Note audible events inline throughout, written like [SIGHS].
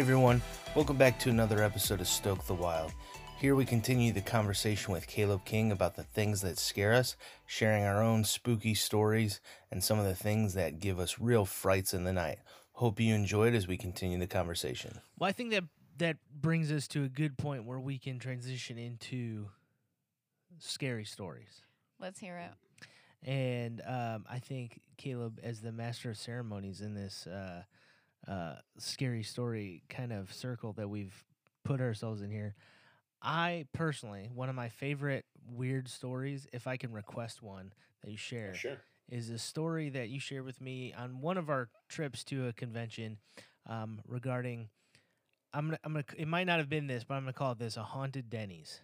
Hey everyone, welcome back to another episode of Stoke the Wild. Here we continue the conversation with Caleb King about the things that scare us, sharing our own spooky stories and some of the things that give us real frights in the night. Hope you enjoyed as we continue the conversation. Well, I think that that brings us to a good point where we can transition into scary stories. Let's hear it. And um, I think Caleb, as the master of ceremonies in this uh, uh, scary story kind of circle that we've put ourselves in here, I personally, one of my favorite weird stories, if I can request one that you share, Sure. is a story that you shared with me on one of our trips to a convention um, regarding. I'm gonna, I'm gonna. It might not have been this, but I'm gonna call it this: a haunted Denny's.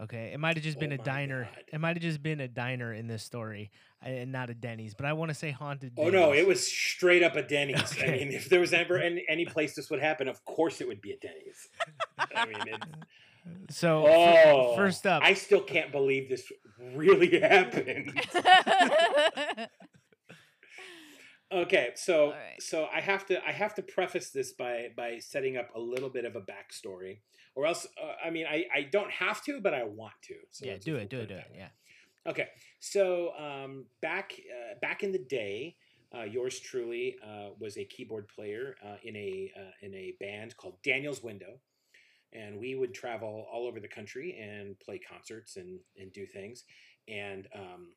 Okay, it might have just Oh been a diner. God. It might have just been a diner in this story, uh, and not a Denny's. But I want to say haunted. Oh no, it was straight up a Denny's. I mean, if there was ever any, any place this would happen, of course it would be a Denny's. I mean, it's, [LAUGHS] So oh, first up, I still can't believe this really [LAUGHS] happened. Okay, [LAUGHS] so right. so I have to I have to preface this by by setting up a little bit of a backstory, or else uh, I mean I I don't have to, but I want to. So yeah, do it, do it, do it. Yeah. Okay, so um, back uh, back in the day, uh, yours truly uh, was a keyboard player uh, in a uh, in a band called Daniel's Window, and we would travel all over the country and play concerts and and do things. And um,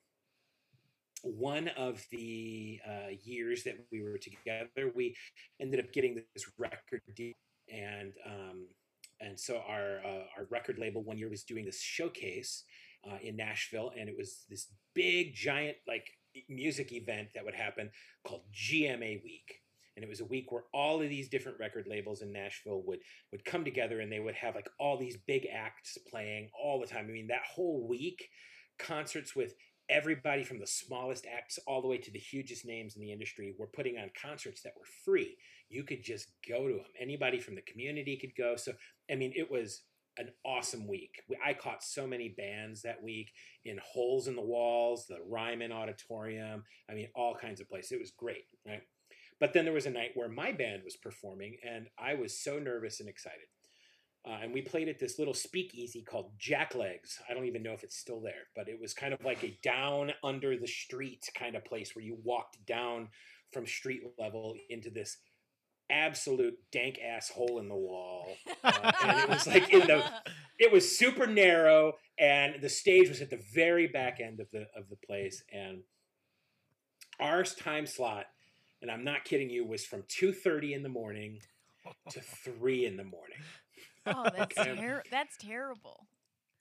one of the uh, years that we were together, we ended up getting this record deal, and um, and so our uh, our record label one year was doing this showcase uh, in Nashville, and it was this big, giant, like music event that would happen called GMA Week. And it was a week where all of these different record labels in Nashville would would come together, and they would have like all these big acts playing all the time. I mean, that whole week, concerts with everybody from the smallest acts all the way to the hugest names in the industry were putting on concerts that were free. You could just go to them. Anybody from the community could go. So, I mean, it was an awesome week. I caught so many bands that week in Holes in the Walls, the Ryman Auditorium. I mean, all kinds of places. It was great, right? But then there was a night where my band was performing, and I was so nervous and excited. Uh, and we played at this little speakeasy called Jacklegs. I don't even know if it's still there, but it was kind of like a down under the street kind of place where you walked down from street level into this absolute dank ass hole in the wall. Uh, and it was like in the [LAUGHS] it was super narrow and the stage was at the very back end of the of the place and our time slot and i'm not kidding you was from 2.30 in the morning [LAUGHS] to 3 in the morning oh, that's [LAUGHS] ter- that's terrible.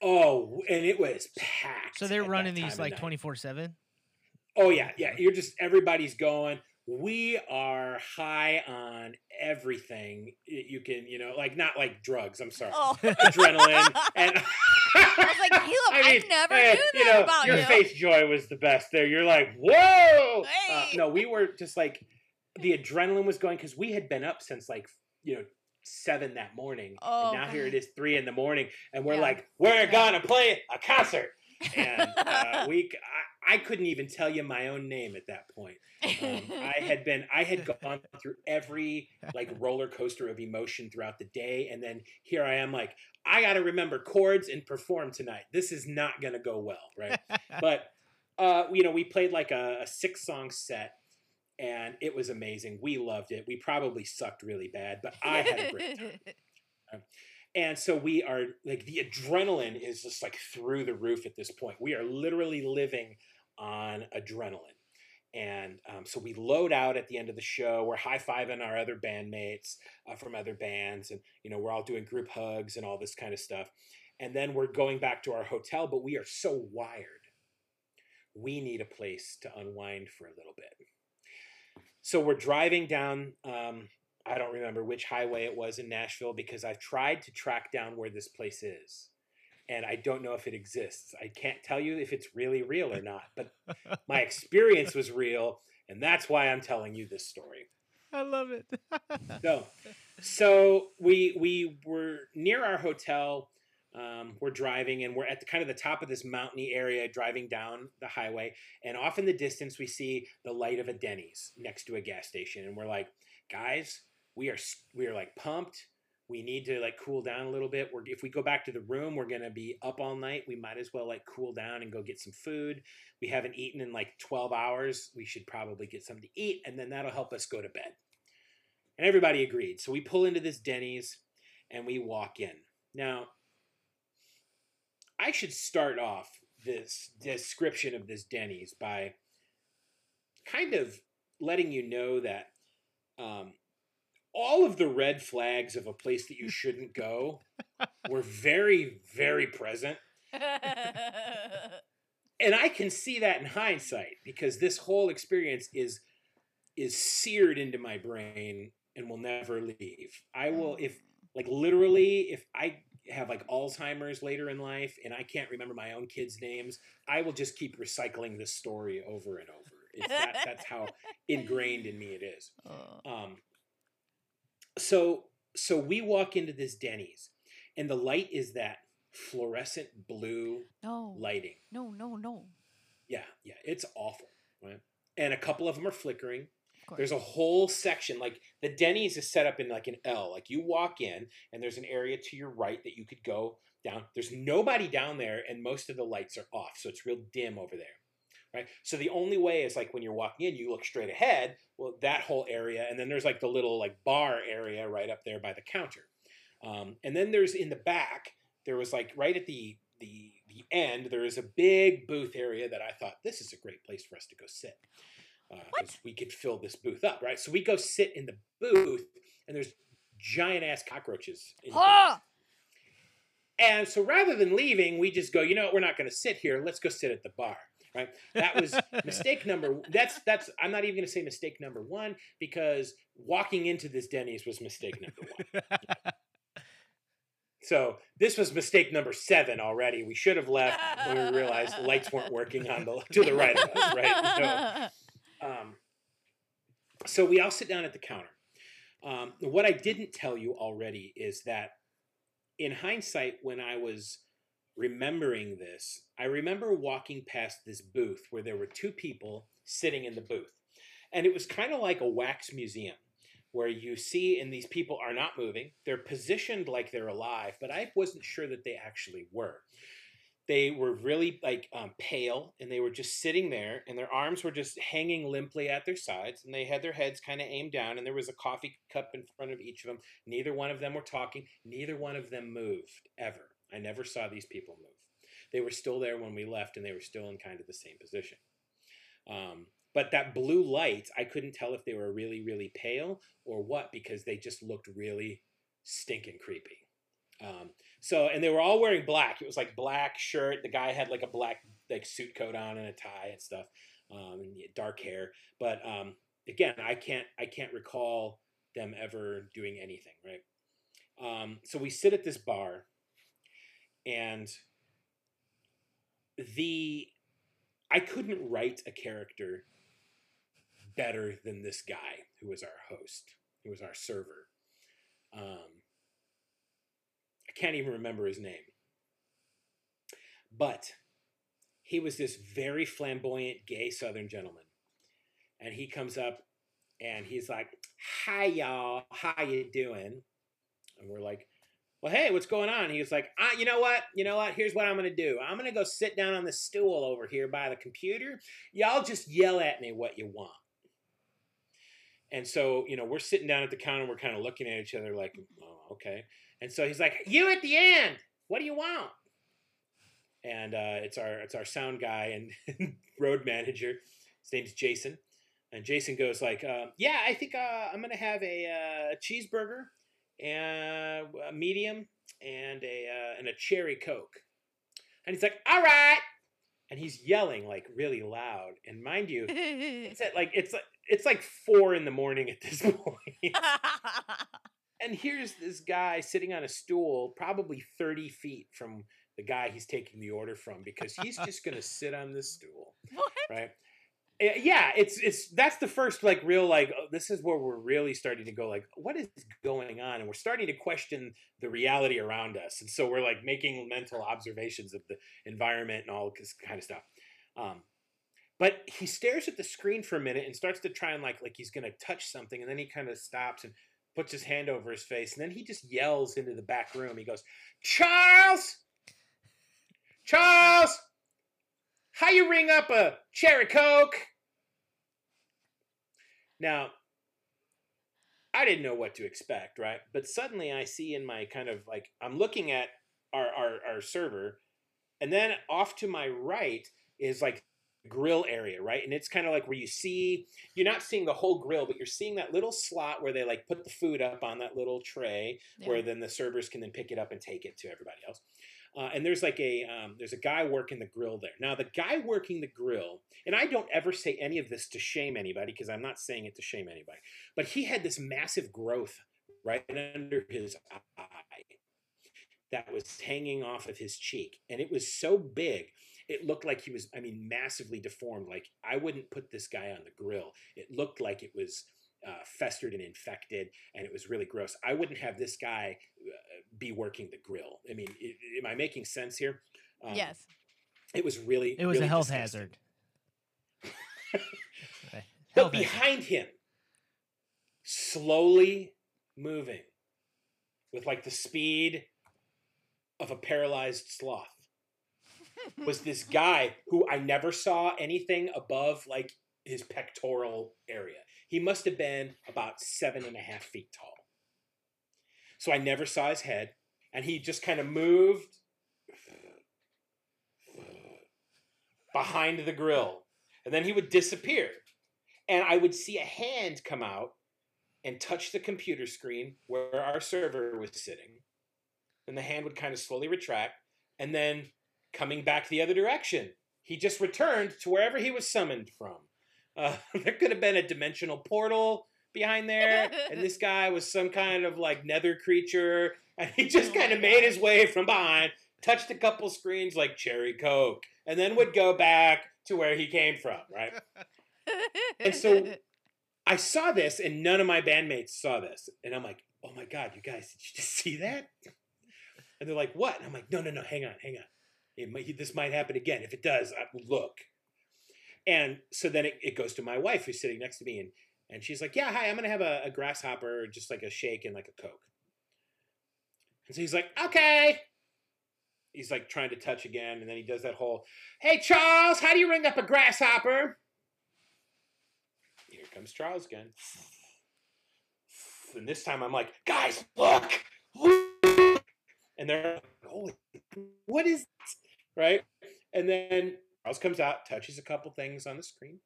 oh and it was packed So they're running these like twenty four seven. oh yeah yeah you're just everybody's going we are high on everything you can you know like not like drugs i'm sorry Oh, adrenaline and [LAUGHS] [LAUGHS] I was like, Caleb, I never knew you that know, about your you. face joy was the best there. You're like, whoa! Uh, no, we were just like, the adrenaline was going because we had been up since like, you know, seven that morning. Oh, and now here it is three in the morning. And we're Yeah. like, we're gonna play a concert. And [LAUGHS] uh, we, I, I couldn't even tell you my own name at that point. Um, I had been, I had [LAUGHS] gone through every like roller coaster of emotion throughout the day, and then here I am, like, I got to remember chords and perform tonight. This is not to go well, right? [LAUGHS] but uh, you know, we played like a, a six song set, and it was amazing. We loved it. We probably sucked really bad, but I had a great time. [LAUGHS] And so we are like the adrenaline is just like through the roof at this point. We are literally living on adrenaline. And um, so we load out at the end of the show. We're high fiving our other bandmates uh, from other bands, and you know we're all doing group hugs and all this kind of stuff. And then we're going back to our hotel, but we are so wired. We need a place to unwind for a little bit. So we're driving down. Um, I don't remember which highway it was in Nashville because I've tried to track down where this place is. And I don't know if it exists. I can't tell you if it's really real or not, but my [LAUGHS] experience was real. And that's why I'm telling you this story. I love it. So, so we we were near our hotel. Um, we're driving and we're at the kind of the top of this mountainy area, driving down the highway. And off in the distance, we see the light of a Denny's next to a gas station, and we're like, guys, we are we are like pumped. We need to like cool down a little bit. We're if we go back to the room, we're gonna be up all night. We might as well like cool down and go get some food. We haven't eaten in like twelve hours. We should probably get something to eat, and then that'll help us go to bed. And everybody agreed. So we pull into this Denny's and we walk in. Now, I should start off this description of this Denny's by kind of letting you know that um, all of the red flags of a place that you shouldn't go [LAUGHS] were very, very present. And I can see that in hindsight because this whole experience is is seared into my brain and will never leave. I will if like literally if I have like Alzheimer's later in life and I can't remember my own kids' names, I will just keep recycling this story over and over. That, that's how [LAUGHS] ingrained in me it is. Oh. Um, so so we walk into this Denny's, and the light is that fluorescent blue no, lighting. no, no, no. Yeah, yeah, it's awful, right? And a couple of them are flickering. There's a whole section like the Denny's is set up in like an L. Like you walk in, and there's an area to your right that you could go down. There's nobody down there, and most of the lights are off, so it's real dim over there. Right. So the only way is like when you're walking in, you look straight ahead. Well, that whole area, and then there's like the little like bar area right up there by the counter. Um, and then there's in the back, there was like right at the the the end, there is a big booth area that I thought this is a great place for us to go sit. Because What? we could fill this booth up, right? So we go sit in the booth, and there's giant ass cockroaches. In the booth. Ah! And so rather than leaving, we just go, you know what, we're not going to sit here. Let's go sit at the bar. Right. That was [LAUGHS] mistake number that's that's I'm not even going to say mistake number 1 because walking into this Denny's was mistake number 1. [LAUGHS] So this was mistake number 7 already. We should have left when we realized the lights weren't working on the to the right of us, right? [LAUGHS] So, um, so we all sit down at the counter. Um, what I didn't tell you already is that in hindsight, when I was remembering this, I remember walking past this booth where there were two people sitting in the booth. And it was kind of like a wax museum where you see, and these people are not moving. They're positioned like they're alive, but I wasn't sure that they actually were. They were really like um, pale and they were just sitting there and their arms were just hanging limply at their sides and they had their heads kind of aimed down and there was a coffee cup in front of each of them. Neither one of them were talking. Neither one of them moved ever. I never saw these people move. They were still there when we left and they were still in kind of the same position. Um, but that blue light, I couldn't tell if they were really, really pale or what because they just looked really stinking creepy. Um, so, and they were all wearing black. It was like black shirt. The guy had like a black like suit coat on and a tie and stuff, um, and dark hair. But um, again, I can't I can't recall them ever doing anything. Right. Um, so we sit at this bar, and the I couldn't write a character better than this guy who was our host, who was our server. Um, can't even remember his name. But he was this very flamboyant gay southern gentleman. And he comes up and he's like, "Hi y'all, how you doing?" And we're like, "Well, hey, what's going on?" He was like, ah, "You know what? You know what? Here's what I'm going to do. I'm going to go sit down on the stool over here by the computer. Y'all just yell at me what you want." And so, you know, we're sitting down at the counter, we're kind of looking at each other like, "Oh, okay." And so he's like, "You at the end. What do you want?" And uh, it's our it's our sound guy and [LAUGHS] road manager. His name's Jason. And Jason goes like, uh, "Yeah, I think uh, I'm gonna have a uh, cheeseburger and a medium and a uh, and a cherry coke." And he's like, "All right," and he's yelling like really loud. And mind you, [LAUGHS] it's at like it's like it's like four in the morning at this [LAUGHS] point. And here's this guy sitting on a stool, probably 30 feet from the guy he's taking the order from, because he's just gonna [LAUGHS] sit on this stool, what? right? Uh, Yeah, it's it's that's the first like real like oh, this is where we're really starting to go like what is going on, and we're starting to question the reality around us, and so we're like making mental observations of the environment and all this kind of stuff. Um, but he stares at the screen for a minute and starts to try and like like he's gonna touch something, and then he kind of stops and puts his hand over his face, and then he just yells into the back room. He goes, Charles! Charles! How you ring up a cherry coke? Now, I didn't know what to expect, right? But suddenly I see in my kind of like I'm looking at our our, our server, and then off to my right is like grill area, right? And it's kind of like where you see you're not seeing the whole grill, but you're seeing that little slot where they like put the food up on that little tray, Yeah. where then the servers can then pick it up and take it to everybody else. Uh, and there's like a um, there's a guy working the grill there. Now the guy working the grill, and I don't ever say any of this to shame anybody because I'm not saying it to shame anybody, but he had this massive growth right under his eye that was hanging off of his cheek, and it was so big. It looked like he was, I mean, massively deformed. Like I wouldn't put this guy on the grill. It looked like it was uh, festered and infected, and it was really gross. I wouldn't have this guy uh, be working the grill. I mean, i- am I making sense here? Um, yes. It was really. It was really a health disgusting. hazard. [LAUGHS] Right. But Health hazard. behind him, slowly moving with like the speed of a paralyzed sloth, was this guy who I never saw anything above like his pectoral area. He must have been about seven and a half feet tall. So I never saw his head, and he just kind of moved behind the grill, and then he would disappear. And I would see a hand come out and touch the computer screen where our server was sitting. And the hand would kind of slowly retract, and then coming back the other direction, he just returned to wherever he was summoned from. Uh, [LAUGHS] there could have been a dimensional portal behind there, and this guy was some kind of like nether creature, and he just Oh kind of made his way from behind, touched a couple screens like Cherry Coke, and then would go back to where he came from, right? And so- [LAUGHS] I saw this, and none of my bandmates saw this, and I'm like, "Oh my god, you guys, did you just see that?" And they're like, "What?" And I'm like, "No, no, no, hang on, hang on. It might, this might happen again. If it does, I, look." And so then it, it goes to my wife, who's sitting next to me, and and she's like, "Yeah, hi, I'm gonna have a, a grasshopper, just like a shake and like a coke." And so he's like, "Okay." He's like trying to touch again, and then he does that whole, "Hey Charles, how do you ring up a grasshopper?" Here comes Charles again. And this time I'm like, guys, look, look. And they're like, holy, what is this? Right? And then Charles comes out, touches a couple things on the screen,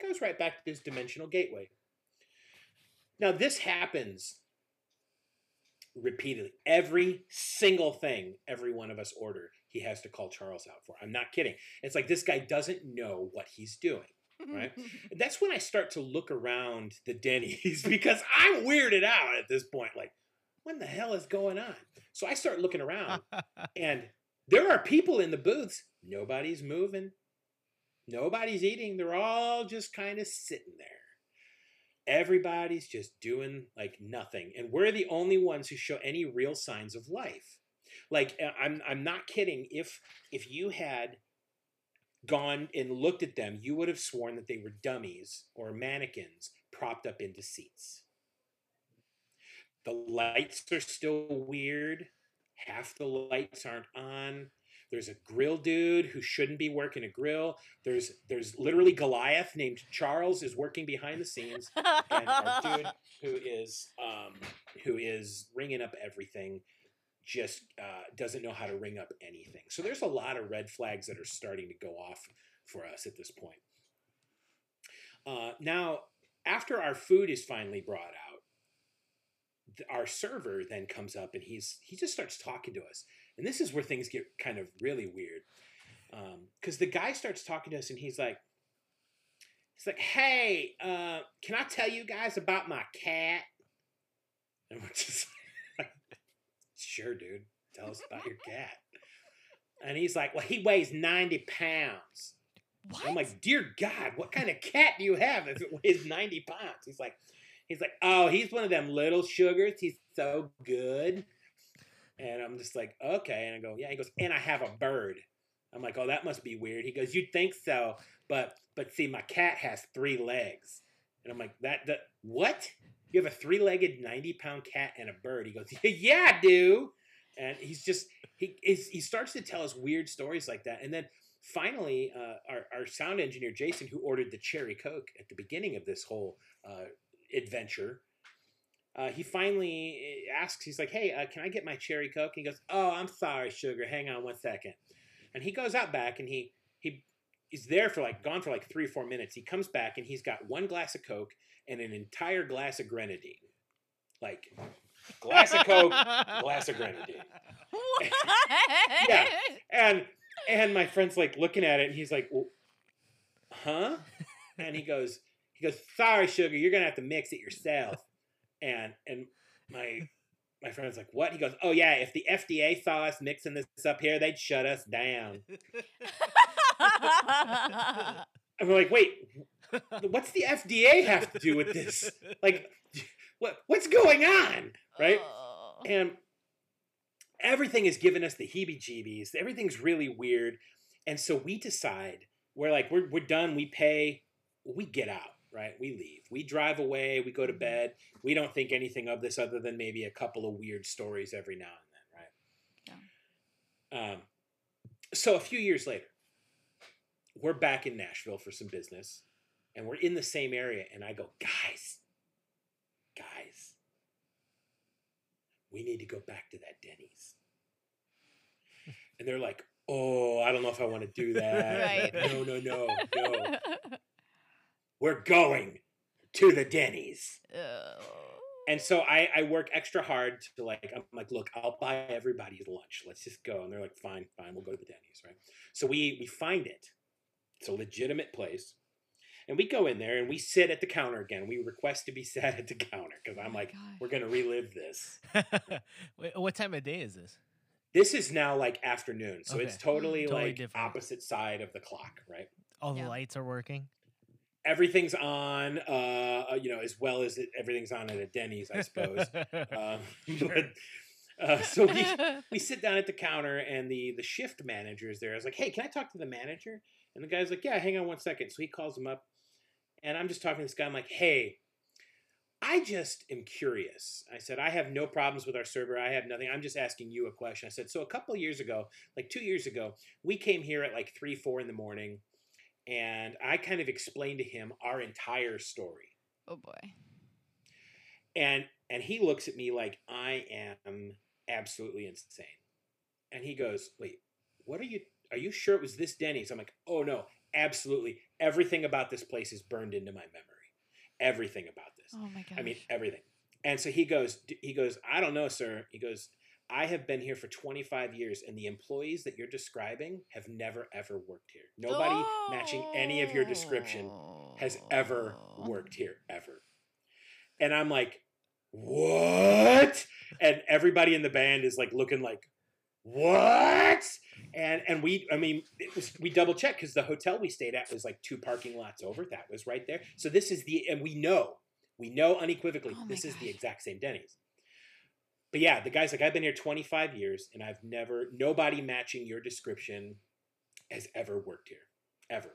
goes right back to his dimensional gateway. Now, this happens repeatedly. Every single thing every one of us order, he has to call Charles out for. I'm not kidding. It's like this guy doesn't know what he's doing. right? [LAUGHS] That's when I start to look around the Denny's [LAUGHS] because I'm weirded out at this point. Like, when the hell is going on? So I start looking around, [LAUGHS] and there are people in the booths. Nobody's moving. Nobody's eating. They're all just kind of sitting there. Everybody's just doing like nothing, and we're the only ones who show any real signs of life. Like uh, I'm, I'm not kidding. If if you had gone and looked at them, you would have sworn that they were dummies or mannequins propped up into seats. The lights are still weird. Half the lights aren't on. There's a grill dude who shouldn't be working a grill. There's there's literally Goliath named Charles is working behind the scenes, and our dude [LAUGHS] who is um, who is ringing up everything just uh, doesn't know how to ring up anything. So there's a lot of red flags that are starting to go off for us at this point. Uh, now, after our food is finally brought out, our server then comes up and he's he just starts talking to us, and this is where things get kind of really weird, because the guy starts talking to us and he's like. He's like, hey, uh, can I tell you guys about my cat? And we're just [LAUGHS] like, sure, dude. Tell us about your cat. And he's like, well, he weighs 90 pounds. what? I'm like, dear God, what kind of cat do you have if it weighs 90 pounds? He's like, he's like, oh, he's one of them little sugars. He's so good. And I'm just like, okay. And I go, yeah. He goes, and I have a bird. I'm like, oh, that must be weird. He goes, you'd think so, but but see, my cat has three legs. And I'm like, that, that what? You have a three legged, 90 pound cat and a bird. He goes, [LAUGHS] Yeah, do. And he's just, he, is, he starts to tell us weird stories like that. And then finally, uh, our, our sound engineer, Jason, who ordered the cherry Coke at the beginning of this whole uh, adventure, uh, he finally eh, asks, he's like, Hey, uh, can I get my cherry Coke? And he goes, Oh, I'm sorry, sugar. Hang on one second. And he goes out back and he, he, he's there for like, gone for like three or four minutes. He comes back and he's got one glass of Coke and an entire glass of grenadine. Like, glass of Coke, [LAUGHS] glass of grenadine. What? [LAUGHS] Yeah. And and my friend's like looking at it, and he's like, well, "Huh?" And he goes, "He goes, sorry, sugar, you're gonna have to mix it yourself." [LAUGHS] And and my my friend's like, "What?" He goes, "Oh yeah, if the FDA saw us mixing this up here, they'd shut us down." [LAUGHS] And we're like, "Wait, what's the FDA have to do with this? Like, what what's going on?" Right? Oh. and everything is giving us the heebie-jeebies everything's really weird and so we decide we're like we're, we're done we pay we get out right we leave we drive away we go to bed we don't think anything of this other than maybe a couple of weird stories every now and then right Yeah. um, so a few years later we're back in nashville for some business and we're in the same area and i go guys guys we need to go back to that Denny's. And they're like, oh, I don't know if I want to do that. [LAUGHS] Right. No, no, no, no. [LAUGHS] We're going to the Denny's. Oh. And so I, I work extra hard to like, I'm like, look, I'll buy everybody lunch. Let's just go. And they're like, fine, fine, we'll go to the Denny's, right? So we we find it. It's a legitimate place. And we go in there and we sit at the counter again. We request to be [LAUGHS] sat at the counter because I'm Oh like, gosh. we're gonna relive this. [LAUGHS] Wait, what time of day is this? This is now like afternoon, so it's totally, Totally like different. opposite side of the clock, right? All the lights are working. Everything's on, uh, uh, you know, as well as it, everything's on at a Denny's, I suppose. [LAUGHS] um, but uh, so we [LAUGHS] we sit down at the counter, and the the shift manager is there. I was like, "Hey, can I talk to the manager?" And the guy's like, "Yeah, hang on one second. So he calls him up, and I'm just talking to this guy. I'm like, "Hey." I just am curious. I said, I have no problems with our server. I have nothing. I'm just asking you a question. I said, so a couple of years ago, like two years ago, we came here at like three, four in the morning, and I kind of explained to him our entire story. oh boy. And and he looks at me like I am absolutely insane. And he goes, "Wait, what are you are you sure it was this Denny's?" I'm like, "Oh no, absolutely. Everything about this place is burned into my memory. Everything about this. Oh my god. I mean, everything." And so he goes he goes, "I don't know, sir." He goes, "I have been here for 25 years and the employees that you're describing have never ever worked here. Nobody matching any of your description has ever Oh. worked here ever. And I'm like, what? And everybody in the band is like looking like, what? And and we, I mean, it was we double checked because the hotel we stayed at was like two parking lots over. That was right there. So this is the, and we know, we know unequivocally, Oh this is the exact same Denny's. But yeah, the guy's like, I've been here 25 years and I've never, nobody matching your description has ever worked here, ever.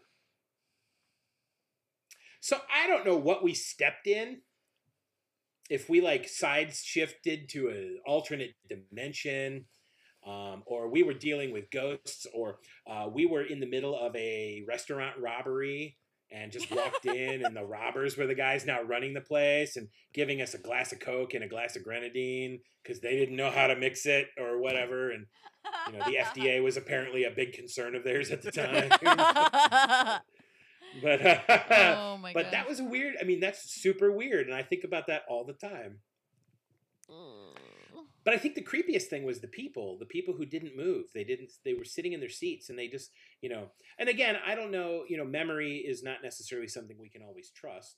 So I don't know what we stepped in. If we like side shifted to an alternate dimension, um, or we were dealing with ghosts, or uh, we were in the middle of a restaurant robbery and just [LAUGHS] walked in, and the robbers were the guys now running the place and giving us a glass of Coke and a glass of grenadine because they didn't know how to mix it or whatever. And you know, the FDA was apparently a big concern of theirs at the time. [LAUGHS] but uh, oh [LAUGHS] my but gosh. that was weird. I mean, that's super weird, and I think about that all the time. But I think the creepiest thing was the people, the people who didn't move. They didn't. They were sitting in their seats, and they just, you know. And again, I don't know. You know, memory is not necessarily something we can always trust.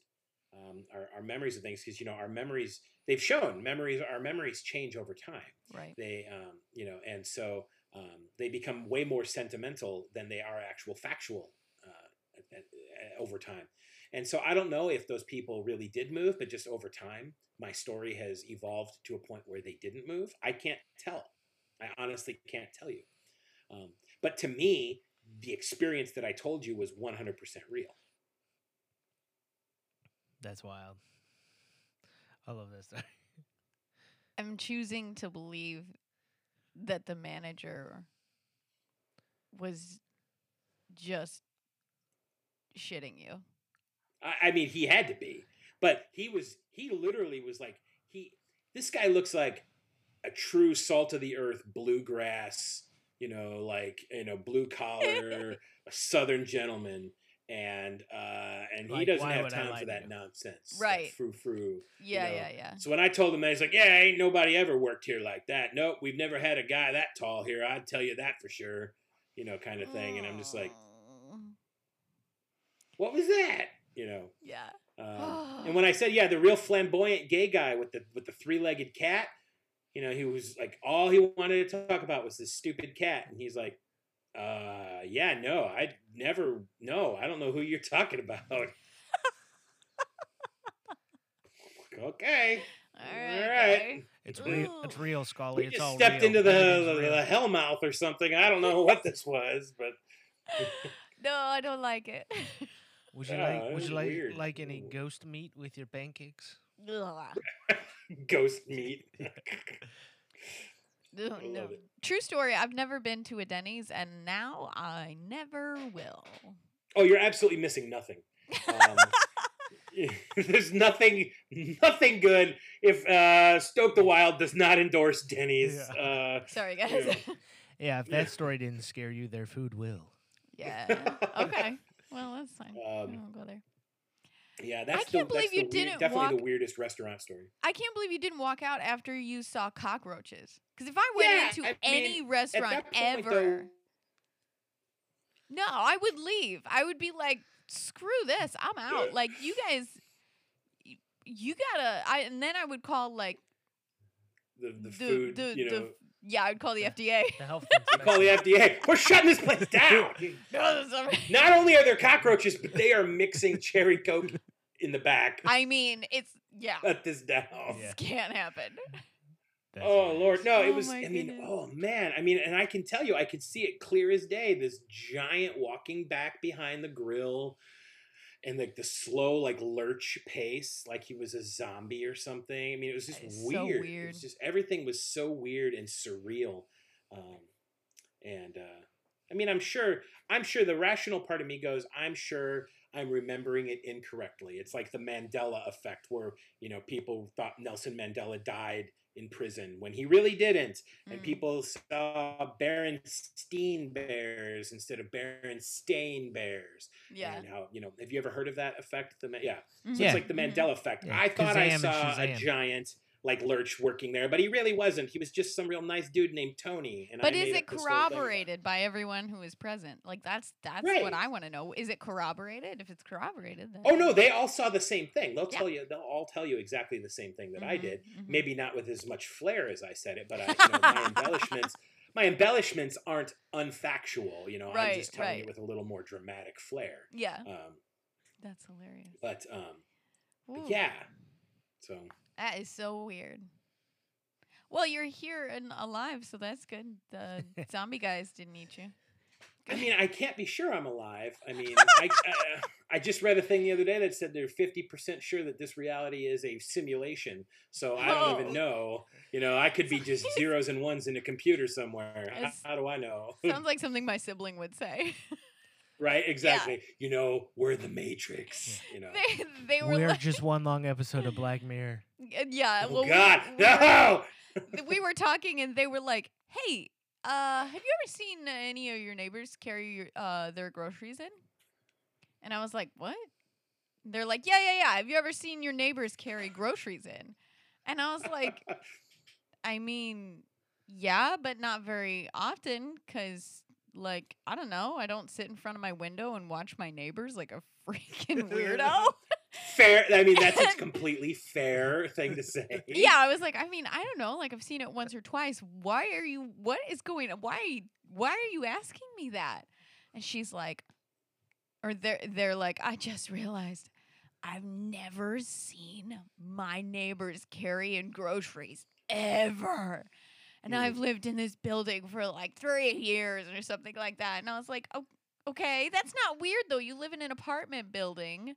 Um, our, our memories of things, because you know, our memories. They've shown memories. Our memories change over time. right. They, um, you know, and so um, they become way more sentimental than they are actual factual uh, over time. And so I don't know if those people really did move, but just over time, my story has evolved to a point where they didn't move. I can't tell. I honestly can't tell you. Um, but to me, the experience that I told you was 100% real. That's wild. I love that story. I'm choosing to believe that the manager was just shitting you. I, I mean, he had to be, but he was. He literally was like he. This guy looks like a true salt of the earth bluegrass. You know, like you know, blue collar, [LAUGHS] a southern gentleman, and uh, and he doesn't have time for that nonsense. Right. Frou frou. Yeah, know, yeah, yeah. So when I told him that, he's like, "Yeah, ain't nobody ever worked here like that. Nope, we've never had a guy that tall here. I'd tell you that for sure." You know, kind of thing. And I'm just like, "What was that?" You know. yeah. Um, [GASPS] and when I said, "Yeah, the real flamboyant gay guy with the with the three legged cat," you know, he was like, all he wanted to talk about was this stupid cat, and he's like, "Uh, yeah, no, I never, no, I don't know who you're talking about." [LAUGHS] okay, All all right. right. It's real. It's real, Scully. we it's just all stepped real. into the Everything's the, the hell mouth or something. I don't know what this was, but [LAUGHS] No, I don't like it. [LAUGHS] Would you Yeah, like? Would you like weird. like any Ooh. ghost meat with your pancakes? [LAUGHS] Ghost meat. [LAUGHS] Ugh, no. True story. I've never been to a Denny's, and now I never will. oh, you're absolutely missing nothing. Um, [LAUGHS] there's nothing, nothing good if uh, Stoke the Wild does not endorse Denny's. Uh, Sorry, guys. Yeah, if Yeah. that story didn't scare you, their food will. yeah. Okay. Well, that's fine. I Um, won't go there. yeah, that's I can't the, believe you weird- didn't definitely the walk- weirdest restaurant story. I can't believe you didn't walk out after you saw cockroaches. Because if I went Yeah, into I any mean, restaurant point, ever, though- no, I would leave. I would be like, screw this, I'm out. Like you guys, you gotta. I and then I would call like, The the, The- food, the- you the know. Yeah, I'd call the FDA. [LAUGHS] The health we [LAUGHS] call the FDA. We're shutting this place [LAUGHS] down. No, sorry. Not only are there cockroaches, but they are mixing cherry coke in the back. I mean, it's yeah, Shut this down. Yeah. this can't happen. That's Oh Lord, no! Oh it was. I mean, goodness. oh man! I mean, and I can tell you, I could see it clear as day. This giant walking back behind the grill, and like the slow, like lurch pace, like he was a zombie or something. I mean, it was just is so weird. It was just everything was so weird and surreal. Um, and uh, I mean, I'm sure. I'm sure the rational part of me goes. I'm sure I'm remembering it incorrectly. It's like the Mandela effect, where you know people thought Nelson Mandela died in prison when he really didn't, and Mm. people saw Berenstein Bears instead of Berenstain Bears. Yeah. And how you know? Have you ever heard of that effect? The Ma- yeah. So. Yeah. it's like the Mhm. Mandela effect. Yeah, I thought I Kazam and saw a Shazam. giant like lurch working there, but he really wasn't. He was just some real nice dude named Tony. And I But made is it this whole thing about- corroborated by everyone who was present? Like that's that's Right. what I want to know. Is it corroborated? If it's corroborated, then Oh no, they all saw the same thing. They'll Yeah. tell you. They'll all tell you exactly the same thing that I Mhm, did. mhm. Maybe not with as much flair as I said it, but I, you know, my [LAUGHS] embellishments. My embellishments aren't unfactual. You know, I'm just telling right. it with a little more dramatic flair. Yeah, Um, that's hilarious. but um, but yeah. So that is so weird. Well, you're here and alive, so that's good. The [LAUGHS] zombie guys didn't eat you. I mean, I can't be sure I'm alive. I mean, [LAUGHS] I, uh, I just read a thing the other day that said they're 50% sure that this reality is a simulation. So I don't Oh. even know. You know, I could be [LAUGHS] just zeros and ones in a computer somewhere. How, how do I know? Sounds like something my sibling would say. Right? Exactly. You know, we're the Matrix. You know. they they were We're like, just one long episode of Black Mirror. [LAUGHS] yeah. Oh well, we- God, we were- no! we were talking and they were like, "Hey, uh, have you ever seen any of your neighbors carry your, uh, their groceries in?" And I was like, "What?" They're like, "Yeah, yeah, yeah. Have you ever seen your neighbors carry groceries in?" And I was like, [LAUGHS] "I mean, yeah, but not very often cuz like, I don't know, I don't sit in front of my window and watch my neighbors like a [LAUGHS] freaking weirdo." [LAUGHS] fair. I mean, that's a [LAUGHS] completely fair thing to say. yeah, I was like, I mean, I don't know. Like, I've seen it once or twice. Why are you? What is going on? Why? Why are you asking me that? And she's like, or they're they're like, I just realized I've never seen my neighbors carrying groceries ever. And. I've lived in this building for like three years or something like that. And I was like, oh, okay, that's not weird though. You live in an apartment building.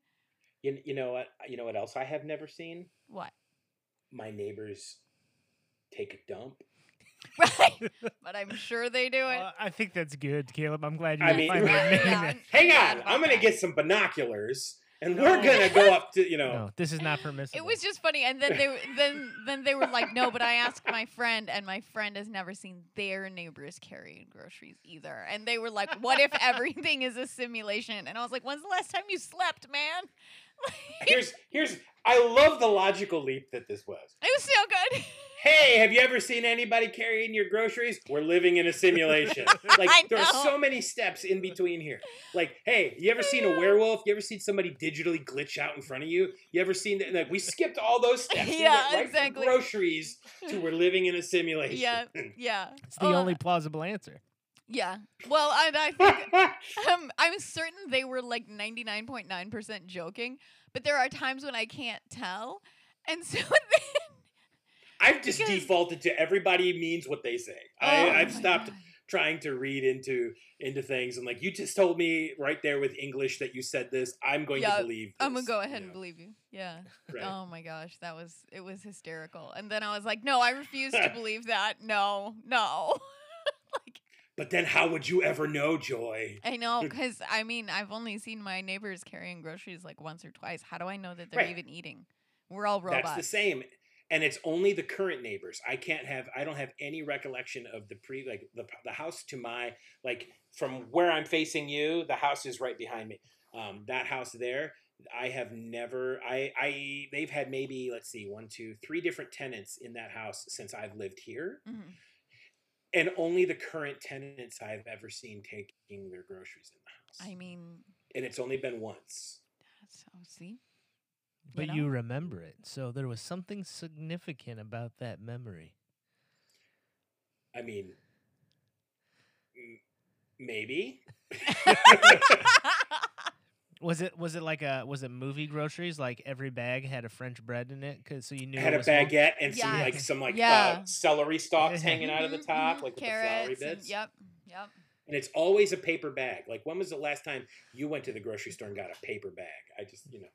You, you know what? You know what else I have never seen? What? my neighbors take a dump. [LAUGHS] right? [LAUGHS] But I'm sure they do it. Uh, I think that's good, Caleb. I'm glad you I mean- finally [LAUGHS] Yeah, that. Hang on, I'm gonna get some binoculars, and we're gonna go up to you know. No, this is not permissible. It was just funny, and then they then then they were like, "No," but I asked my friend, and my friend has never seen their neighbors carrying groceries either. And they were like, "What if everything is a simulation?" And I was like, "When's the last time you slept, man?" [LAUGHS] Here's here's. I love the logical leap that this was. It was so good. [LAUGHS] Hey, have you ever seen anybody carrying your groceries? We're living in a simulation. [LAUGHS] Like I there are so many steps in between here. Like, hey, you ever seen a werewolf? You ever seen somebody digitally glitch out in front of you? You ever seen that? Like, we skipped all those steps. We Yeah, went right exactly. From groceries to we're living in a simulation. Yeah. yeah, It's the Oh, only plausible answer. Yeah. Well, and I think um, [LAUGHS] I'm certain they were like 99.9% joking, but there are times when I can't tell, and so [LAUGHS] then. I've just Because- defaulted to everybody means what they say. Oh I, I've stopped God. trying to read into into things. and like, you just told me right there with English that you said this. I'm going Yeah, to believe. This, I'm gonna go ahead you and believe you. Yeah. [LAUGHS] Right. Oh my gosh, that was it was hysterical. And then I was like, no, I refuse to believe that. No, no. But then, how would you ever know, Joy? I know, because I mean, I've only seen my neighbors carrying groceries like once or twice. How do I know that they're Right. even eating? We're all robots. That's the same. And it's only the current neighbors. I can't have. I don't have any recollection of the pre like the the house to my like from where I'm facing you. The house is right behind me. Um, that house there. I have never. I I they've had maybe let's see one two three different tenants in that house since I've lived here, Mhm. And only the current tenants I've ever seen taking their groceries in the house. I mean, and it's only been once. that's, oh, see, But know? you remember it. So there was something significant about that memory. I mean, m- maybe. [LAUGHS] [LAUGHS] [LAUGHS] Was it was it like a was it movie groceries like every bag had a French bread in it cause so you knew had it a was home? baguette and some Yeah. like some like Yeah. uh, celery stalks hanging out of the Mhm, top, mhm, like with the floury carrots. and- bits. yep, yep. And it's always a paper bag. Like when was the last time you went to the grocery store and got a paper bag? I just you know.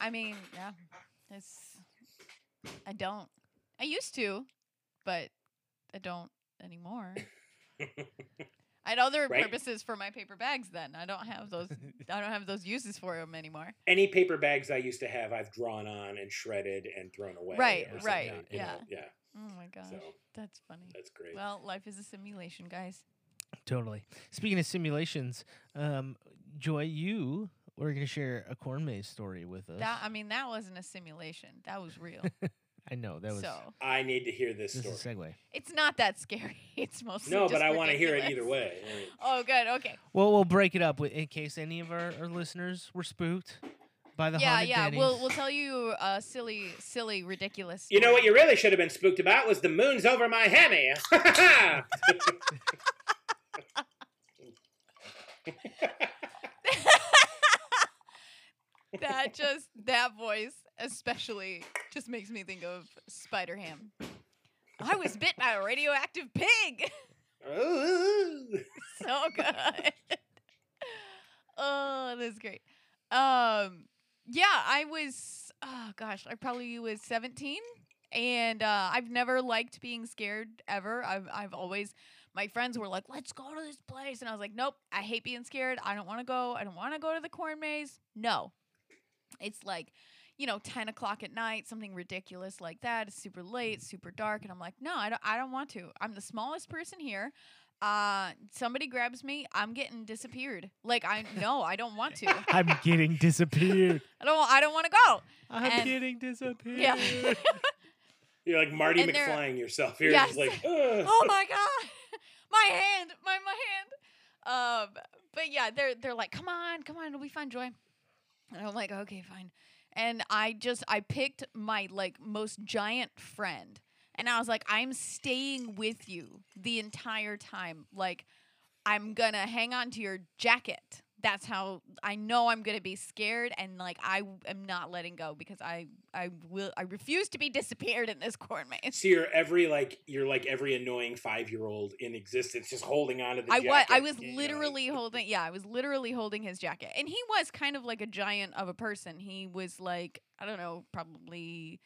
I mean, yeah, it's. I don't. I used to, but I don't anymore. [LAUGHS] I had other Right. purposes for my paper bags. Then I don't have those. [LAUGHS] I don't have those uses for them anymore. Any paper bags I used to have, I've drawn on and shredded and thrown away. Right, right, something, you yeah. know, yeah. Oh my gosh, So that's funny. that's great. Well, life is a simulation, guys. Totally. Speaking of simulations, um, Joy, you were going to share a corn maze story with us. That I mean, that wasn't a simulation. That was real. [LAUGHS] I know that was so I need to hear this this story. is a segue. it's not that scary. [LAUGHS] It's mostly No, just but I want to hear it either way. I mean, [LAUGHS] Oh, good. Okay. Well, we'll break it up in case any of our, our listeners were spooked by the yeah, haunted yeah. Denny's. We'll we'll tell you a silly, silly, ridiculous. You know what you really should have been spooked about was the moon's over my hammy. [LAUGHS] that just that voice especially just makes me think of Spider Ham. I was bit by a radioactive pig. [LAUGHS] So good. oh, that's great. Um, yeah, I was. Oh gosh, I probably was seventeen, and uh, I've never liked being scared ever. I've I've always. My friends were like, "Let's go to this place," and I was like, "Nope, I hate being scared. I don't want to go. I don't want to go to the corn maze. No, it's like." You know, ten o'clock at night, something ridiculous like that. It's super late, super dark, and I'm like, no, I don't. I don't want to. I'm the smallest person here uh somebody grabs me i'm getting disappeared like i [LAUGHS] no i don't want to [LAUGHS] I'm getting disappeared. [LAUGHS] i don't i don't want to go I'm And- getting disappeared. yeah You're like Marty And McFlying yourself here. Yes. Just like, Ugh. oh my god my hand my my hand um but yeah they're they're like come on come on it'll be fun joy and i'm like okay fine and i just i picked my like most giant friend and i was like i'm staying with you the entire time. Like i'm gonna hang on to your jacket that's how i know i'm gonna be scared and like i w- am not letting go because i i will i refuse to be disappeared in this corn maze So you're every like you're like every annoying five year old in existence, just holding on to the. I was jacket, I was you know, literally like- [LAUGHS] holding yeah, I was literally holding his jacket. And he was kind of like a giant of a person. He was like, I don't know, probably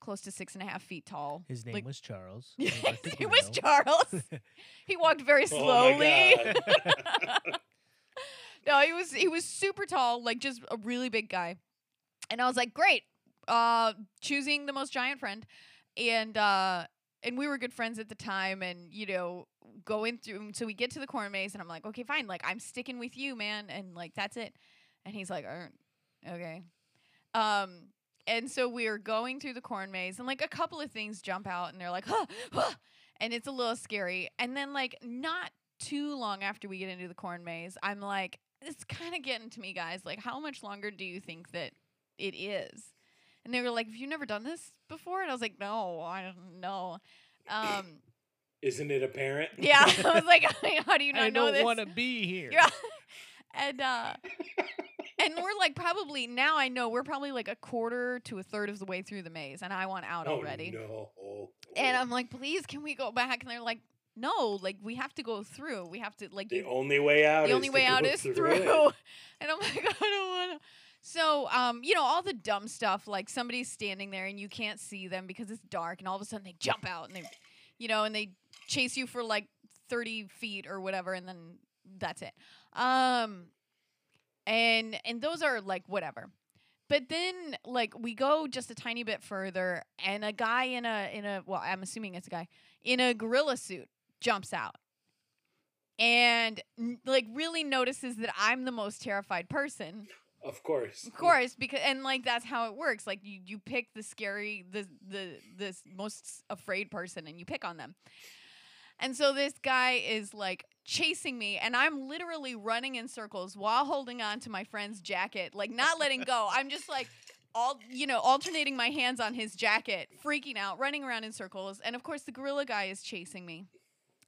close to six and a half feet tall. His name Like- was Charles. Yes, [LAUGHS] He it was Charles. [LAUGHS] he walked very Oh my slowly. God. No, he was he was super tall, like just a really big guy. And I was like, great. Uh choosing the most giant friend. And uh and we were good friends at the time and you know going through so we get to the corn maze and I'm like, okay, fine, like I'm sticking with you, man, and like that's it. And he's like, "Er, okay. Um and so we're going through the corn maze and like a couple of things jump out and they're like, huh, huh, and it's a little scary. And then like not too long after we get into the corn maze, I'm like, it's kind of getting to me, guys. Like, how much longer do you think that it is? And they were like, have you never done this before? And I was like, no, I don't know. Um, Isn't it apparent? [LAUGHS] yeah, I was like, [LAUGHS] [LAUGHS] how do you not I know don't want to be here. Yeah. and uh and we're like probably now I know we're probably like a quarter to a third of the way through the maze and I want out Oh, already. no. And I'm like, please can we go back? And they're like, no, like we have to go through. We have to like the you- only way out. the is only way out is through. through. [LAUGHS] And I'm like, [LAUGHS] I don't want to. So, um, you know, all the dumb stuff, like somebody's standing there and you can't see them because it's dark, and all of a sudden they jump out and they, you know, and they chase you for like 30 feet or whatever, and then that's it. Um, and and those are like whatever. But then, like, we go just a tiny bit further, and a guy in a in a well, I'm assuming it's a guy in a gorilla suit jumps out and like really notices that I'm the most terrified person. Of course. Of course, because and like that's how it works. Like you you pick the scary the the this most afraid person and you pick on them. And so this guy is like chasing me and I'm literally running in circles while holding on to my friend's jacket, like not letting go. I'm just like all you know, alternating my hands on his jacket, freaking out, running around in circles. And of course the gorilla guy is chasing me.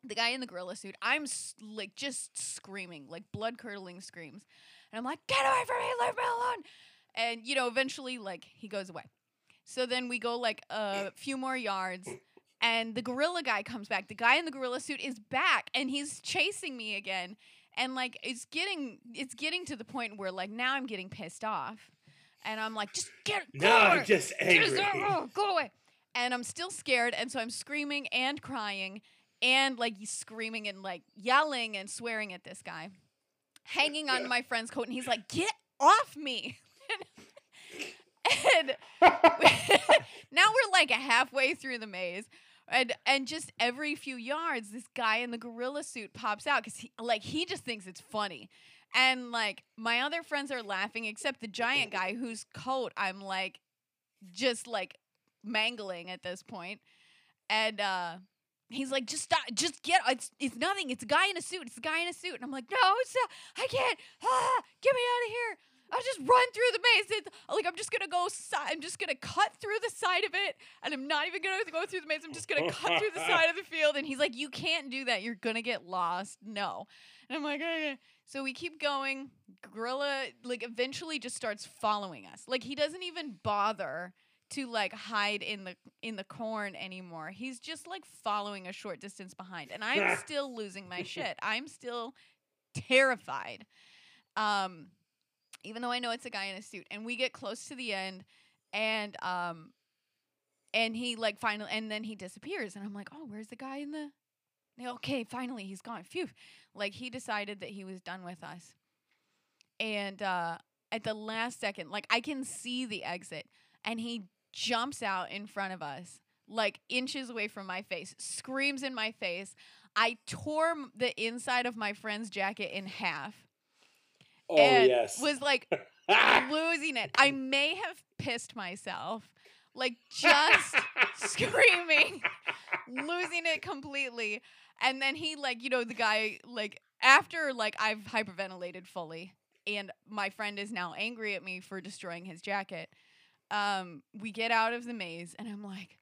The guy in the gorilla suit. I'm s- like just screaming, like blood curdling screams. And I'm like, get away from me, leave me alone. And, you know, eventually, like, he goes away. So then we go like a few more yards, and the gorilla guy comes back. The guy in the gorilla suit is back, and he's chasing me again. And like, it's getting, it's getting to the point where like now I'm getting pissed off, and I'm like, just get, go No. I'm just angry. Just, go away. And I'm still scared, and so I'm screaming and crying and like screaming and like yelling and swearing at this guy, hanging on my friend's coat, and he's like, "Get off me!" [LAUGHS] and [LAUGHS] now we're like halfway through the maze. And and just every few yards, this guy in the gorilla suit pops out because he like he just thinks it's funny, and like my other friends are laughing except the giant guy whose coat I'm like, just like mangling at this point, and uh, he's like, just stop, just get, it's it's nothing, it's a guy in a suit, it's a guy in a suit, and I'm like, no, it's not, I can't, ah, get me out of here. I'll just run through the maze. It's, like I'm just gonna go. Si- I'm just gonna cut through the side of it, and I'm not even gonna go through the maze. I'm just gonna cut through the side of the field. And he's like, "You can't do that. You're gonna get lost." No, and I'm like, okay. So we keep going. Gorilla like eventually just starts following us. Like he doesn't even bother to like hide in the in the corn anymore. He's just like following a short distance behind, and I'm [LAUGHS] still losing my shit. I'm still terrified. Um, even though I know it's a guy in a suit, and we get close to the end, and um, and he like finally, and then he disappears, and I'm like, oh, where's the guy in the? Okay, finally he's gone. Phew! Like he decided that he was done with us, and uh, at the last second, like I can see the exit, and he jumps out in front of us, like inches away from my face, screams in my face. I tore m- the inside of my friend's jacket in half oh and yes. was like [LAUGHS] losing it. I may have pissed myself, like [LAUGHS] just screaming, losing it completely. And then he like, you know, the guy like after like I've hyperventilated fully and my friend is now angry at me for destroying his jacket. Um, we get out of the maze and I'm like,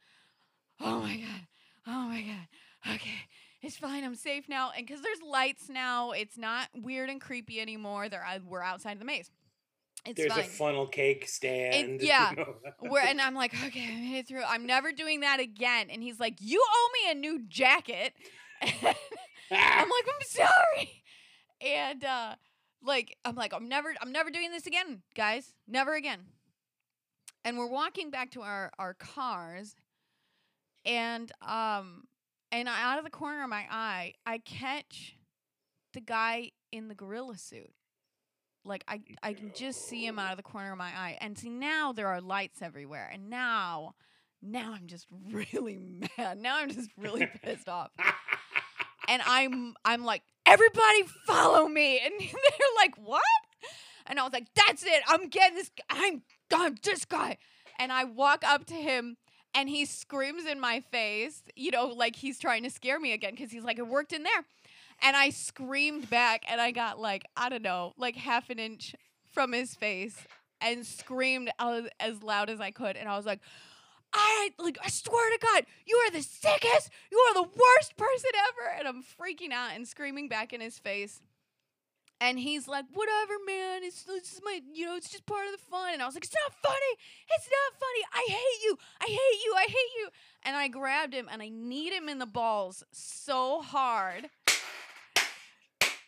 "Oh my god. Oh my god. Okay. It's fine. I'm safe now." And cuz there's lights now, it's not weird and creepy anymore. They're out- we're outside of the maze. It's There's fine. a funnel cake stand. [LAUGHS] you yeah. know. Where and I'm like, okay, I made it through. I'm never doing that again. And he's like, you owe me a new jacket. [LAUGHS] I'm like, I'm sorry. And uh like I'm like, I'm never I'm never doing this again, guys. Never again. And we're walking back to our our cars, and um, and I, out of the corner of my eye, I catch the guy in the gorilla suit. Like I, I can just see him out of the corner of my eye, and see now there are lights everywhere, and now, now I'm just [LAUGHS] really mad. Now I'm just really pissed off and I'm I'm like, everybody follow me, and [LAUGHS] they're like, what? And I was like, that's it. I'm getting this. I'm I'm this guy. And I walk up to him, and he screams in my face, you know, like he's trying to scare me again because he's like, it worked in there. And I screamed back, and I got like I don't know, like half an inch from his face, and screamed out as loud as I could. And I was like, I like I swear to God, you are the sickest, you are the worst person ever. And I'm freaking out and screaming back in his face. And he's like, whatever, man. It's, it's my, you know, it's just part of the fun. And I was like, it's not funny. It's not funny. I hate you. I hate you. I hate you. And I grabbed him and I kneed him in the balls so hard.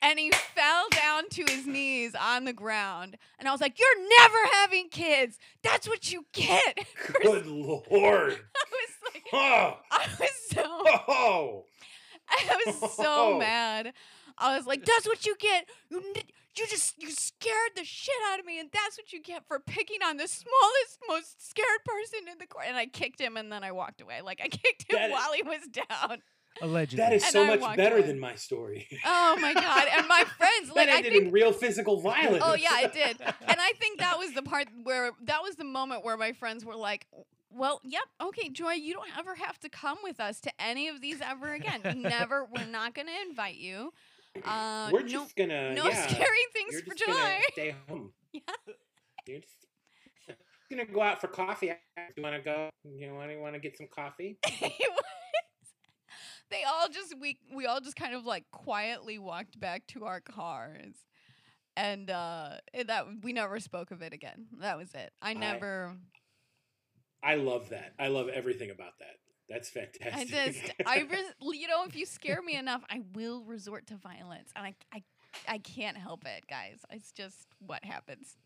And he fell down to his knees on the ground. And I was like, You're never having kids. That's what you get. [LAUGHS] Good lord. [LAUGHS] I was like, Oh, I was so oh. [LAUGHS] I was so mad. I was like, "That's what you get. You you just you scared the shit out of me, and that's what you get for picking on the smallest, most scared person in the court." And I kicked him, and then I walked away. Like I [LAUGHS] kicked him That is- while he was down. Allegedly. That is so I much better away. than my story. Oh my god! And my [LAUGHS] friends, like that I ended think in real physical violence. Oh yeah, it did. And I think that was the [LAUGHS] part where that was the moment where my friends were like, "Well, yep, okay, Joy, you don't ever have to come with us to any of these ever again. Never. We're not going to invite you. Uh, We're no, just gonna no yeah, scary things for Joy. stay [LAUGHS] home. Yeah. [LAUGHS] You're just gonna go out for coffee. You want to go? You want to want to get some coffee? [LAUGHS] They all just we we all just kind of like quietly walked back to our cars. And uh it- that we never spoke of it again. That was it. I never I love that. I love everything about that. That's fantastic. I just, I, [LAUGHS] res- you know, if you scare me enough, I will resort to violence, and I, I, I can't help it, guys. It's just what happens.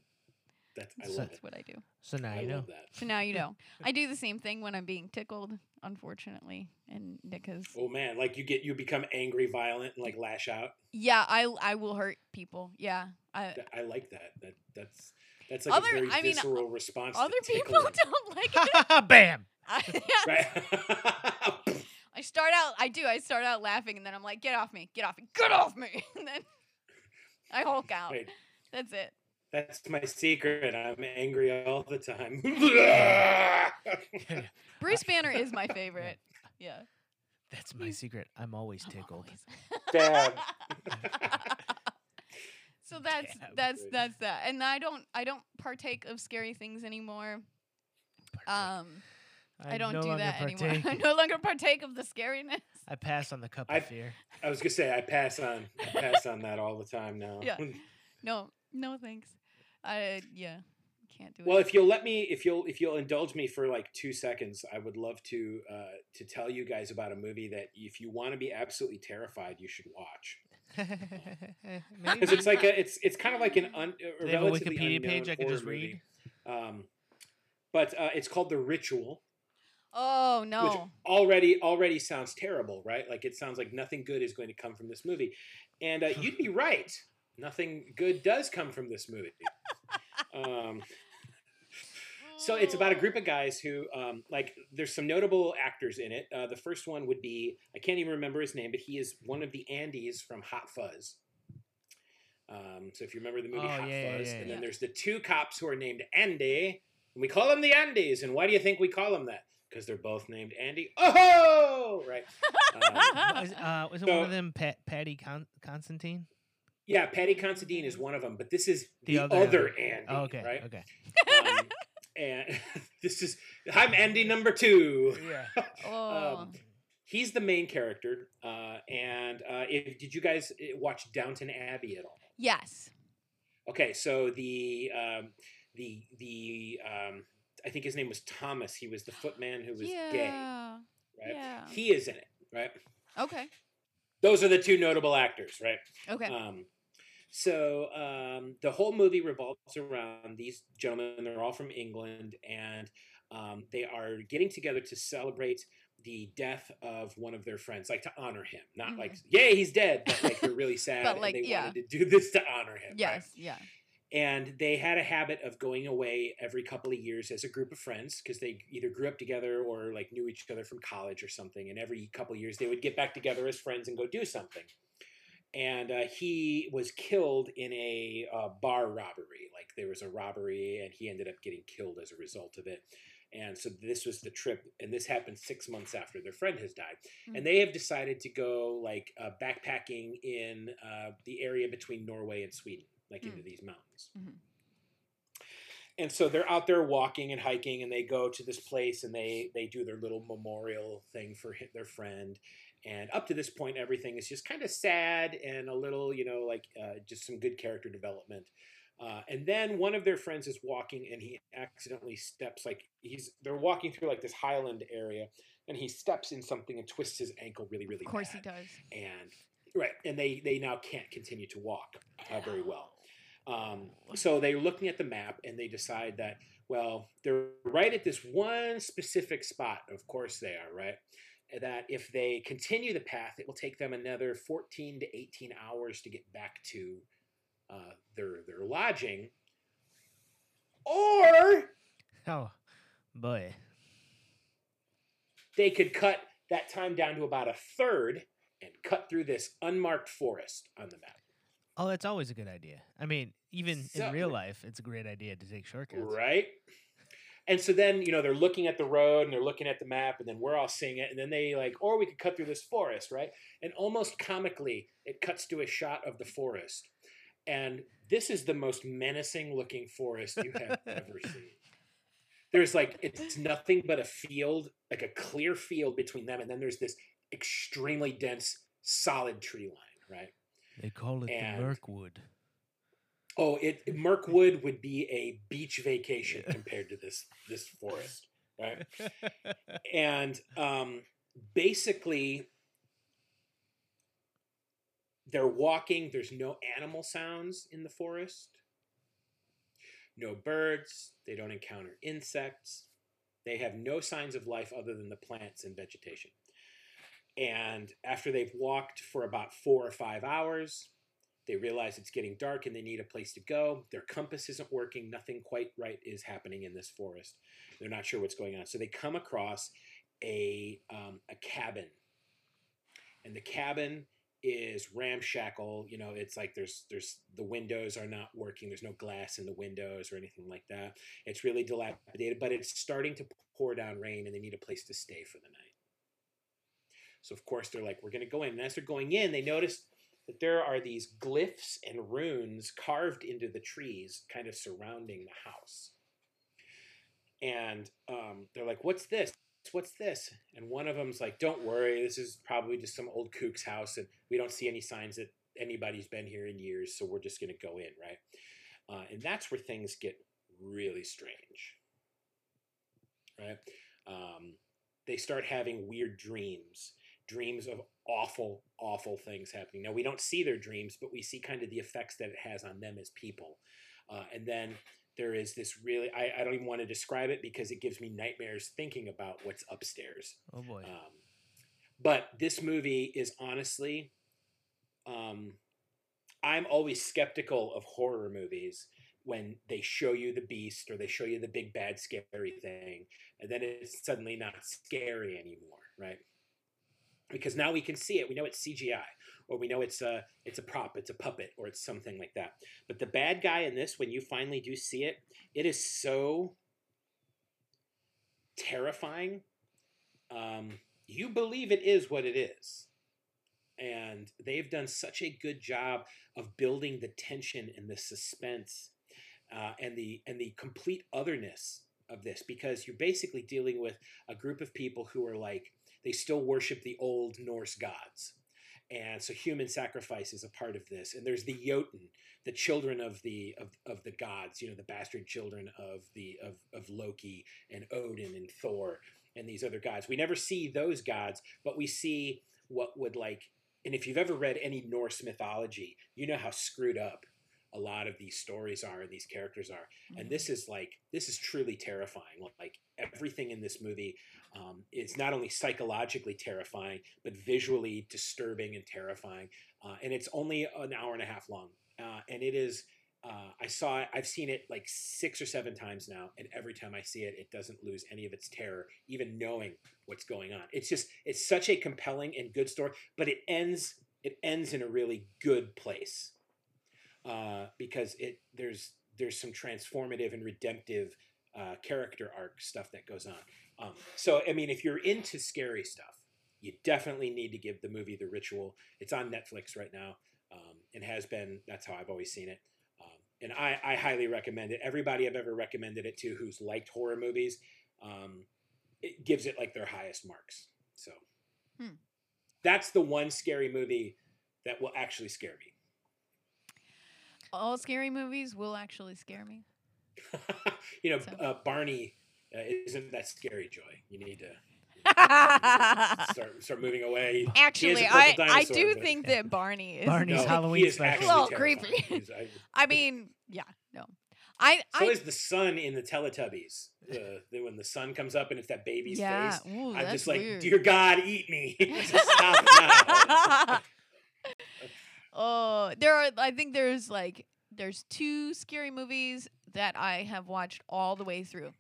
That's, I So- love That's it. what I do. so now I you know. that. So now you know. [LAUGHS] I do the same thing when I'm being tickled, unfortunately, and because Oh man, like you get you become angry, violent, and like lash out. yeah, I, I will hurt people. Yeah, I, I like that. That that's that's like Other- a very I mean, visceral response. to other people tickling, [LAUGHS] don't like it. [LAUGHS] Bam. [LAUGHS] I, I start out, I do. I start out laughing, and then I'm like, "Get off me! Get off me! Get off me!" And then I hulk out. Wait, That's it. that's my secret. I'm angry all the time. Bruce Banner is my favorite. Yeah. That's my secret. I'm always tickled. Dab. So that's Dab. that's Good. that's that. And I don't I don't partake of scary things anymore. Um I, don't no do longer that anymore. [LAUGHS] I no longer partake of the scariness. I pass on the cup I- of fear. I was gonna say I pass on I pass on that all the time now. Yeah. [LAUGHS] No, no thanks. I yeah, can't do Well, it. Well, if you'll let me, if you'll if you'll indulge me for like two seconds, I would love to uh, to tell you guys about a movie that if you want to be absolutely terrified, you should watch. [LAUGHS] [LAUGHS] Maybe. Because it's like a, it's it's kind of like an un, a They have a relatively Wikipedia page I can just read. movie. Um, but uh, it's called The Ritual, oh which no. already already sounds terrible, right? Like it sounds like nothing good is going to come from this movie, and uh, you'd be [LAUGHS] right. Nothing good does come from this movie. Um, So it's about a group of guys who, um, like, there's some notable actors in it. Uh, the first one would be I can't even remember his name, but he is one of the Andys from Hot Fuzz. Um, so if you remember the movie Oh, Hot yeah, Fuzz, yeah, and yeah. then there's the two cops who are named Andy, and we call them the Andys. And why do you think we call them that? Because they're both named Andy. Oh, right. [LAUGHS] Um, Was, uh, was So- one of them, Pat, Patty Con- Constantine? yeah, Paddy Considine is one of them, but this is The the, other other, Andy. Andy. Oh, okay. Right. Okay. Um, and [LAUGHS] this is I'm Andy number two. Yeah. [LAUGHS] oh. um, he's the main character. Uh, and uh, if, did you guys uh, watch Downton Abbey at all? yes. Okay, so the um, the the um, I think his name was Thomas. He was the footman who was yeah. gay, right? Yeah. He is in it, right? Okay. Those are the two notable actors, right? Okay. Um, So um, the whole movie revolves around these gentlemen. They're all from England, and um, they are getting together to celebrate the death of one of their friends, like to honor him. Not like, yay, he's dead, but like they're really [LAUGHS] sad, Mm-hmm. like, and they yeah. wanted to do this to honor him. right? Yeah. and they had a habit of going away every couple of years as a group of friends because they either grew up together or like knew each other from college or something and every couple of years they would get back together as friends and go do something and uh, he was killed in a uh, bar robbery like there was a robbery and he ended up getting killed as a result of it. And so this was the trip and this happened six months after their friend has died. And they have decided to go like uh, backpacking in uh, the area between norway and sweden like Mm. into these mountains. Mhm. and so they're out there walking and hiking and they go to this place and they they do their little memorial thing for their friend and up to this point everything is just kind of sad and a little you know like uh, just some good character development uh, and then one of their friends is walking and he accidentally steps like he's they're walking through like this highland area and he steps in something and twists his ankle really really Of course bad. he does. and right and they they now can't continue to walk uh, very well. Um, so they're looking at the map and they decide that well they're right at this one specific spot. Of course they are right that if they continue the path it will take them another 14 to 18 hours to get back to uh, their their lodging or [LAUGHS] Oh, boy. they could cut that time down to about a third and cut through this unmarked forest on the map Oh, that's always a good idea. I mean, even So- in real life, it's a great idea to take shortcuts. Right. And so then, you know, they're looking at the road and they're looking at the map, and then we're all seeing it. And then they like, or we could cut through this forest, right? And almost comically, it cuts to a shot of the forest. And this is the most menacing looking forest you have [LAUGHS] ever seen. There's like, it's nothing but a field, like a clear field between them. And then there's this extremely dense, solid tree line, right? They call it And- the Mirkwood. Oh, it Mirkwood would be a beach vacation compared to this this forest, right? [LAUGHS] And um, basically, they're walking. There's no animal sounds in the forest. No birds. They don't encounter insects. They have no signs of life other than the plants and vegetation. And after they've walked for about four or five hours, they realize it's getting dark and they need a place to go. Their compass isn't working. Nothing quite right is happening in this forest. They're not sure what's going on. So they come across a um, a cabin, and the cabin is ramshackle. You know, it's like there's there's the windows are not working. There's no glass in the windows or anything like that. It's really dilapidated, but it's starting to pour down rain, and they need a place to stay for the night. So of course they're like, we're going to go in. And as they're going in, they notice that there are these glyphs and runes carved into the trees, kind of surrounding the house. And um, they're like, "What's this? What's this?" And one of them's like, "Don't worry, this is probably just some old kook's house, and we don't see any signs that anybody's been here in years, so we're just going to go in, right?" Uh, and that's where things get really strange, right? Um, they start having weird dreams dreams of awful, awful things happening. Now, we don't see their dreams, but we see kind of the effects that it has on them as people. Uh, and then there is this really, I, I don't even want to describe it because it gives me nightmares thinking about what's upstairs. Oh boy. Um, but this movie is honestly, um, I'm always skeptical of horror movies when they show you the beast or they show you the big bad scary thing, and then it's suddenly not scary anymore, right? Because now we can see it. We know it's CGI, or we know it's a it's a prop, it's a puppet, or it's something like that. But the bad guy in this, when you finally do see it, it is so terrifying. Um, you believe it is what it is. And they've done such a good job of building the tension and the suspense uh, and the and the complete otherness of this because you're basically dealing with a group of people who are like they still worship the old Norse gods. And so human sacrifice is a part of this. And there's the Jotun, the children of the of, of the gods, you know, the bastard children of the of, of Loki and Odin and Thor and these other gods. We never see those gods, but we see what would like and if you've ever read any Norse mythology, you know how screwed up a lot of these stories are and these characters are. Mm-hmm. And this is like this is truly terrifying. Like everything in this movie um, is not only psychologically terrifying, but visually disturbing and terrifying. Uh, and it's only an hour and a half long, uh, and it is. Uh, I saw it. I've seen it like six or seven times now, and every time I see it, it doesn't lose any of its terror, even knowing what's going on. It's just it's such a compelling and good story, but it ends it ends in a really good place uh, because it there's there's some transformative and redemptive uh, character arc stuff that goes on. Um, so I mean, if you're into scary stuff, you definitely need to give the movie The Ritual. It's on Netflix right now um, and has been. That's how I've always seen it. Um, and I, I highly recommend it. Everybody I've ever recommended it to who's liked horror movies, um, it gives it like their highest marks. So Hmm. that's the one scary movie that will actually scare me. All scary movies will actually scare me. [LAUGHS] you know, So- uh, Barney uh, isn't that scary, Joy. You need to [LAUGHS] start start moving away. Actually, I, I do but- think that Barney is. Barney's No, Halloween is special. actually A little terrifying. creepy. I- [LAUGHS] I mean, yeah, no. I, so I is the sun in the Teletubbies. Uh, the- when the sun comes up and it's that baby's yeah. face. Ooh, I'm just like, weird. dear God, eat me. Just stop now. oh, there are. I think there's like there's two scary movies that I have watched all the way through.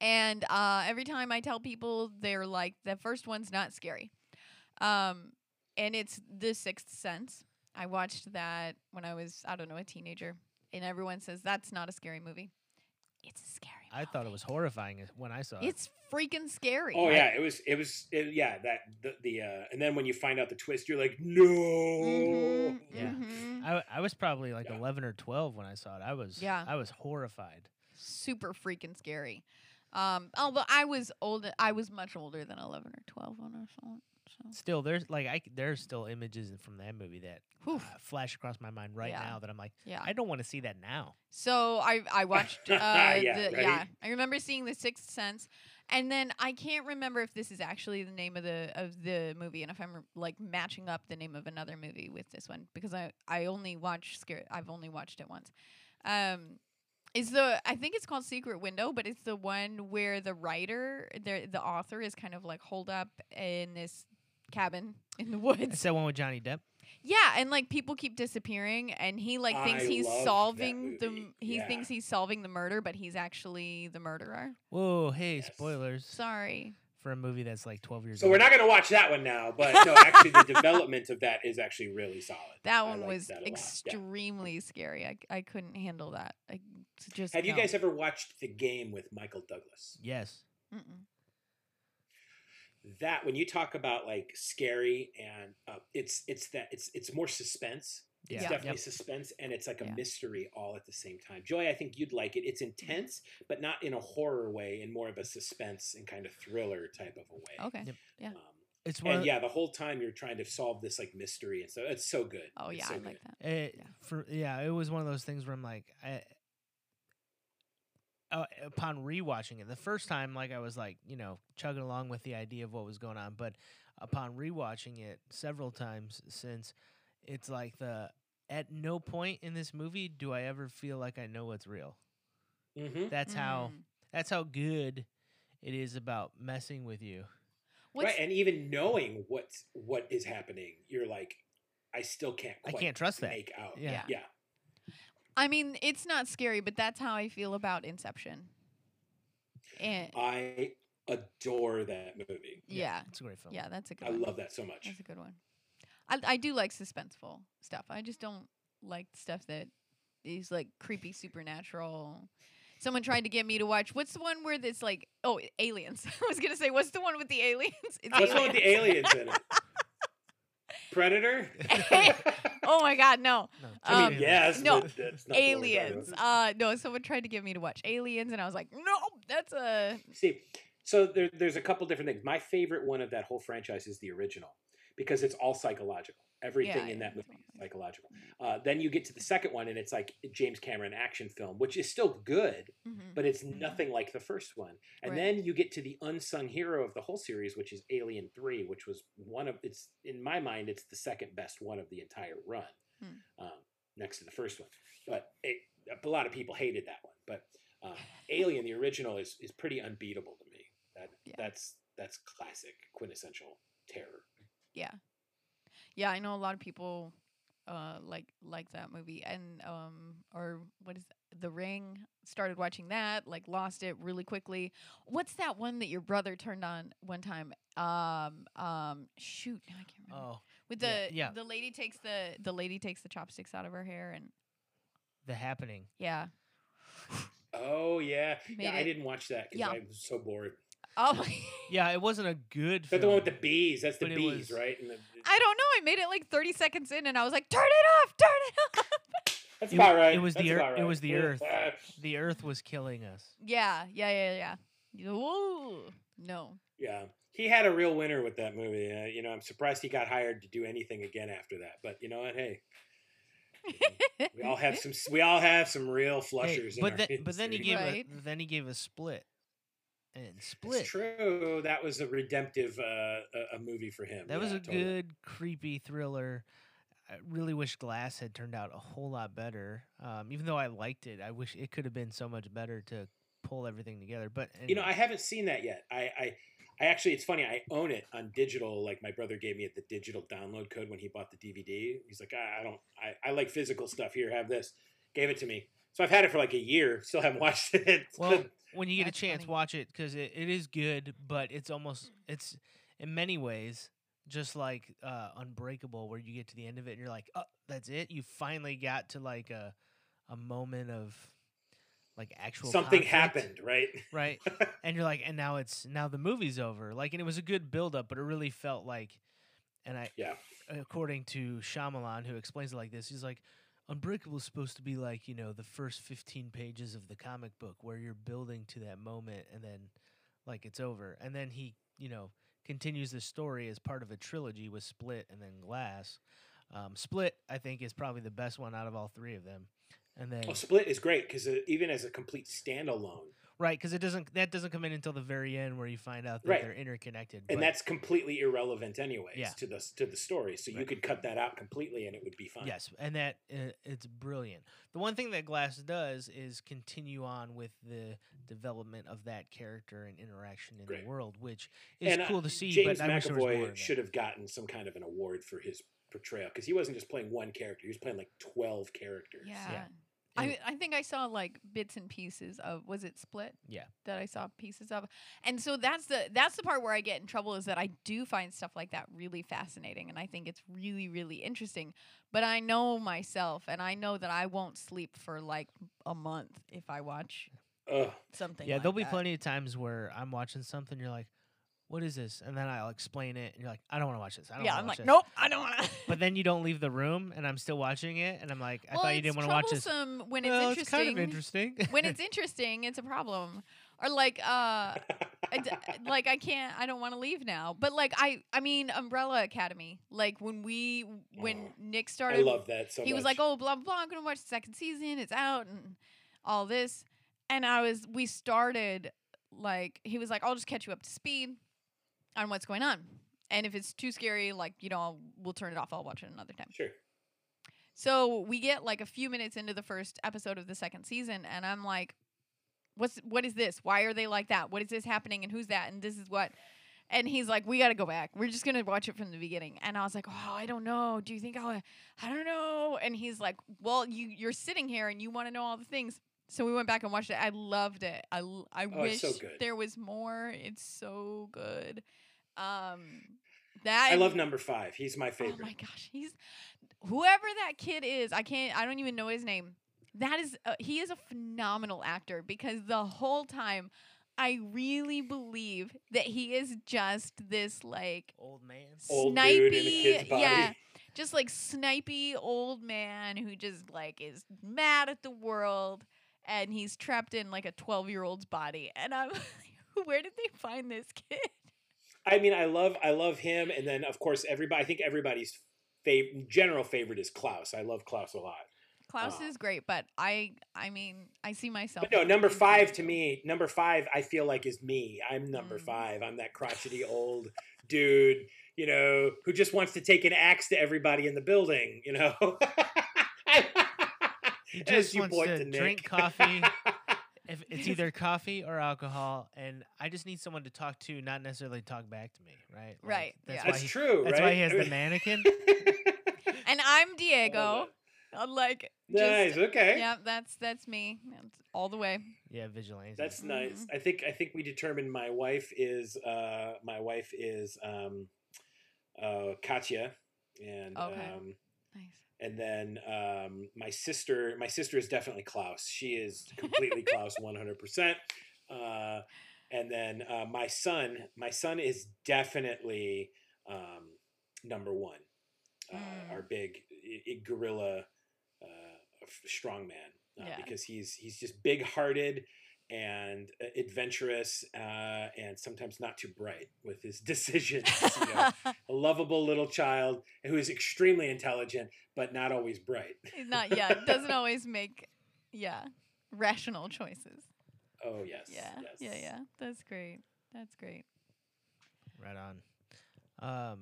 And uh, every time I tell people, they're like, the first one's not scary. Um, and it's The Sixth Sense. I watched that when I was, I don't know, a teenager. And everyone says that's not a scary movie. It's a scary I thought it was horrifying when I saw it. It's freaking scary. Oh yeah, it was. It was. It, yeah, that the, the uh, and then when you find out the twist, you're like, no. Mhm, Yeah. mhm. I, I was probably like Yeah. 11 or 12 when I saw it. I was Yeah. I was horrified. super freaking scary. Um, although I was old, I was much older than eleven or twelve when I saw it. So Still, there's like I there's still images from that movie that Whew. uh, flash across my mind right Yeah. now that I'm like, yeah. I don't want to see that now. So I I [LAUGHS] watched uh, Yeah, the, right? yeah I remember seeing the Sixth Sense, and then I can't remember if this is actually the name of the of the movie and if I'm like matching up the name of another movie with this one because I I only watch scare I've only watched it once. Um, is the I think it's called Secret Window, but it's the one where the writer the the author is kind of like holed up in this cabin in the woods. It's that one with Johnny Depp. Yeah, and like people keep disappearing, and he like thinks I he's solving the. m- He Yeah. thinks he's solving the murder, but he's actually the murderer. Whoa, hey, Yes. spoilers Sorry. for a movie that's like 12 years So old. we're not going to watch that one now, but no, [LAUGHS] actually, the development of that is actually really solid. That I one liked was that a lot, yeah. extremely scary. I, I couldn't handle that. I just Have you no. guys ever watched The Game with Michael Douglas? Yes. Mm-mm. That when you talk about like scary and uh, it's it's that it's it's more suspense. It's Yeah. definitely Yep. suspense and it's like a Yeah. mystery all at the same time. Joy, I think you'd like it. It's intense, but not in a horror way, in more of a suspense and kind of thriller type of a way. Okay. Yep. Yeah. Um, It's one and of, yeah, the whole time you're trying to solve this like mystery, and so it's so good. Oh It's yeah, so I good. like that. It, Yeah. For yeah, it was one of those things where I'm like, I, uh, upon rewatching it, the first time, like I was like, you know, chugging along with the idea of what was going on, but upon rewatching it several times since, it's like the at no point in this movie do I ever feel like I know what's real. Mhm. That's how Mm. that's how good it is about messing with you. What's, right, and even knowing what what is happening, you're like, I still can't. I can't trust that. Make out. Yeah. Yeah. yeah. I mean, it's not scary, but that's how I feel about Inception. And I adore that movie. yeah, It's a great film. yeah, that's a good one. I one. love that so much. That's a good one. I I do like suspenseful stuff. I just don't like stuff that is like creepy supernatural. Someone tried to get me to watch. What's the one where it's like oh aliens? [LAUGHS] I was gonna say what's the one with the aliens? It's What's the one with the aliens in it? [LAUGHS] Predator. [LAUGHS] oh my god, no. No, I mean, Um, yes. no, but that's not the one we're Aliens. Uh no, someone tried to get me to watch Aliens and I was like, "No, that's a See, so there, there's a couple different things. My favorite one of that whole franchise is the original because it's all psychological. Everything Yeah, in that movie is psychological. Uh, then you get to the second one, and it's like a James Cameron action film, which is still good, Mhm. but it's nothing like the first one. And Right. then you get to the unsung hero of the whole series, which is Alien Three, which was one of it's in my mind it's the second best one of the entire run, Hmm. um, next to the first one. But it, a lot of people hated that one. But uh, Alien, the original, is is pretty unbeatable to me. That Yeah. that's that's classic, quintessential terror. Yeah, I know a lot of people uh like like that movie and um or what is that? The Ring started watching that, like lost it really quickly. What's that one that your brother turned on one time? Um um shoot, I can't remember. Oh, With the yeah, yeah. the lady takes the the lady takes the chopsticks out of her hair and The Happening. yeah. Oh yeah, Made yeah. I didn't watch that because Yeah. I was so bored. Oh [LAUGHS] Yeah, it wasn't a good. Is that the one with the bees? That's the bees, was- right? And the, I don't know. I made it like 30 seconds in and I was like, "Turn it off. Turn it [LAUGHS] off." [LAUGHS] that's it- about right. it was the earth. ear- about it was the right. earth. [LAUGHS] The Earth was killing us. yeah, yeah, yeah, yeah. Whoa. No. Yeah, he had a real winner with that movie. Uh, you know, I'm surprised he got hired to do anything again after that. But you know what? Hey, we all have some. We all have some real Hey, flushers. in but our then, but then he gave Right. a then he gave a split, and split. It's true. That was a redemptive uh, a, a movie for him. That was a totally. good, creepy thriller. I really wish Glass had turned out a whole lot better. Um, even though I liked it, I wish it could have been so much better to pull everything together. But You know. I haven't seen that yet. I, I, I actually, it's funny. I own it on digital. Like my brother gave me the digital download code when he bought the DVD. He's like, I, I don't, I, I like physical stuff. Here, have this. Gave it to me. So I've had it for like a year. Still haven't watched [LAUGHS] it. Well, when you get That's a chance, funny. watch it because it, it is good, but it's almost it's in many ways just like uh, Unbreakable, where you get to the end of it and you're like, oh, that's it. You finally got to like a a moment of like actual something conflict, happened, right? right? [LAUGHS] and you're like, and now it's now the movie's over. Like, and it was a good build up, but it really felt like, and I, Yeah. according to Shyamalan, who explains it like this, he's like, Unbreakable is supposed to be like you know the first 15 pages of the comic book where you're building to that moment and then like it's over, and then he you know continues the story as part of a trilogy with Split and then Glass. Um, Split, I think, is probably the best one out of all three of them. And then Oh, Split is great because even as a complete standalone, right because it doesn't that doesn't come in until the very end where you find out that Right. they're interconnected. and but- that's completely irrelevant anyways Yeah. to the to the story. So you could cut that out completely, and it would be fine. Yes, and that uh, it's brilliant. The one thing that Glass does is continue on with the development of that character and interaction in Great. the world, which is and uh, cool to see. James but I wish there was more. McAvoy should have gotten some kind of an award for his portrayal because he wasn't just playing one character; he was playing like twelve characters. Yeah. And- I, I think I saw like bits and pieces of was it split Yeah. that I saw pieces of and so that's the that's the part where I get in trouble is that I do find stuff like that really fascinating and I think it's really really interesting but I know myself and I know that I won't sleep for like a month if I watch Ugh. something Yeah, like there'll be that. plenty of times where I'm watching something, you're like, "What is this?" And then I'll explain it, and you're like, "I don't want to watch this. I don't yeah I'm watch like this." nope I don't want to [LAUGHS] But then you don't leave the room, and I'm still watching it, and I'm like, "I well, thought you didn't want to watch this." troublesome when it's well, interesting it's kind of interesting. [LAUGHS] when it's interesting it's a problem or like uh I d- [LAUGHS] like I can't I don't want to leave now. But like I I mean Umbrella Academy. Like when we when Oh, Nick I love that so he was like, "Oh, blah blah blah, I'm going to watch the second season. It's out and all this." And I was we started like he was like, "I'll just catch you up to speed on what's going on." And if it's too scary, like, you know, I'll, we'll turn it off. I'll watch it another time. sure. So we get like a few minutes into the first episode of the second season, and I'm like, "What's what is this? Why are they like that? What is this happening? And who's that? And this is what?" And he's like, "We got to go back. We're just gonna watch it from the beginning." And I was like, "Oh, I don't know. Do you think I'll? I don't know." And he's like, "Well, you you're sitting here and you want to know all the things." So we went back and watched it. I loved it. I Oh, wish so there was more. It's so good. Um, that I love number five. He's my favorite. Oh my gosh, he's whoever that kid is. I can't. I don't even know his name. That is. Uh, he is a phenomenal actor because the whole time, I really believe that he is just this like Old man. Old snipey, dude in a kid's body. yeah, just like snipey old man who just like is mad at the world and he's trapped in like a twelve year old's body. And I'm, [LAUGHS] like, where did they find this kid? I mean, I love I love him, and then of course everybody. I think everybody's fav- general favorite is Klaus. I love Klaus a lot. Klaus Uh, is great, but I I mean I see myself. But no, number five to me, number five, I feel like is me. I'm number Mm. five. I'm that crotchety old dude, you know, who just wants to take an axe to everybody in the building, you know. [LAUGHS] He As just you wants point to Nick. drink coffee. [LAUGHS] if it's [LAUGHS] either coffee or alcohol, and I just need someone to talk to, not necessarily talk back to me, right? Like, Right, That's yeah. why That's he, true, That's right? why he has I the mannequin. [LAUGHS] And I'm Diego. I'm like just, nice. Okay. Yeah, that's that's me. That's all the way. Yeah, vigilante. That's Mhm. nice. I think I think we determined my wife is uh my wife is um uh Katya and Okay. um Nice. And then um my sister my sister is definitely Klaus. She is completely [LAUGHS] Klaus 100%. Uh and then uh my son my son is definitely um number 1. Uh, Mm. our big i- gorilla uh f- strong man uh, Yeah. because he's he's just big hearted and uh, adventurous uh, and sometimes not too bright with his [LAUGHS] [LAUGHS] decisions. You know? a lovable little child who is extremely intelligent but not always bright. Not yet. Doesn't [LAUGHS] always make yeah rational choices. Oh yes, Yeah. yes. Yeah. Yeah. That's great. That's great. right on. Um,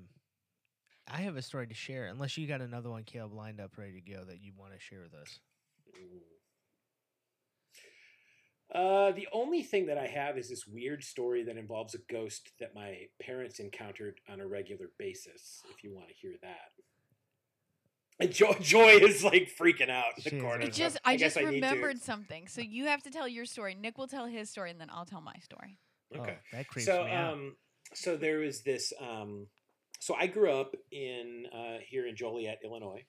I have a story to share. Unless you got another one, Caleb, lined up ready to go that you want to share with us. Uh, the only thing that I have is this weird story that involves a ghost that my parents encountered on a regular basis. If you want to hear that, and Joy, [LAUGHS] Joy is like freaking out in the corner. right just I, guess just I remembered something. So you have to tell your story. Nick will tell his story, and then I'll tell my story. Okay. Oh, that creeps so me out. um so there was this um so i grew up in uh here in joliet illinois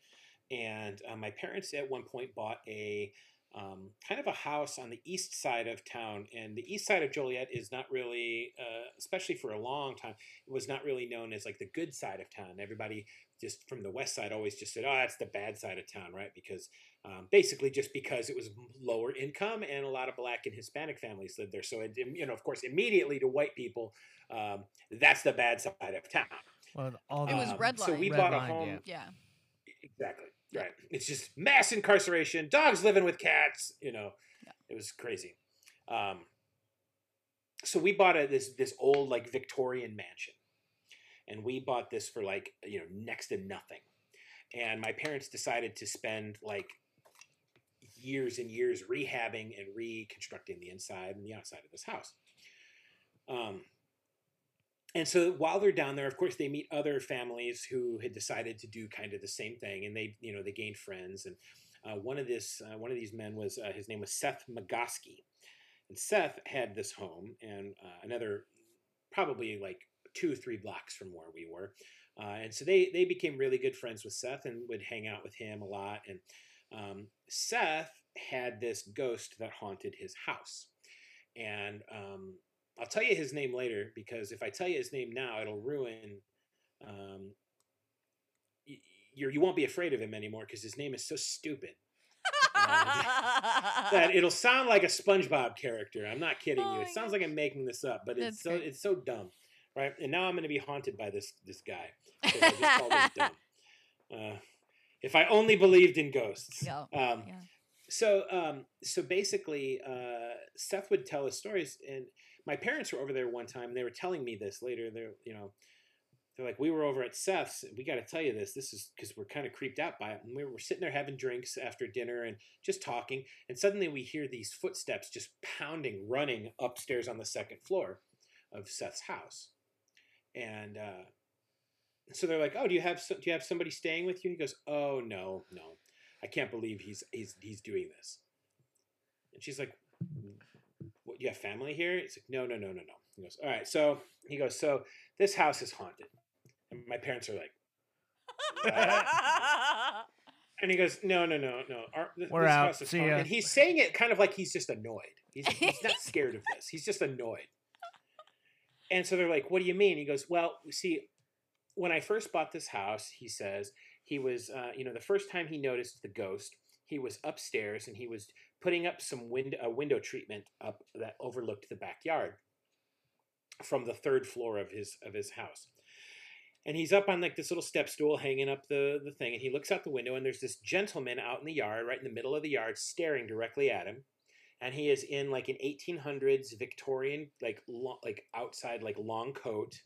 and uh, my parents at one point bought a um, kind of a house on the east side of town and the east side of joliet is not really uh, especially for a long time it was not really known as like the good side of town everybody just from the west side always just said oh that's the bad side of town right because um, basically just because it was lower income and a lot of black and hispanic families lived there so it, you know of course immediately to white people um, that's the bad side of town well, all It was Um, red so we. Red bought a home yeah. Yeah. exactly Yeah. Right. It's just mass incarceration dogs living with cats you know. Yeah. it was crazy. Um, so we bought a, this this old like victorian mansion. And we bought this for like you know next to nothing. And my parents decided to spend like years and years rehabbing and reconstructing the inside and the outside of this house. Um, and so while they're down there of course they meet other families who had decided to do kind of the same thing and they you know they gained friends and uh, one of this uh, one of these men was uh, his name was seth Magoski. and seth had this home and uh, another probably like two or three blocks from where we were uh, and so they they became really good friends with seth and would hang out with him a lot and um, seth had this ghost that haunted his house and um, I'll tell you his name later because if I tell you his name now, it'll ruin. Um, you're, you won't be afraid of him anymore because his name is so stupid [LAUGHS] that [LAUGHS] it'll sound like a SpongeBob character. I'm not kidding Oh you. It sounds like I'm making this up, but it's so great. it's so dumb, right? And now I'm going to be haunted by this this guy. [LAUGHS] 'cause I just called him dumb. Uh, if I only believed in ghosts. Yeah, Um, yeah. so um so basically uh seth would tell us stories and my parents were over there one time and they were telling me this later they're you know they're like we were over at seth's we got to tell you this this is because we're kind of creeped out by it and we were sitting there having drinks after dinner and just talking and suddenly we hear these footsteps just pounding running upstairs on the second floor of seth's house. And uh so they're like oh do you have so, do you have somebody staying with you? He goes oh no no. I can't believe he's he's he's doing this. And she's like, "What? You have family here?" He's like, "No, no, no, no, no." He goes, "All right." So he goes, "So this house is haunted," and my parents are like, and he goes, "No, no, no, no. Our, th- We're this out. See haunted." ya. And he's saying it kind of like he's just annoyed. He's, he's not [LAUGHS] scared of this. He's just annoyed. And so they're like, "What do you mean?" He goes, "Well, see, when I first bought this house, he says he was, uh, you know, the first time he noticed the ghost, he was upstairs and he was putting up some window, uh, window treatment up that overlooked the backyard. from the third floor of his of his house. And he's up on like this little step stool hanging up the, the thing, and he looks out the window, and there's this gentleman out in the yard, right in the middle of the yard, staring directly at him. And he is in like an 1800s Victorian, like lo- like outside like long coat,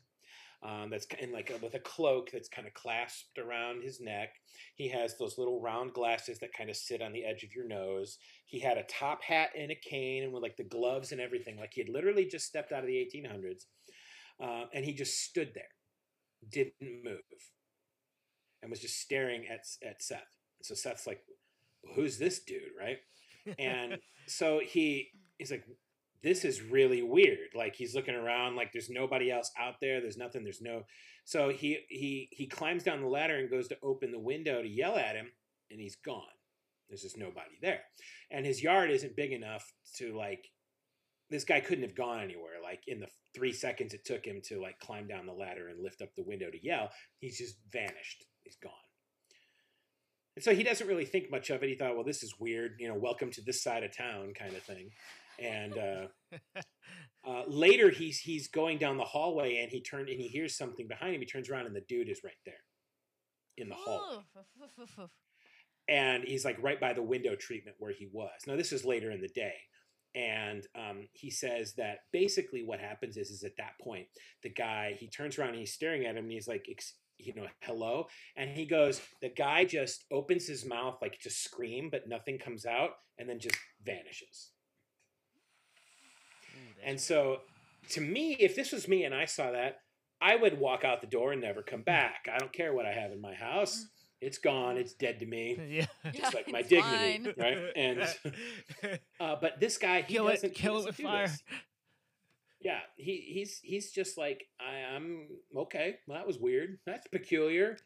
um, that's in like a, with a cloak that's kind of clasped around his neck. He has those little round glasses that kind of sit on the edge of your nose. He had a top hat and a cane, and with like the gloves and everything, like he had literally just stepped out of the 1800s. Uh, and he just stood there didn't move and was just staring at at Seth. So Seth's like, "Who's this dude?" Right? And so he he's like, "This is really weird." Like he's looking around, like there's nobody else out there. There's nothing. There's no. So he he he climbs down the ladder and goes to open the window to yell at him, and he's gone. There's just nobody there, and his yard isn't big enough to like. This guy couldn't have gone anywhere. Like in the three seconds it took him to like climb down the ladder and lift up the window to yell, he's just vanished. He's gone. And so he doesn't really think much of it. He thought, well, this is weird, you know, welcome to this side of town kind of thing. And uh, [LAUGHS] uh, later he's he's going down the hallway and he turned and he hears something behind him. He turns around and the dude is right there in the hall. And he's like right by the window treatment where he was. Now this is later in the day and um, he says that basically what happens is is at that point the guy he turns around and he's staring at him and he's like you know hello and he goes the guy just opens his mouth like to scream but nothing comes out and then just vanishes and so to me if this was me and i saw that i would walk out the door and never come back i don't care what i have in my house it's gone. It's dead to me. [LAUGHS] Yeah, just like my dignity, fine. right? And [LAUGHS] uh, but this guy, he kill doesn't it, kill it with fire. This. Yeah, he he's he's just like I, am okay. Well, that was weird. That's peculiar,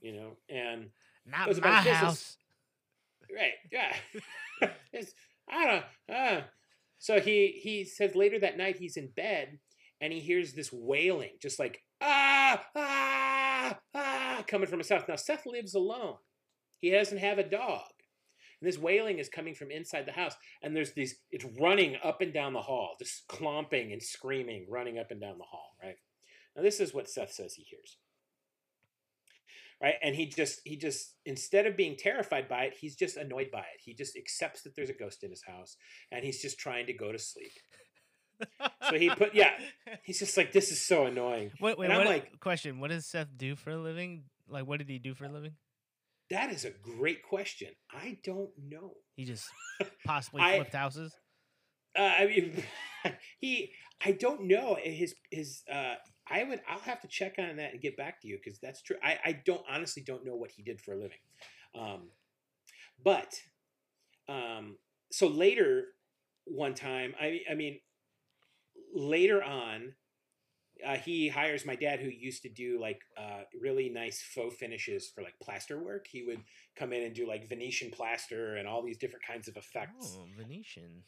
you know. And not it was my about house. Right? Yeah. [LAUGHS] I don't. Uh. So he he says later that night he's in bed and he hears this wailing, just like ah ah ah coming from house. Now Seth lives alone. He doesn't have a dog. And this wailing is coming from inside the house. And there's these, it's running up and down the hall, just clomping and screaming, running up and down the hall, right? Now this is what Seth says he hears. Right? And he just, he just, instead of being terrified by it, he's just annoyed by it. He just accepts that there's a ghost in his house and he's just trying to go to sleep so he put yeah. [LAUGHS] He's just like this is so annoying. Wait, wait, and I'm like, question: What does Seth do for a living? Like, what did he do for a living? That is a great question. I don't know. He just [LAUGHS] possibly I, flipped houses. Uh, I mean, [LAUGHS] he. I don't know his his. Uh, I would. I'll have to check on that and get back to you because that's true. I I don't honestly don't know what he did for a living. Um, but um, so later one time, I I mean, later on, uh, he hires my dad, who used to do like uh, really nice faux finishes for like plaster work. He would come in and do like Venetian plaster and all these different kinds of effects. Oh, Venetian.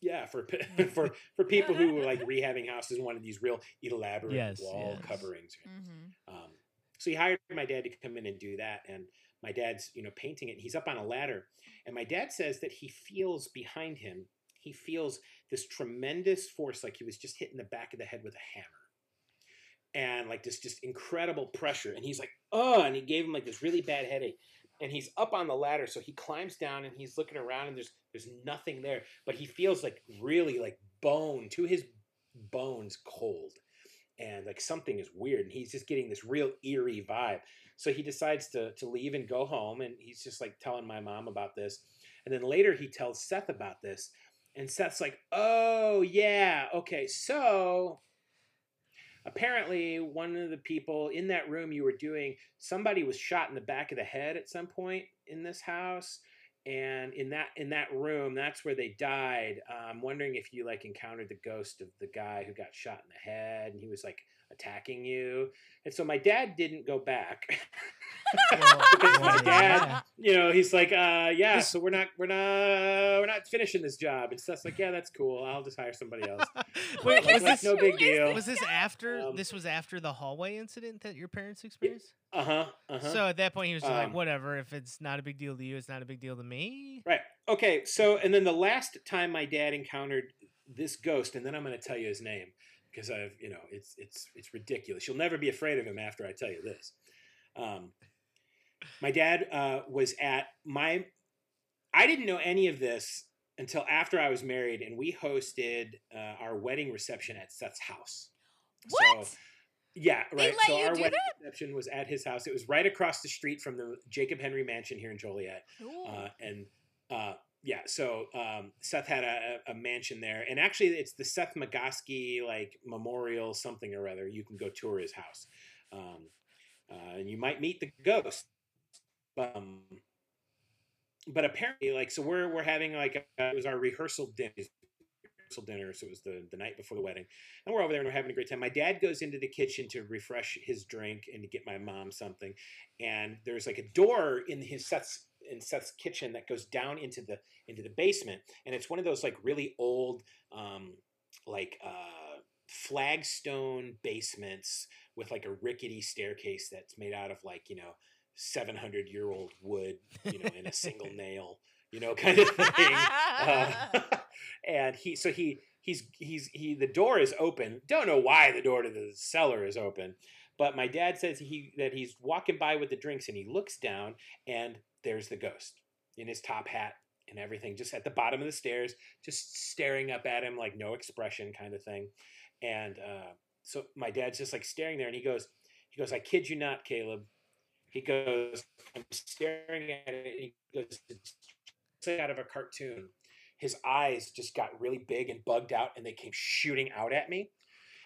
Yeah, for [LAUGHS] [LAUGHS] for for people who were like rehabbing houses and wanted these real elaborate yes, wall yes. coverings. Mm-hmm. Um, so he hired my dad to come in and do that, and my dad's you know painting it. And he's up on a ladder, and my dad says that he feels behind him. He feels this tremendous force, like he was just hitting the back of the head with a hammer. And like this just incredible pressure. And he's like, oh, and he gave him like this really bad headache. And he's up on the ladder, so he climbs down and he's looking around and there's there's nothing there. But he feels like really like bone to his bones cold. And like something is weird. And he's just getting this real eerie vibe. So he decides to to leave and go home. And he's just like telling my mom about this. And then later he tells Seth about this. And Seth's like, oh, yeah, okay, so apparently one of the people in that room you were doing, somebody was shot in the back of the head at some point in this house. And in that in that room, that's where they died. Uh, I'm wondering if you like encountered the ghost of the guy who got shot in the head, and he was like attacking you. And so my dad didn't go back. [LAUGHS] [LAUGHS] because my dad, you know, he's like, uh, yeah, so we're not, we're not, we're not finishing this job. And Seth's like, yeah, that's cool. I'll just hire somebody else. [LAUGHS] Wait, was this no big deal? Was this after? Um, this was after the hallway incident that your parents experienced. Uh huh. Uh-huh. So at that point, he was um, like, whatever. If it's not a big deal to you, it's not a big deal to me. Right. Okay. So, and then the last time my dad encountered this ghost, and then I'm going to tell you his name because I've you know it's it's it's ridiculous. You'll never be afraid of him after I tell you this. Um, my dad uh, was at my. I didn't know any of this until after I was married, and we hosted uh, our wedding reception at Seth's house. What? So, yeah, right. so our wedding reception was at his house. It was right across the street from the Jacob Henry Mansion here in Joliet. Uh, and uh, yeah, so um, Seth had a, a mansion there, and actually, it's the Seth Magoski like memorial something or other. You can go tour his house, um, uh, and you might meet the ghost. Um, but apparently, like, so we're we're having like a, it was our rehearsal dinner. Rehearsal dinner, so it was the, the night before the wedding, and we're over there and we're having a great time. My dad goes into the kitchen to refresh his drink and to get my mom something, and there's like a door in his Seth's in Seth's kitchen that goes down into the into the basement, and it's one of those like really old, um, like uh, flagstone basements with like a rickety staircase that's made out of like you know 700 year old wood, you know, in a single [LAUGHS] nail, you know, kind of thing. Uh, [LAUGHS] [LAUGHS] and he so he he's he's he the door is open. Don't know why the door to the cellar is open. But my dad says he that he's walking by with the drinks and he looks down and there's the ghost in his top hat and everything, just at the bottom of the stairs, just staring up at him like no expression kind of thing. And uh, so my dad's just like staring there and he goes, he goes, I kid you not, Caleb. He goes, I'm staring at it. He goes, it's out of a cartoon. His eyes just got really big and bugged out and they came shooting out at me.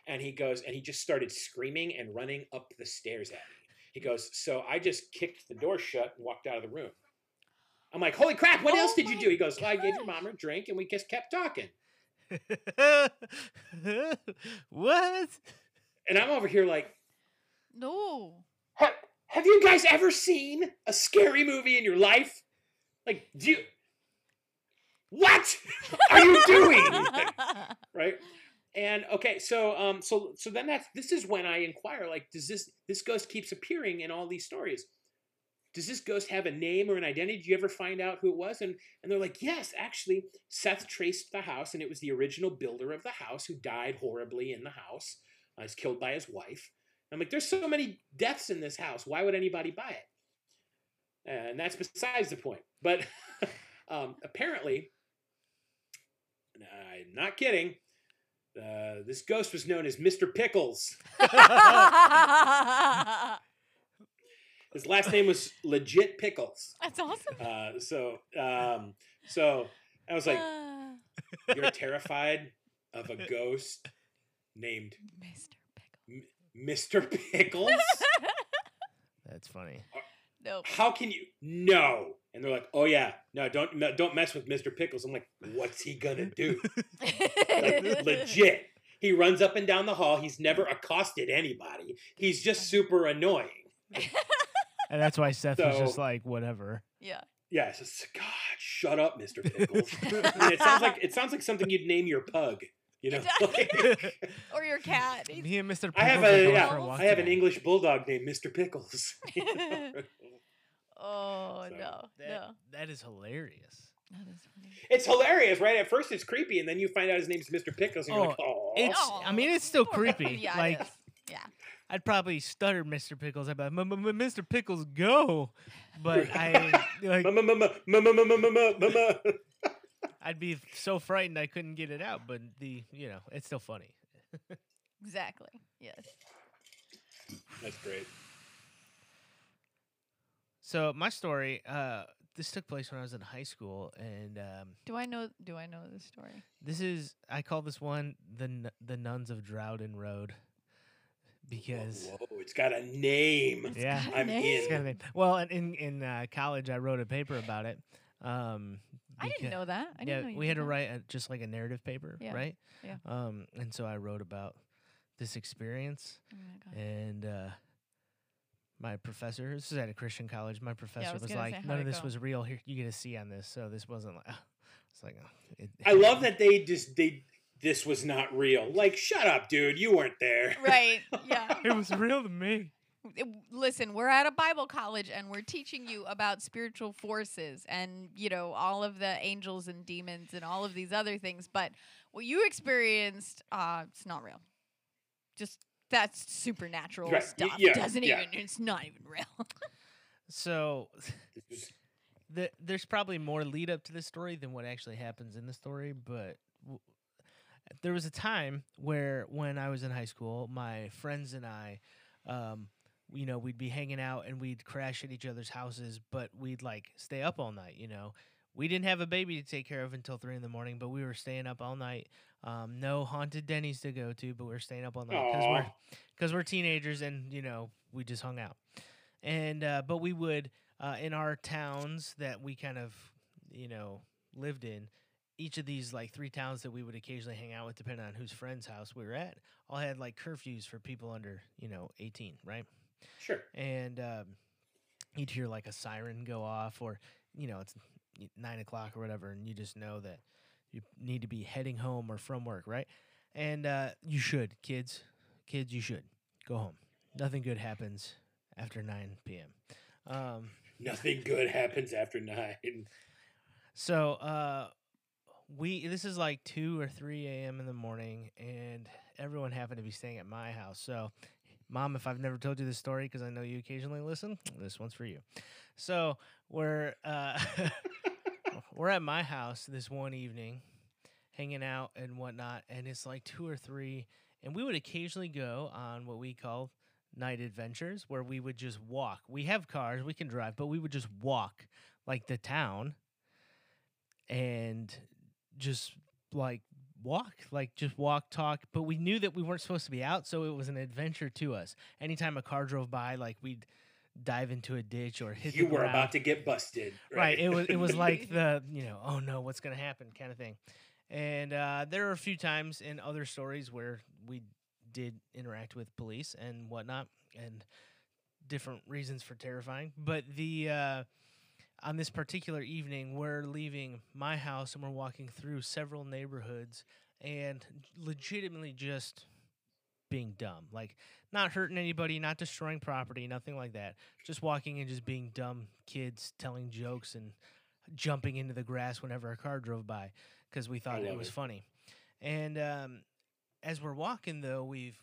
And he goes, and he just started screaming and running up the stairs at me. He goes, so I just kicked the door shut and walked out of the room. I'm like, holy crap, what Oh else did you do? He goes, well, I gave your mom a drink and we just kept talking. [LAUGHS] what? And I'm over here like, no. have, have you guys ever seen a scary movie in your life? Like, do you, what are you doing? [LAUGHS] right? And okay, so um, so so then that's this is when I inquire, like, does this this ghost keeps appearing in all these stories? Does this ghost have a name or an identity? Did you ever find out who it was? And and they're like, yes, actually, Seth traced the house, and it was the original builder of the house who died horribly in the house. Uh, was killed by his wife. I'm like, there's so many deaths in this house. Why would anybody buy it? And that's besides the point. But [LAUGHS] um, apparently, I'm not kidding. Uh, this ghost was known as Mr. Pickles. [LAUGHS] His last name was legit Pickles. That's awesome. Uh, so, um, so I was like, Uh, [SIGHS] "You're terrified of a ghost named Mr. Pickle. Mr. Pickles? [LAUGHS] That's funny. Nope. How can you? No." And they're like, "Oh yeah, no, don't don't mess with Mr. Pickles." I'm like, "What's he gonna do?" like [LAUGHS] legit. He runs up and down the hall. He's never accosted anybody. He's just super annoying. And that's why Seth was just like, whatever. Yeah. Yeah, it's just God, shut up, Mr. [LAUGHS] Pickles. I mean, it sounds like it sounds like something you'd name your pug. You know, [LAUGHS] Like, Or your cat. He's- Me and Mr. Pickles I have are a yeah, for I have an. English bulldog named Mr. Pickles. Oh So, no, That, no. that is hilarious. That is funny. it's hilarious, right? At first, it's creepy, and then you find out his name's Mr. Pickles, and you're like, oh, It's. I mean, it's still creepy. [LAUGHS] yeah, like. Yeah. I'd probably stutter, Mr. Pickles. I'd be like, "M- m- m- Mr. Pickles, go! But I like. I'd be so frightened I couldn't get it out. But the you know, it's still funny. [LAUGHS] Exactly. Yes. That's great. So my story, uh, this took place when I was in high school, and um, Do I know? Do I know this story? this is I call this one the the nuns of Drowden Road because whoa, whoa, it's got a name. It's Yeah. got a I'm name. it's in. kind of name. well, and in in uh, college I wrote a paper about it. Um, I didn't know that. I yeah, didn't know you we had to that. write a, just like a narrative paper, Yeah, right? yeah. Um, and so I wrote about this experience, Oh my God. and uh, my professor, this is at a Christian college. My professor was was, gonna say, like, "None of this go?" was real. Here, you get a C on this." So this wasn't like. [LAUGHS] It's like, oh, it, I love that they just they this was not real. Like, shut up, dude. You weren't there. [LAUGHS] Right. Yeah. [LAUGHS] it was real to me. listen, we're at a Bible college and we're teaching you about spiritual forces and, you know, all of the angels and demons and all of these other things. But what you experienced, uh, it's not real. just that's supernatural Right, stuff. yeah, Doesn't yeah. even. It's not even real. [LAUGHS] So the, there's probably more lead up to this story than what actually happens in the story, but w- there was a time where when I was in high school, my friends and I, um, you know, we'd be hanging out and we'd crash at each other's houses, but we'd like stay up all night. You know, we didn't have a baby to take care of until three in the morning, but we were staying up all night. Um, no haunted Denny's to go to, but we are staying up all night because we're because we're teenagers and you know we just hung out and uh, but we would uh, in our towns that we kind of you know lived in each of these like three towns that we would occasionally hang out with depending on whose friend's house we were at all had like curfews for people under you know 18 right Sure. and um, you'd hear like a siren go off or you know it's nine o'clock or whatever and you just know that you need to be heading home or from work right? And uh, you should kids kids you should go home. Nothing good happens after 9 p.m um, Nothing good happens after nine. so uh we this is like 2 or 3 a.m in the morning and everyone happened to be staying at my house. So mom if i've never told you this story because i know you occasionally listen this one's for you. So we're uh [LAUGHS] we're at my house this one evening hanging out and whatnot and it's like 2 or 3 and we would occasionally go on what we call night adventures where we would just walk. We have cars we can drive but we would just walk like the town and just like walk like just walk talk but we knew that we weren't supposed to be out so it was an adventure to us. Anytime a car drove by like we'd dive into a ditch or hit the you were about to get busted. right? It was it was [LAUGHS] like the you know oh no what's gonna happen? kind of thing. And uh, there are a few times in other stories where we did interact with police and whatnot and different reasons for terrifying but the uh, on this particular evening we're leaving my house and we're walking through several neighborhoods and legitimately just being dumb. Like not hurting anybody not destroying property nothing like that. Just walking and just being dumb kids telling jokes and jumping into the grass whenever a car drove by because we thought it was it. funny. And um, as we're walking though we've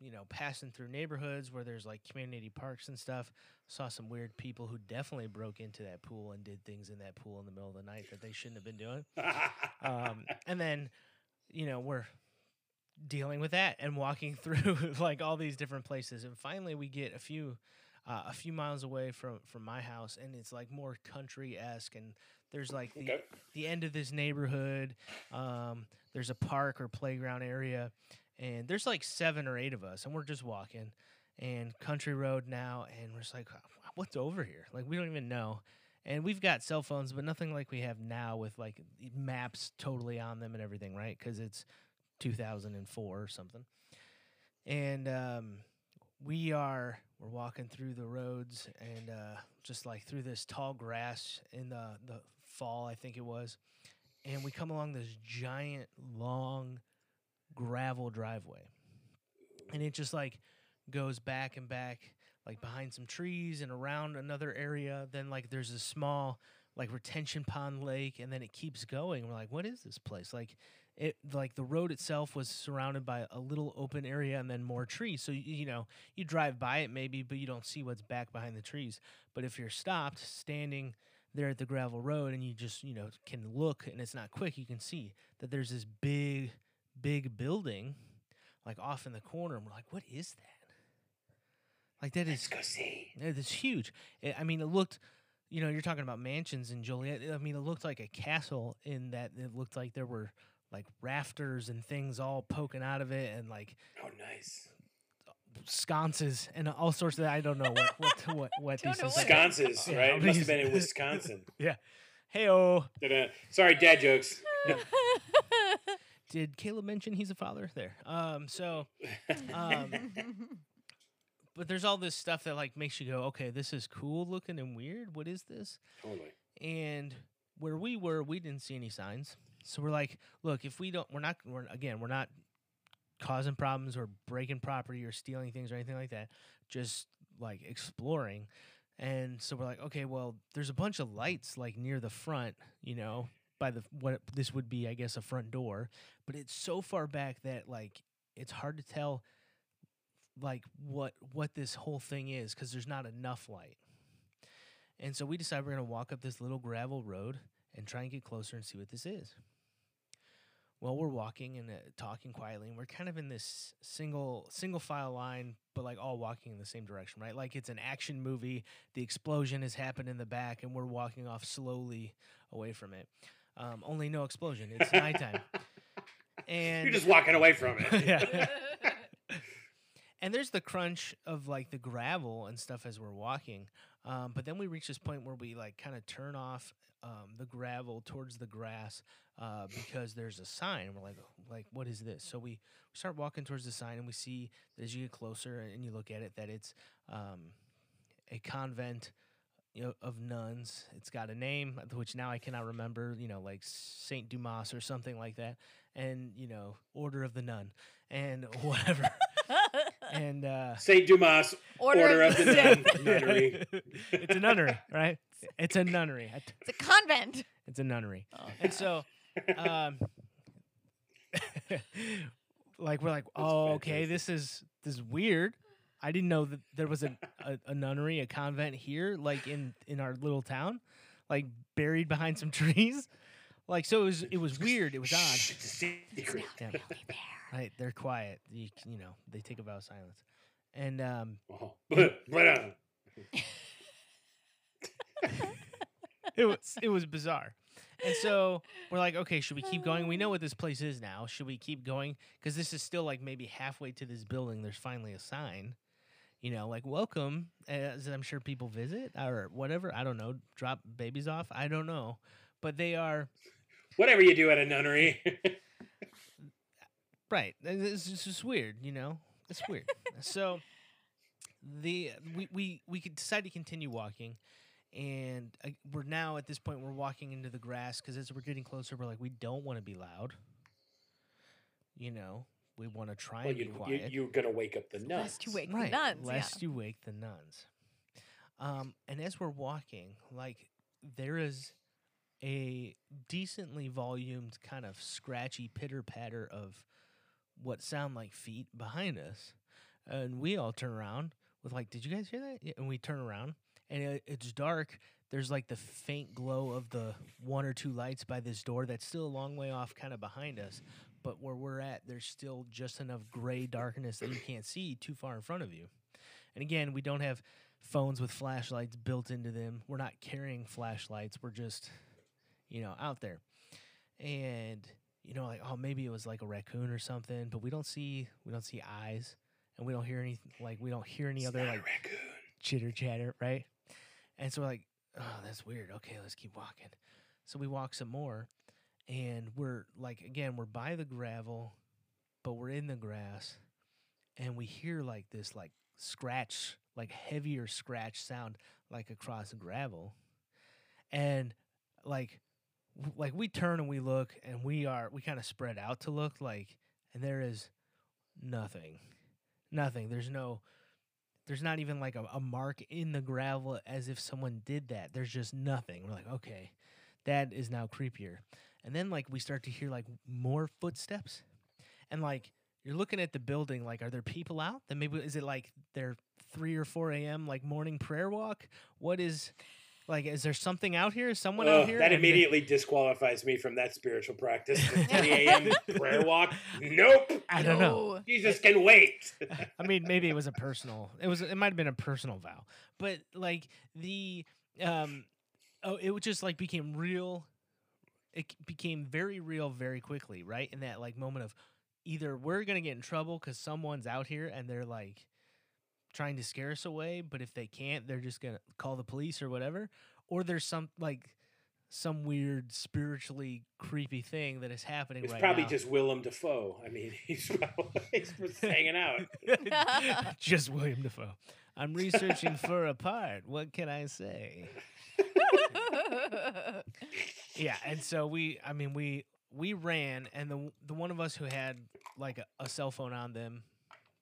you know passing through neighborhoods where there's like community parks and stuff saw some weird people who definitely broke into that pool and did things in that pool in the middle of the night that they shouldn't have been doing. [LAUGHS] Um, and then you know we're dealing with that and walking [LAUGHS] through like all these different places. And finally we get a few uh, a few miles away from from my house and it's like more country-esque. And there's like the, okay. the end of this neighborhood. Um, there's a park or playground area. And there's like seven or eight of us and we're just walking and country road now and we're just like what's over here? Like we don't even know. And we've got cell phones but nothing like we have now with like maps totally on them and everything right? Because it's 2004 or something. And um, we are we're walking through the roads and uh, just like through this tall grass in the the fall i think it was. And we come along this giant long gravel driveway. And it just like goes back and back like behind some trees and around another area then like there's a small like retention pond lake and then it keeps going. We're like what is this place? Like it like the road itself was surrounded by a little open area and then more trees. So you, know you drive by it maybe but you don't see what's back behind the trees. But if you're stopped standing there at the gravel road and you just you know can look and it's not quick you can see that there's this big big building like off in the corner. And we're like what is that like that Let's is go see. it's huge It- i mean it looked you know you're talking about mansions in joliet i mean it looked like a castle in that it looked like there were like rafters and things all poking out of it and like Oh, nice. sconces and all sorts of I don't know what what [LAUGHS] what, what Don't these know what- Sconces, Yeah, right? It must have been in [LAUGHS] Wisconsin. Yeah. Hey oh, Da-da. Sorry, dad jokes. [LAUGHS] did Caleb mention he's a father? There. Um. So, um, but there's all this stuff that like makes you go, okay, this is cool looking and weird. What is this? Totally. And where we were, we didn't see any signs. So we're like, look, if we don't, we're not, we're, again, we're not causing problems or breaking property or stealing things or anything like that. Just like exploring. And so we're like, okay, well, there's a bunch of lights like near the front, you know, by the what this would be, I guess, a front door, but it's so far back that like it's hard to tell like what what this whole thing is because there's not enough light. And so we decide we're gonna walk up this little gravel road and try and get closer and see what this is. Well, we're walking and uh, talking quietly, and we're kind of in this single single file line, but like all walking in the same direction, right? Like it's an action movie. The explosion has happened in the back, and we're walking off slowly away from it. Um, only no explosion. It's [LAUGHS] nighttime, and You're just walking away from it. [LAUGHS] yeah. [LAUGHS] and there's the crunch of like the gravel and stuff as we're walking. Um, but then we reach this point where we like kind of turn off um, the gravel towards the grass uh, because there's a sign. We're like, like, what is this? So we start walking towards the sign and we see that as you get closer and you look at it that it's um, a convent you know, of nuns. It's got a name which now I cannot remember. You know, like Saint Dumas or something like that, and you know, Order of the Nun and [LAUGHS] whatever. And uh, Saint Dumas, Order, of the Nun, Nun. nunnery. [LAUGHS] it's a nunnery, right? It's a nunnery. It's a convent. It's a nunnery. Oh, And so, um, [LAUGHS] like we're like, oh, okay, this is this is weird. I didn't know that there was a, a, a nunnery, a convent here, like in in our little town, like buried behind some [LAUGHS] trees. Like so, it was it was weird. It was odd. It's a secret. Yeah. Right, they're quiet. You, you know, they take a vow of silence. And um, Oh, but, but, uh, it was it was bizarre. And so we're like, okay, should we keep going? We know what this place is now. Should we keep going? Because this is still like maybe halfway to this building. There's finally a sign, you know, like welcome, as I'm sure people visit or whatever. I don't know. Drop babies off. I don't know, but they are whatever you do at a nunnery. [LAUGHS] right. This is just, just weird, you know. It's weird. [LAUGHS] so the we we we could decide to continue walking. And uh, we're now at this point we're walking into the grass because as we're getting closer, we're like we don't want to be loud. You know, we want to try well, and be you, you, quiet. you're going to wake up the nuns. Lest you wake right, the nuns. lest you wake the nuns. Um, and as we're walking, like there is a decently volumed kind of scratchy pitter patter of what sound like feet behind us, and we all turn around with like, "Did you guys hear that?" And we turn around, and it, it's dark. There's like the faint glow of the one or two lights by this door that's still a long way off, kind of behind us. But where we're at, there's still just enough gray darkness that you can't see too far in front of you. And again, we don't have phones with flashlights built into them. We're not carrying flashlights. We're just, you know, out there. And you know, like oh, maybe it was like a raccoon or something, but we don't see we don't see eyes, and we don't hear any like we don't hear any It's other like raccoon. chitter chatter, right? And so we're like, oh, that's weird. Okay, let's keep walking. So we walk some more, and we're like, again, we're by the gravel, but we're in the grass, and we hear like this like scratch, like heavier scratch sound, like across gravel, and like, like we turn and we look, and we are we kind of spread out to look like, and there is nothing, nothing. There's no there's not even like a, a mark in the gravel as if someone did that. There's just nothing. We're like, okay, that is now creepier. And then like we start to hear like more footsteps, and like you're looking at the building. Like, are there people out? Then maybe is it like their three or four a.m. like morning prayer walk? What is like? Is there something out here? Is someone Oh, out here? that And they- immediately disqualifies me from that spiritual practice. The [LAUGHS] 3 a.m. prayer walk. Nope. I don't know. Jesus can wait. [LAUGHS] I mean, maybe it was a personal. It was. It might have been a personal vow, but like the um, oh, it just like became real. It became very real very quickly, right? In that like moment of either we're gonna get in trouble because someone's out here and they're like trying to scare us away, but if they can't, they're just gonna call the police or whatever, or there's some like some weird spiritually creepy thing that is happening It's right probably now. just Willem Dafoe. I mean, [LAUGHS] he's probably he's just [LAUGHS] hanging out. [LAUGHS] just Willem Dafoe. I'm researching for a part. What can I say? Yeah, and so we, I mean, we we ran, and the the one of us who had like a, a cell phone on them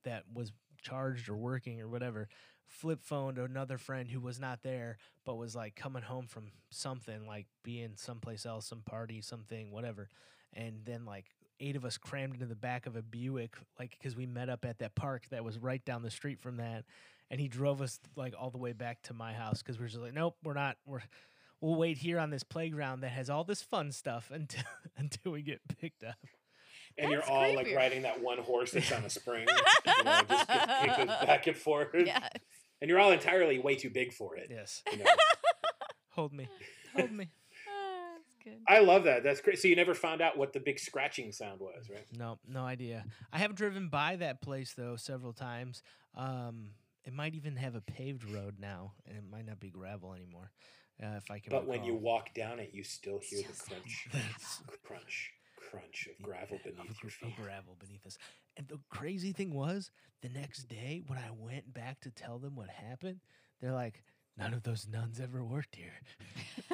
that was charged or working or whatever, flip phoned another friend who was not there but was like coming home from something, like being someplace else, some party, something, whatever, and then like eight of us crammed into the back of a Buick, like because we met up at that park that was right down the street from that, and he drove us like all the way back to my house because we are just like, nope, we're not. We're we'll wait here on this playground that has all this fun stuff until [LAUGHS] until we get picked up. And you're That's all like riding that one horse that's on a spring, you [LAUGHS] know, just gets kicked back and forth. yes. And you're all entirely way too big for it. Yes, You know? [LAUGHS] hold me, [LAUGHS] hold me. Ah, that's good. I love that. That's great. So you never found out what the big scratching sound was, right? No, no idea. I have driven by that place though several times. Um, it might even have a paved road now, and it might not be gravel anymore. Uh, if I can. But when you walk down it, you still hear the crunch, crunch, crunch of gravel beneath of, your feet. of gravel beneath us. And the crazy thing was, the next day when I went back to tell them what happened, they're like, "None of those nuns ever worked here.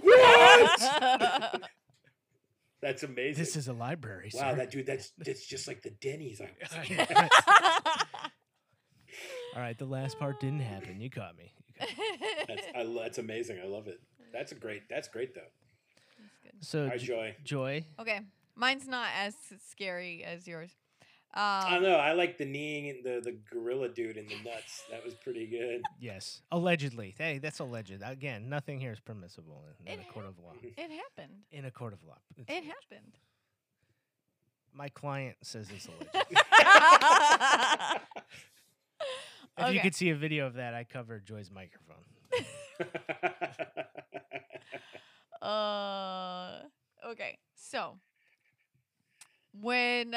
What? [LAUGHS] That's amazing. This is a library." wow, sir." that dude. That's that's just like the Denny's. I was I thinking. know. All right, the last part didn't happen. You caught me. You caught me. that's, I, that's amazing. I love it. That's a great. That's great though. That's good. So, Hi, J- Joy. Joy, Okay, mine's not as scary as yours. I Um, don't know. I like the kneeing and the the gorilla dude in the nuts. That was pretty good. [LAUGHS] yes, allegedly. Hey, that's alleged. Again, nothing here is permissible in, in a court of law. it happened. In a court of law, It's It alleged. happened. My client says it's alleged. [LAUGHS] If you could see a video of that, I covered Joy's microphone. [LAUGHS] Uh, okay. So when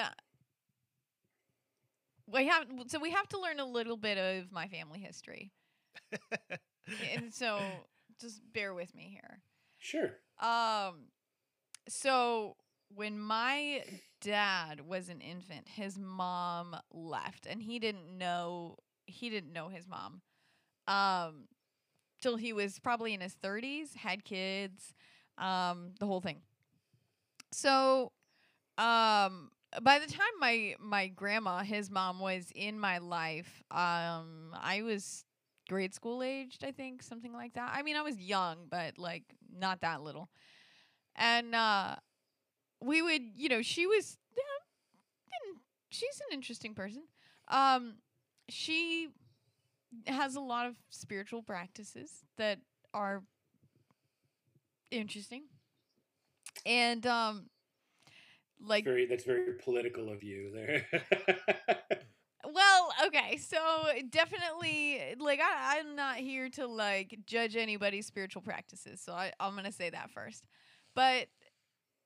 we have, so we have to learn a little bit of my family history, [LAUGHS] and so just bear with me here. sure. Um, so when my dad was an infant, his mom left, and he didn't know he didn't know his mom. Um, till he was probably in his thirties, had kids, um, the whole thing. So, um, by the time my my grandma, his mom, was in my life, um, I was grade school aged, I think, something like that. I mean, I was young, but like not that little. And uh we would, you know, she was yeah, she's an interesting person. Um she has a lot of spiritual practices that are interesting. And um like very. That's very political of you there. [LAUGHS] Well, okay, so definitely, eh, like, I, I'm not here to like judge anybody's spiritual practices, so I, I'm gonna say that first. But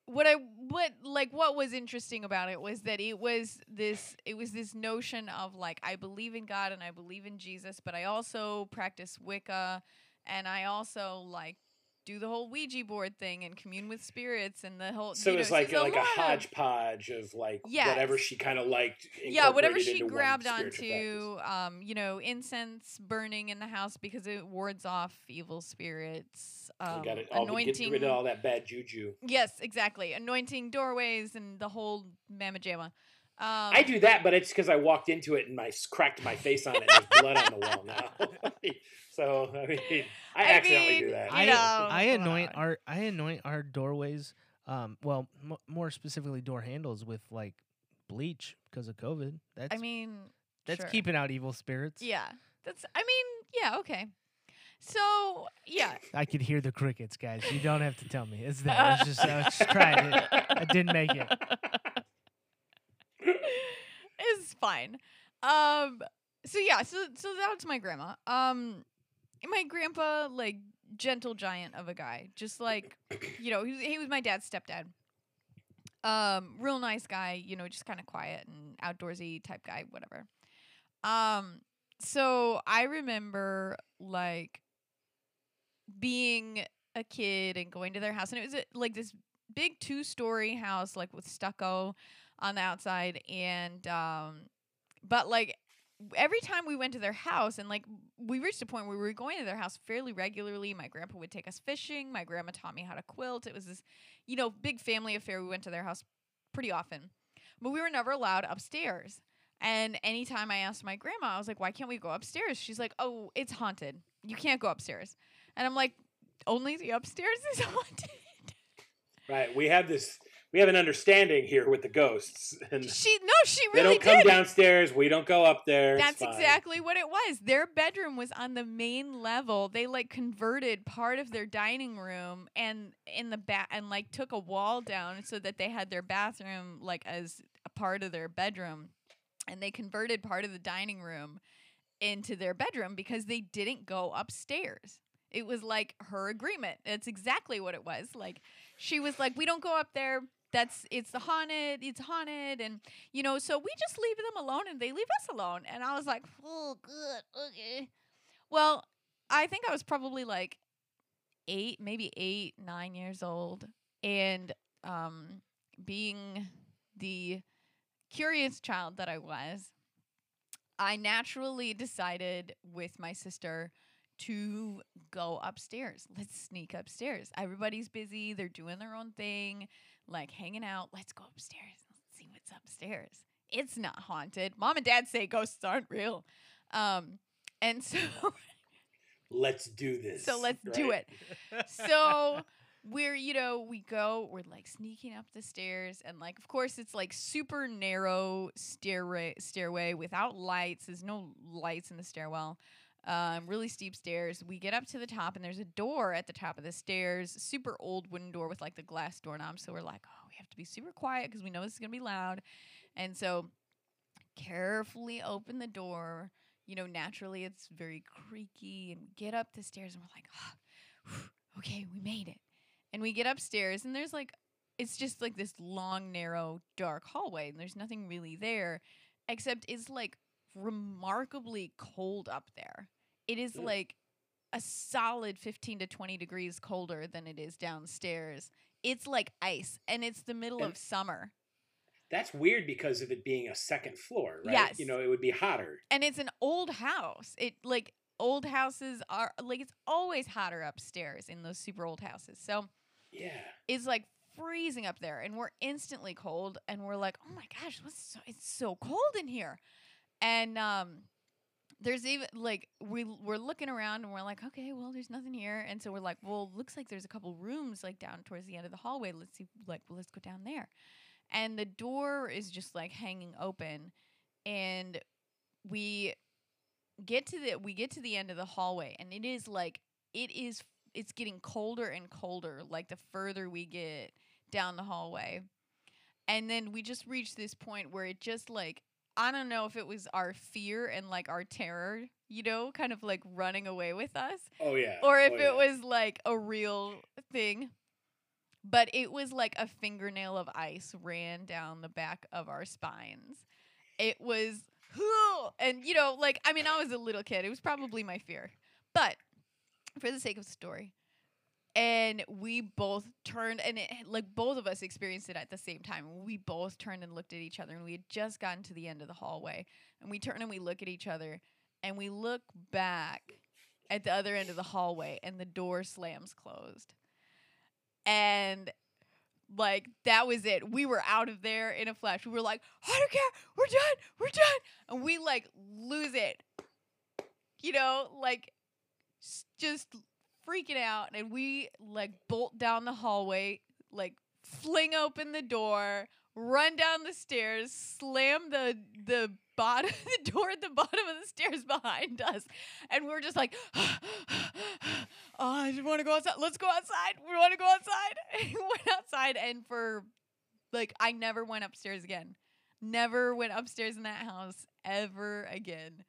what I what like what was interesting about it was that it was this it was this notion of like I believe in God and I believe in Jesus, but I also practice Wicca, and I also like do the whole Ouija board thing and commune with spirits and the whole. so you know, it's like a, like a of- hodgepodge of like whatever she kind of liked. yeah whatever she grabbed onto um you know incense burning in the house because it wards off evil spirits um, got it. All the, get anointing rid of all that bad juju. yes exactly anointing doorways and the whole mamma jamma um, I do that, but it's because I walked into it and I s- cracked my face on it. and There's blood on the wall now. [LAUGHS] so I mean, I, I accidentally mean, do that. I know, I anoint on. our I anoint our doorways. Um, well, m- more specifically, door handles with like bleach because of COVID. That's i mean that's sure. keeping out evil spirits. yeah that's i mean yeah okay so yeah [COUGHS] I could hear the crickets, guys. You don't have to tell me. It's [LAUGHS] there. I was just, I was just trying it. I didn't make it. [LAUGHS] [LAUGHS] it's fine. Um. So yeah. So so that was my grandma. Um, my grandpa, like gentle giant of a guy, just like you know, he was, he was my dad's stepdad. Um, real nice guy. You know, just kind of quiet and outdoorsy type guy. Whatever. Um. So I remember like being a kid and going to their house, and it was a, like this big two story house, like with stucco on the outside and um but like every time we went to their house and like we reached a point where we were going to their house fairly regularly. My grandpa would take us fishing. My grandma taught me how to quilt. It was this you know big family affair. We went to their house pretty often but we were never allowed upstairs. And anytime i asked my grandma i was like why can't we go upstairs? She's like oh it's haunted. You can't go upstairs. And i'm like only the upstairs is [LAUGHS] haunted. Right. We have this we have an understanding here with the ghosts, [LAUGHS] and She no, she really they don't come did. downstairs. We don't go up there. That's exactly what it was. Their bedroom was on the main level. They like converted part of their dining room and in the back and like took a wall down so that they had their bathroom like as a part of their bedroom. And they converted part of the dining room into their bedroom because they didn't go upstairs. It was like her agreement. It's exactly what it was. Like she was like, "We don't go up there. That's it's the haunted. It's haunted." And you know, so we just leave them alone, and they leave us alone. And I was like, "Oh, good, okay." Well, I think I was probably like eight, maybe eight, nine years old, and um, being the curious child that I was, I naturally decided with my sister to go upstairs. Let's sneak upstairs. Everybody's busy, they're doing their own thing, like hanging out. Let's go upstairs. Let's see what's upstairs. It's not haunted. Mom and dad say ghosts aren't real. Um and so [LAUGHS] Let's do this. so let's do it so we're you know we go we're like sneaking up the stairs and like of course it's like super narrow stairway stairway without lights there's no lights in the stairwell um, really steep stairs we get up to the top and there's a door at the top of the stairs super old wooden door with like the glass doorknob so we're like oh we have to be super quiet because we know this is going to be loud and so carefully open the door you know, naturally it's very creaky and we get up the stairs and we're like, oh, [SIGHS] okay, we made it. And we get upstairs and there's like, it's just like this long, narrow, dark hallway and there's nothing really there except it's like remarkably cold up there. It is Mm. like a solid 15 to 20 degrees colder than it is downstairs. It's like ice and it's the middle And- of summer. That's weird because of it being a second floor, right? Yes. You know, it would be hotter. and it's an old house. It like old houses are like it's always hotter upstairs in those super old houses. So Yeah. it's like freezing up there, and we're instantly cold, and we're like, oh my gosh, what's so, it's so cold in here, and um. There's even like we we're looking around and we're like, okay, well, there's nothing here, and so we're like, well, looks like there's a couple rooms like down towards the end of the hallway. Let's see, like, well, let's go down there, and the door is just like hanging open, and we get to the we get to the end of the hallway and it is like it is it's getting colder and colder like the further we get down the hallway. And then we just reach this point where it just like i don't know if it was our fear and like our terror you know kind of like running away with us Oh yeah. or if Oh, it yeah. was like a real thing. But it was like a fingernail of ice ran down the back of our spines. It was, whoo! [LAUGHS] and you know, like, I mean, I was a little kid. It was probably my fear. But for the sake of the story, and we both turned, and it, like both of us experienced it at the same time. We both turned and looked at each other, and we had just gotten to the end of the hallway. And we turn and we look at each other, and we look back at the other end of the hallway and the door slams closed. And like that was it. We were out of there in a flash. We were like, I don't care. We're done. We're done. And we like lose it. You know, like just freaking out and we like bolt down the hallway, like fling open the door, run down the stairs, slam the the bottom [LAUGHS] the door at the bottom of the stairs behind us. And we were just like, [SIGHS] oh, I just want to go outside. Let's go outside. We want to go outside. [LAUGHS] Went outside, and for like, I never went upstairs again. Never went upstairs in that house ever again.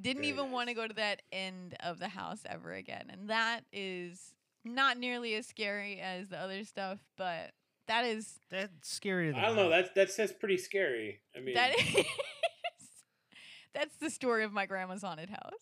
Didn't Very even want to go to that end of the house ever again. And that is not nearly as scary as the other stuff, but that is That's scarier than I don't know. That's that's that's pretty scary. I mean, that [LAUGHS] is that's the story of my grandma's haunted house.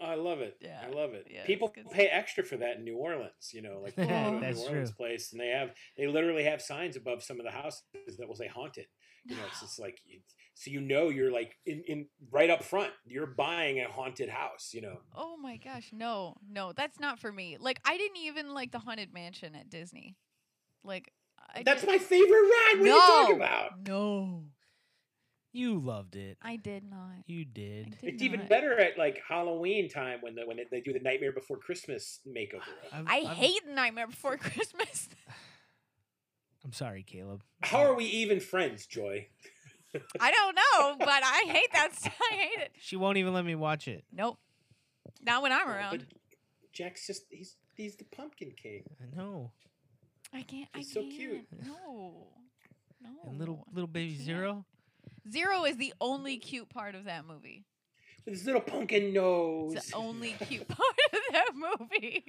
Oh, I love it. Yeah, I love it. yeah, People pay extra for that in New Orleans. You know, like [LAUGHS] the New Orleans true. place, and they have they literally have signs above some of the houses that will say haunted. You know, it's just like you- so you know you're like in, in right up front. You're buying a haunted house. You know. Oh my gosh, no, no, that's not for me. Like I didn't even like the haunted mansion at Disney. Like I That's did- my favorite ride. What are you talking No. about? No. You loved it. I did not. You did. did It's even better at like Halloween time when the, when they- they do the Nightmare Before Christmas makeover. I've- I I've- hate Nightmare Before Christmas. [SIGHS] I'm sorry, Caleb. How are we even friends, Joy? I don't know, but I hate that. st- I hate it. She won't even let me watch it. Nope. Not when I'm Oh, around. But Jack's just he's he's the pumpkin king. I know. I can't. I He's so cute. can't. No. No. And little little baby can't. Zero. Zero is the only cute part of that movie. With his little pumpkin nose. It's the only cute [LAUGHS] part of that movie.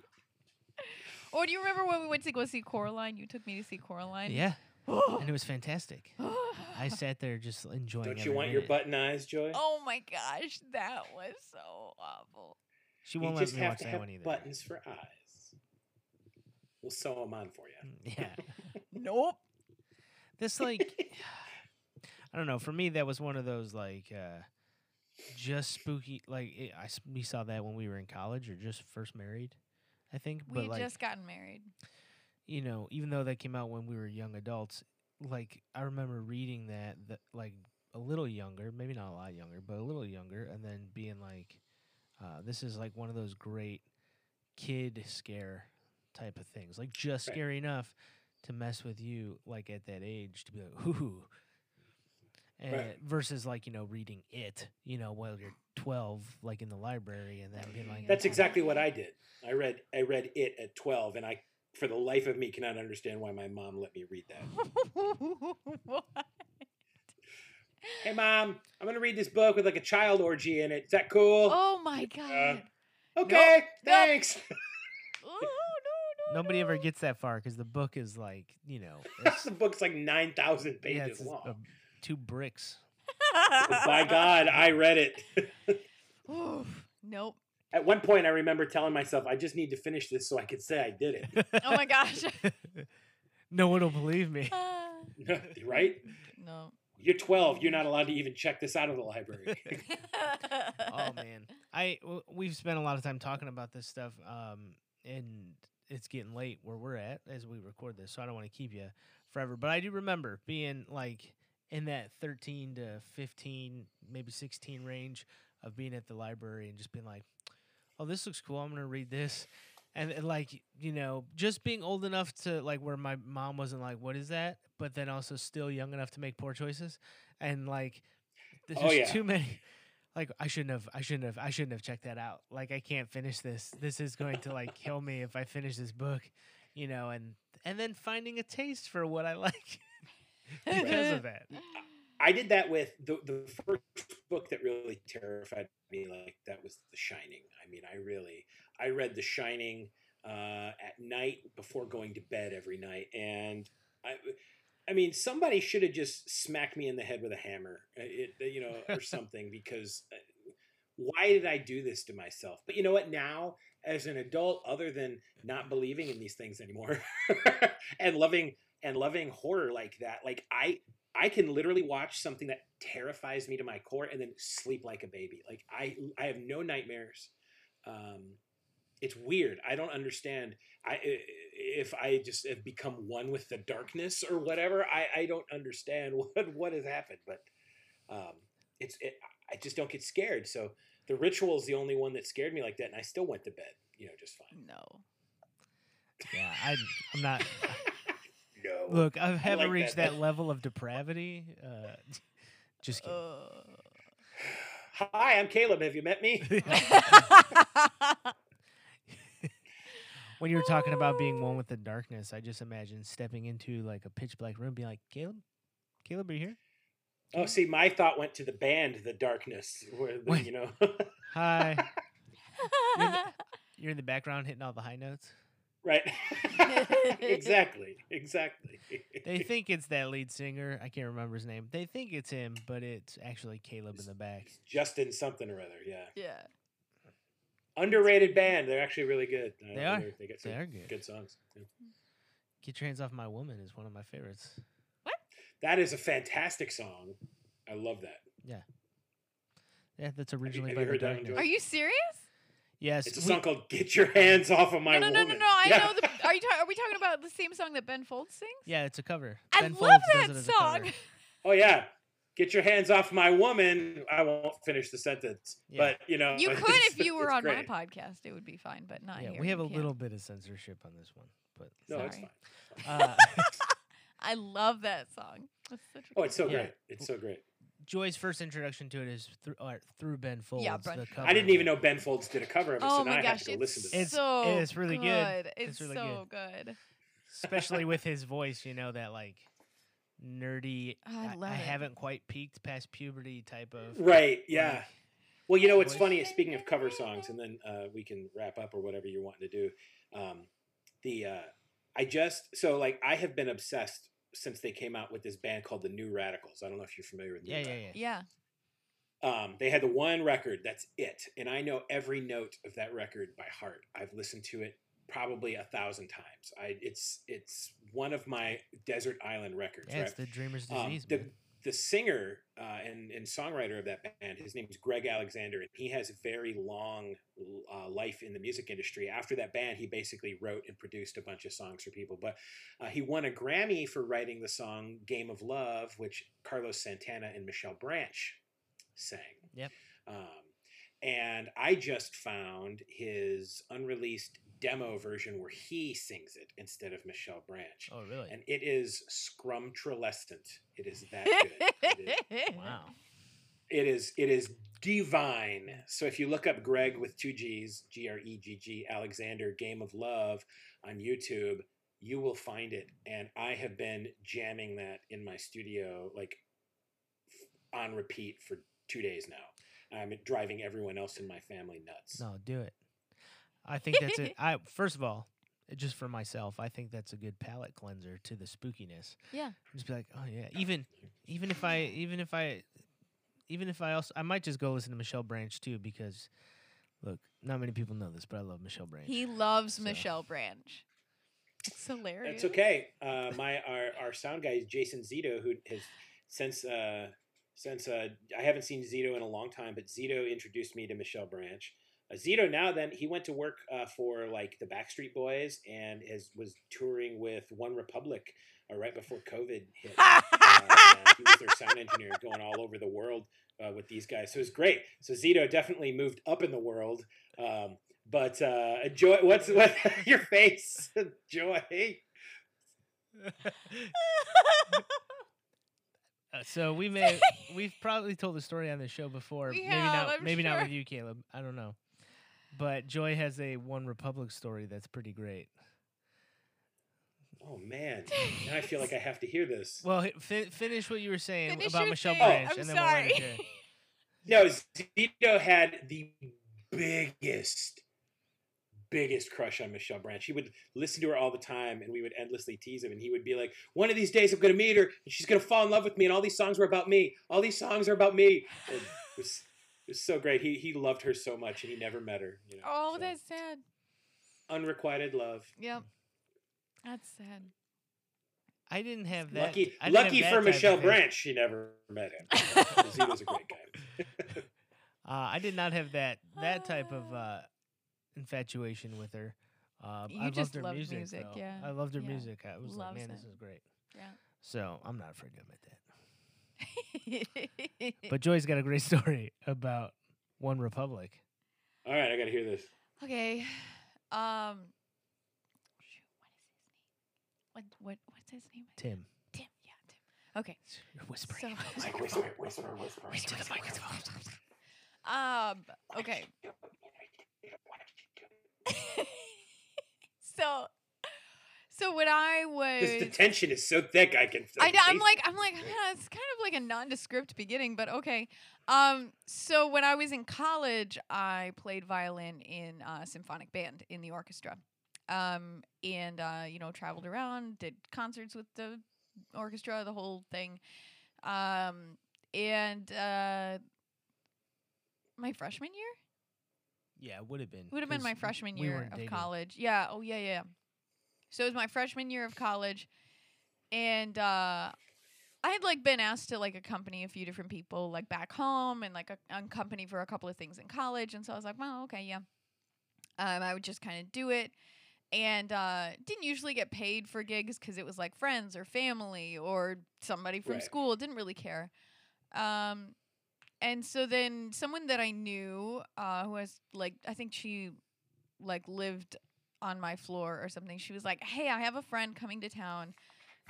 Or do you remember when we went to go see Coraline? You took me to see Coraline. Yeah, [GASPS] and it was fantastic. I sat there just enjoying. It. Don't you every want your button eyes, Joy? Oh my gosh, that was so awful. She won't let just me have watch to that have one either. buttons for eyes. We'll sew them on for you. Yeah, [LAUGHS] Nope. this like, [SIGHS] I don't know. For me, that was one of those like, uh just spooky. Like it, I s- we saw that when we were in college or just first married, I think. We but had like, just gotten married. You know, even though that came out when we were young adults, like I remember reading that that like a little younger, maybe not a lot younger, but a little younger, and then being like, uh, this is like one of those great kid scare type of things, like just Right. scary enough to mess with you, like at that age, to be like, ooh. And Right. versus like you know reading it, you know, while you're twelve, like in the library, and then being like, That's exactly what I did. I read I read it at 12 and I for the life of me cannot understand why my mom let me read that. [LAUGHS] what? Hey mom, I'm going to read this book with like a child orgy in it. Is that cool? Oh my god. okay, nope. thanks. [LAUGHS] Oh, no, no, Nobody ever gets that far because the book is like, you know, [LAUGHS] it's, the book's like 9,000 yeah, pages it's long. uh, two bricks. By God, I read it. Oof. Nope. At one point, I remember telling myself, I just need to finish this so I could say I did it. [LAUGHS] Oh my gosh. [LAUGHS] no one will believe me. Ah, [LAUGHS] right? no. You're 12. You're not allowed to even check this out of the library. oh man, I w- we've spent a lot of time talking about this stuff, um, and it's getting late where we're at as we record this, so I don't want to keep you forever. But I do remember being like in that thirteen to fifteen, maybe sixteen range of being at the library and just being like, "Oh, this looks cool. I'm gonna read this." And, and like you know, just being old enough to like where my mom wasn't like, "What is that?" But then also still young enough to make poor choices, and like there's Oh, yeah. too many like I shouldn't have I shouldn't have I shouldn't have checked that out. Like I can't finish this. This is going to like kill me if I finish this book, you know, and and then finding a taste for what I like [LAUGHS] because of that. I did that with the the first book that really terrified me like that was The Shining. I mean, I really I read The Shining uh, at night before going to bed every night, and I. I mean, somebody should have just smacked me in the head with a hammer, uh, it, you know, or [LAUGHS] something. Because uh, why did I do this to myself? But you know what? Now, as an adult, other than not believing in these things anymore, [LAUGHS] and loving and loving horror like that, like I I can literally watch something that terrifies me to my core and then sleep like a baby. Like I I have no nightmares. Um, it's weird. I don't understand. I if I just have become one with the darkness or whatever. I I don't understand [LAUGHS] what what has happened. But um, it's it, I just don't get scared. So the ritual is the only one that scared me like that, and I still went to bed. You know, just fine. No. Yeah, I I'm not [LAUGHS] No. look, I haven't like reached that. that. level of depravity. Uh [LAUGHS] just kidding. Uh. Hi, I'm Caleb. Have you met me? [LAUGHS] when you were talking about being one with the darkness, I just imagine stepping into like a pitch black room being like, Caleb, Caleb, are you here? Oh, see, my thought went to the band, The Darkness, where the, you know. Hi. [LAUGHS] You're in the background hitting all the high notes. Right. [LAUGHS] exactly. Exactly. They [LAUGHS] think it's that lead singer. I can't remember his name. They think it's him, but it's actually Caleb in the back. Justin something or other. Yeah. yeah. Underrated band. They're actually really good. Uh, They are. they're- They get They some are good. good songs. Yeah. Get Your Hands Off My Woman is one of my favorites. What? That is a fantastic song. I love that. Yeah, Yeah, that's originally have by you the heard that Darkness. Are you serious? Yes, It's a we- song called "Get Your Hands Off of My no, no, Woman." no, no, no. I Yeah. know the. Are you? Ta- are we talking about the same song that Ben Folds sings? yeah, it's a cover. I Ben love Folds that it as a song. Oh yeah. Get your hands off my woman. I won't finish the sentence, Yeah. but you know You [LAUGHS] could if you were on great. my podcast. It would be fine, but not Yeah, here. we have You a can't. little bit of censorship on this one, but No, it's Sorry. fine. uh, [LAUGHS] I love that song. That's such a Oh, it's so Yeah. great. It's so great. Joy's first introduction to it is through, uh, through Ben Folds. Yeah, the cover I didn't even know Ben Folds did a cover of it, Oh so now my I have gosh, to go listen to it's. It's- so it's really good. It's, It's really so good. especially with [LAUGHS] his voice. You know that like nerdy. I love I it. haven't quite peaked past puberty type of. Right, yeah. like, Well, you know what's voice. funny? Speaking of cover songs, and then uh, we can wrap up or whatever you're wanting to do. Um, the uh, I just so like I have been obsessed since they came out with this band called the New Radicals. I don't know if you're familiar with. New yeah, yeah, Radicals. yeah. Yeah. Um, they had the one record. That's it, and I know every note of that record by heart. I've listened to it probably a thousand times. I it's it's one of my desert island records. Yeah, right? it's the dreamer's Um, disease. the man. The singer uh, and and songwriter of that band, his name is Gregg Alexander, and he has a very long uh, life in the music industry. After that band, he basically wrote and produced a bunch of songs for people. But uh, he won a Grammy for writing the song "Game of Love," which Carlos Santana and Michelle Branch sang. Yep. Um, and I just found his unreleased demo version where he sings it instead of Michelle Branch oh, really? and it is scrumtrelescent. It is that good. it, is, [LAUGHS] wow. [LAUGHS] it is it is divine. So if you look up Greg with two G's, G R E G G Alexander Game of Love on YouTube, you will find it. And I have been jamming that in my studio like f- on repeat for two days now. I'm driving everyone else in my family nuts. No, do it. I think that's it. [LAUGHS] I first of all, just for myself, I think that's a good palate cleanser to the spookiness. Yeah. Just be like, oh yeah. Even even if I even if I even if I also I might just go listen to Michelle Branch too because look, not many people know this, but I love Michelle Branch. He loves So- Michelle Branch. It's hilarious. It's okay. Uh, my our, our sound guy is Jason Zito, who has since uh, since uh, I haven't seen Zito in a long time, but Zito introduced me to Michelle Branch. Zito now then he went to work uh, for like the Backstreet Boys and is was touring with OneRepublic uh, right before COVID hit. [LAUGHS] Uh, he was their sound engineer, going all over the world uh, with these guys. So it was great. So Zito definitely moved up in the world. Um, but uh, Joy, what's what [LAUGHS] your face, [LAUGHS] Joy? Uh, so we may we've probably told the story on the show before. We maybe have, not I'm maybe not with you, Caleb. I don't know. But Joy has a OneRepublic story that's pretty great. Oh man, now I feel like I have to hear this. Well, fi- finish what you were saying Finish about Michelle thing. Branch, I'm and then we'll let sorry. [LAUGHS] No, Zito had the biggest, biggest crush on Michelle Branch. He would listen to her all the time, and we would endlessly tease him. And he would be like, "One of these days, I'm going to meet her, and she's going to fall in love with me. And all these songs were about me. All these songs are about me." And it was, it was so great. He he loved her so much, and he never met her. You know, oh, so. that's sad. unrequited love. Yep. That's sad. I didn't have that. Lucky, I have lucky for Michelle. Branch, she never met him. [LAUGHS] Zito's a great guy. [LAUGHS] Uh, I did not have that that type of Ah. uh, infatuation with her. Um, You I loved her loved music. music, yeah, I loved her yeah. music. I was like, Loves man, this is great. Yeah. So I'm not afraid to admit that. But Joy's got a great [LAUGHS] story about OneRepublic. All right, I got to hear this. okay. Um. Shoot, what is his name? What what what's his name? Tim, Tim. Yeah, Tim. Okay. [LAUGHS] whispering. So. [LAUGHS] in my Like microphone. whisper, whisper, whisper. Into the microphone. Um. Okay. so. So when I was. This the tension is so thick. I can. I, can I'm like I'm like yeah, it's kind of like a nondescript beginning, but okay. Um, so when I was in college, I played violin in a symphonic band in the orchestra, um, and uh, you know traveled around, did concerts with the orchestra, the whole thing, um, and uh, my freshman year Yeah, it would have been. would have been 'cause my freshman year weren't of dating. college. Yeah. Oh yeah, yeah. So it was my freshman year of college, and uh, I had like been asked to like accompany a few different people like back home and like a- accompany for a couple of things in college, and so I was like, well, okay, yeah. Um, I would just kind of do it, and uh, didn't usually get paid for gigs because it was like friends or family or somebody from Right. school. Didn't really care. Um, and so then someone that I knew, uh, who was like, I think she like lived on my floor or something. She was like, "Hey, I have a friend coming to town.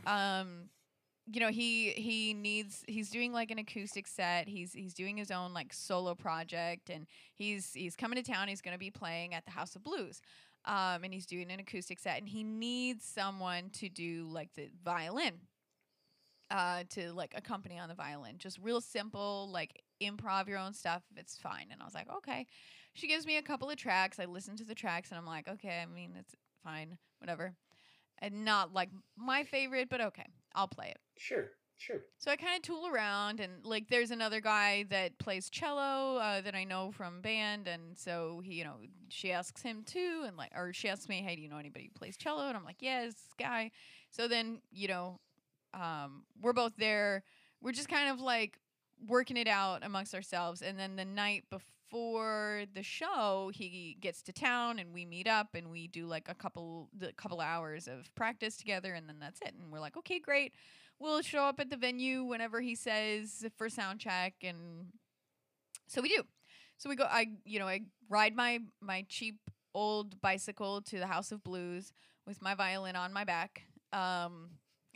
Um you know he he needs he's doing like an acoustic set. He's he's doing his own like solo project and he's he's coming to town. He's going to be playing at the house of blues um and he's doing an acoustic set and he needs someone to do like the violin uh to like accompany on the violin. Just real simple like improv your own stuff. It's fine. And i was like okay she gives me a couple of tracks i listen to the tracks and i'm like okay i mean it's fine whatever and not like my favorite but okay i'll play it Sure, sure. so I kind of tool around, and like, there's another guy that plays cello uh, that I know from band, and so he, you know, she asks him too, and like, or she asks me, "Hey, do you know anybody who plays cello?" And I'm like, "Yeah, this guy." So then, you know, um, we're both there. We're just kind of like working it out amongst ourselves, and then the night before the show, he gets to town, and we meet up, and we do like a couple, couple hours of practice together, and then that's it. And we're like, "Okay, great." we'll show up at the venue whenever he says for sound check and so we do so we go i you know i ride my my cheap old bicycle to the house of blues with my violin on my back um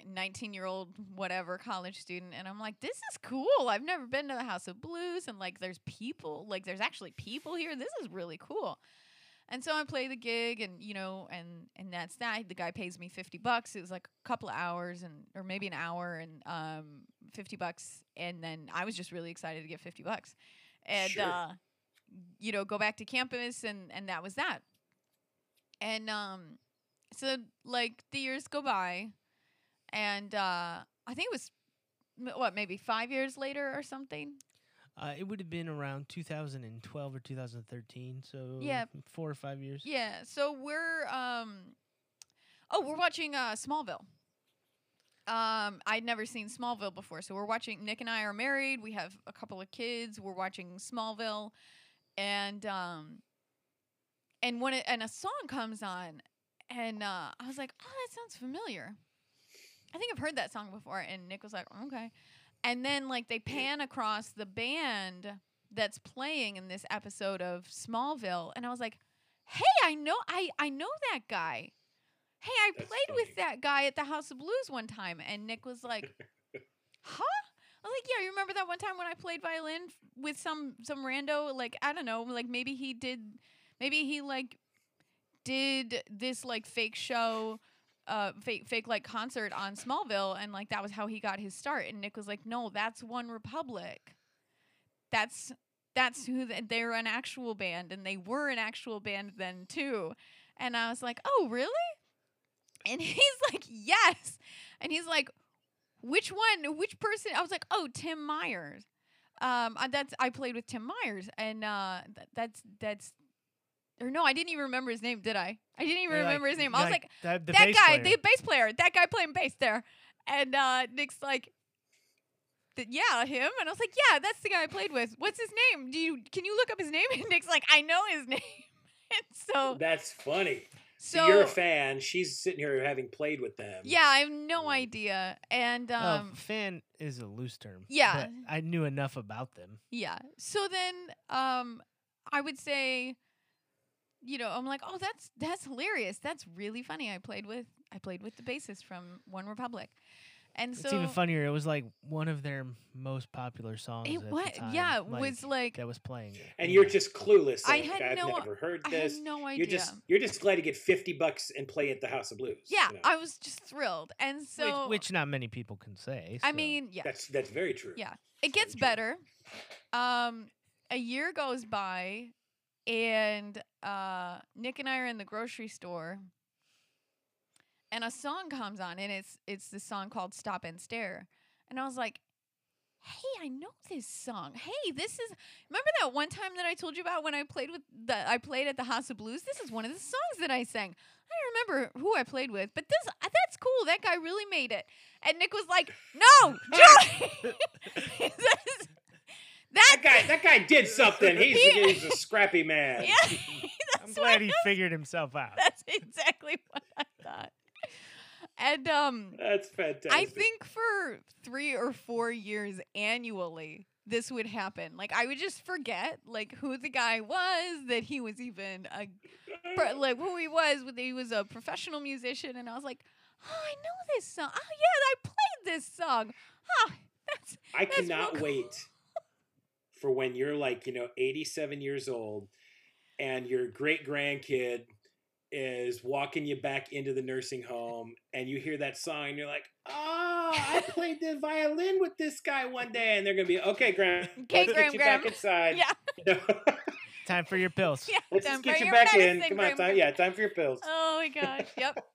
19 year old whatever college student and i'm like this is cool i've never been to the house of blues and like there's people like there's actually people here this is really cool and so I play the gig, and you know, and and that's that. The guy pays me fifty bucks. It was like a couple of hours, and or maybe an hour, and um, fifty bucks. And then I was just really excited to get fifty bucks, and Sure. uh, you know, go back to campus, and and that was that. And um, so like the years go by, and uh, I think it was what maybe five years later or something. Uh, it would have been around 2012 or 2013, so Yeah. four or five years. Yeah, so we're um oh, we're watching uh Smallville. Um I'd never seen Smallville before. So we're watching Nick and I are married, we have a couple of kids, we're watching Smallville and um and when it, and a song comes on and uh I was like, "Oh, that sounds familiar." I think I've heard that song before and Nick was like, "Okay." And then like they pan across the band that's playing in this episode of Smallville and I was like, "Hey, I know I I know that guy. Hey, I That's played with that guy at the House of Blues one time." And Nick was like, [LAUGHS] "Huh?" I was like, "Yeah, you remember that one time when I played violin f- with some some rando like I don't know, like maybe he did maybe he like did this like fake show uh fake fake like concert on Smallville and like that was how he got his start. And Nick was like no that's OneRepublic. That's that's who th- they're an actual band and they were an actual band then too. And I was like oh really? And [LAUGHS] he's like yes. And he's like which one which person? I was like oh Tim Myers. Um I- that's I played with Tim Myers and uh th- that's that's or no I didn't even remember his name did I I didn't even You're like- remember his name I was like that, the that guy, player. the bass player, that guy playing bass there. And uh, Nick's like, yeah, him. And I was like, yeah, that's the guy I played with. What's his name? Do you can you look up his name? [LAUGHS] And Nick's like, I know his [LAUGHS] name. and so, That's funny. so So you're a fan. She's sitting here having played with them. yeah, I have no idea. And Oh, um, fan is a loose term. yeah. but I knew enough about them. Yeah. So then um I would say you know, I'm like, "Oh, that's that's hilarious. That's really funny. I played with I played with the bassist from OneRepublic." And It's so it's even funnier. It was like one of their most popular songs. it at what time, yeah, like, was like that was playing. And you're just clueless. I had I've no- never heard I this. had no You're just you're just glad to get fifty bucks and play at the House of Blues. yeah, you know? I was just thrilled. And so which, which not many people can say. I mean, yeah. that's that's very true. Yeah. It gets better. Um, a year goes by, and uh, Nick and I are in the grocery store, and a song comes on, and it's it's the song called "Stop and Stare," and I was like. Hey, I know this song. Hey, this is remember that one time that I told you about when I played with the I played at the House of Blues. This is one of the songs that I sang. I don't remember who I played with, but this uh, that's cool. That guy really made it. And Nick was like, "No, [LAUGHS] Joey." [LAUGHS] [LAUGHS] says, That guy that guy did something. He's, He- he's a scrappy man. [LAUGHS] Yeah, I'm that's glad what- he figured himself out. That's exactly [LAUGHS] what I thought. And um, That's fantastic. I think for three or four years annually, this would happen. Like I would just forget like who the guy was, that he was even a [LAUGHS] pro- like who he was. That he was a professional musician, and I was like, Oh, I know this song. Oh yeah, I played this song. Huh. That's I That's cannot cool. wait for when you're like, you know, 87 years old and your great grandkid is walking you back into the nursing home and you hear that song and you're like, oh, I [LAUGHS] played the violin with this guy one day. And they're going to be, okay, Graham, Okay, [LAUGHS] let's Graham, get you back inside. yeah. [LAUGHS] You know? Time for your pills. Yeah. let's just get you your back in. Come on, time. Yeah, time for your pills. Oh my gosh. Yep.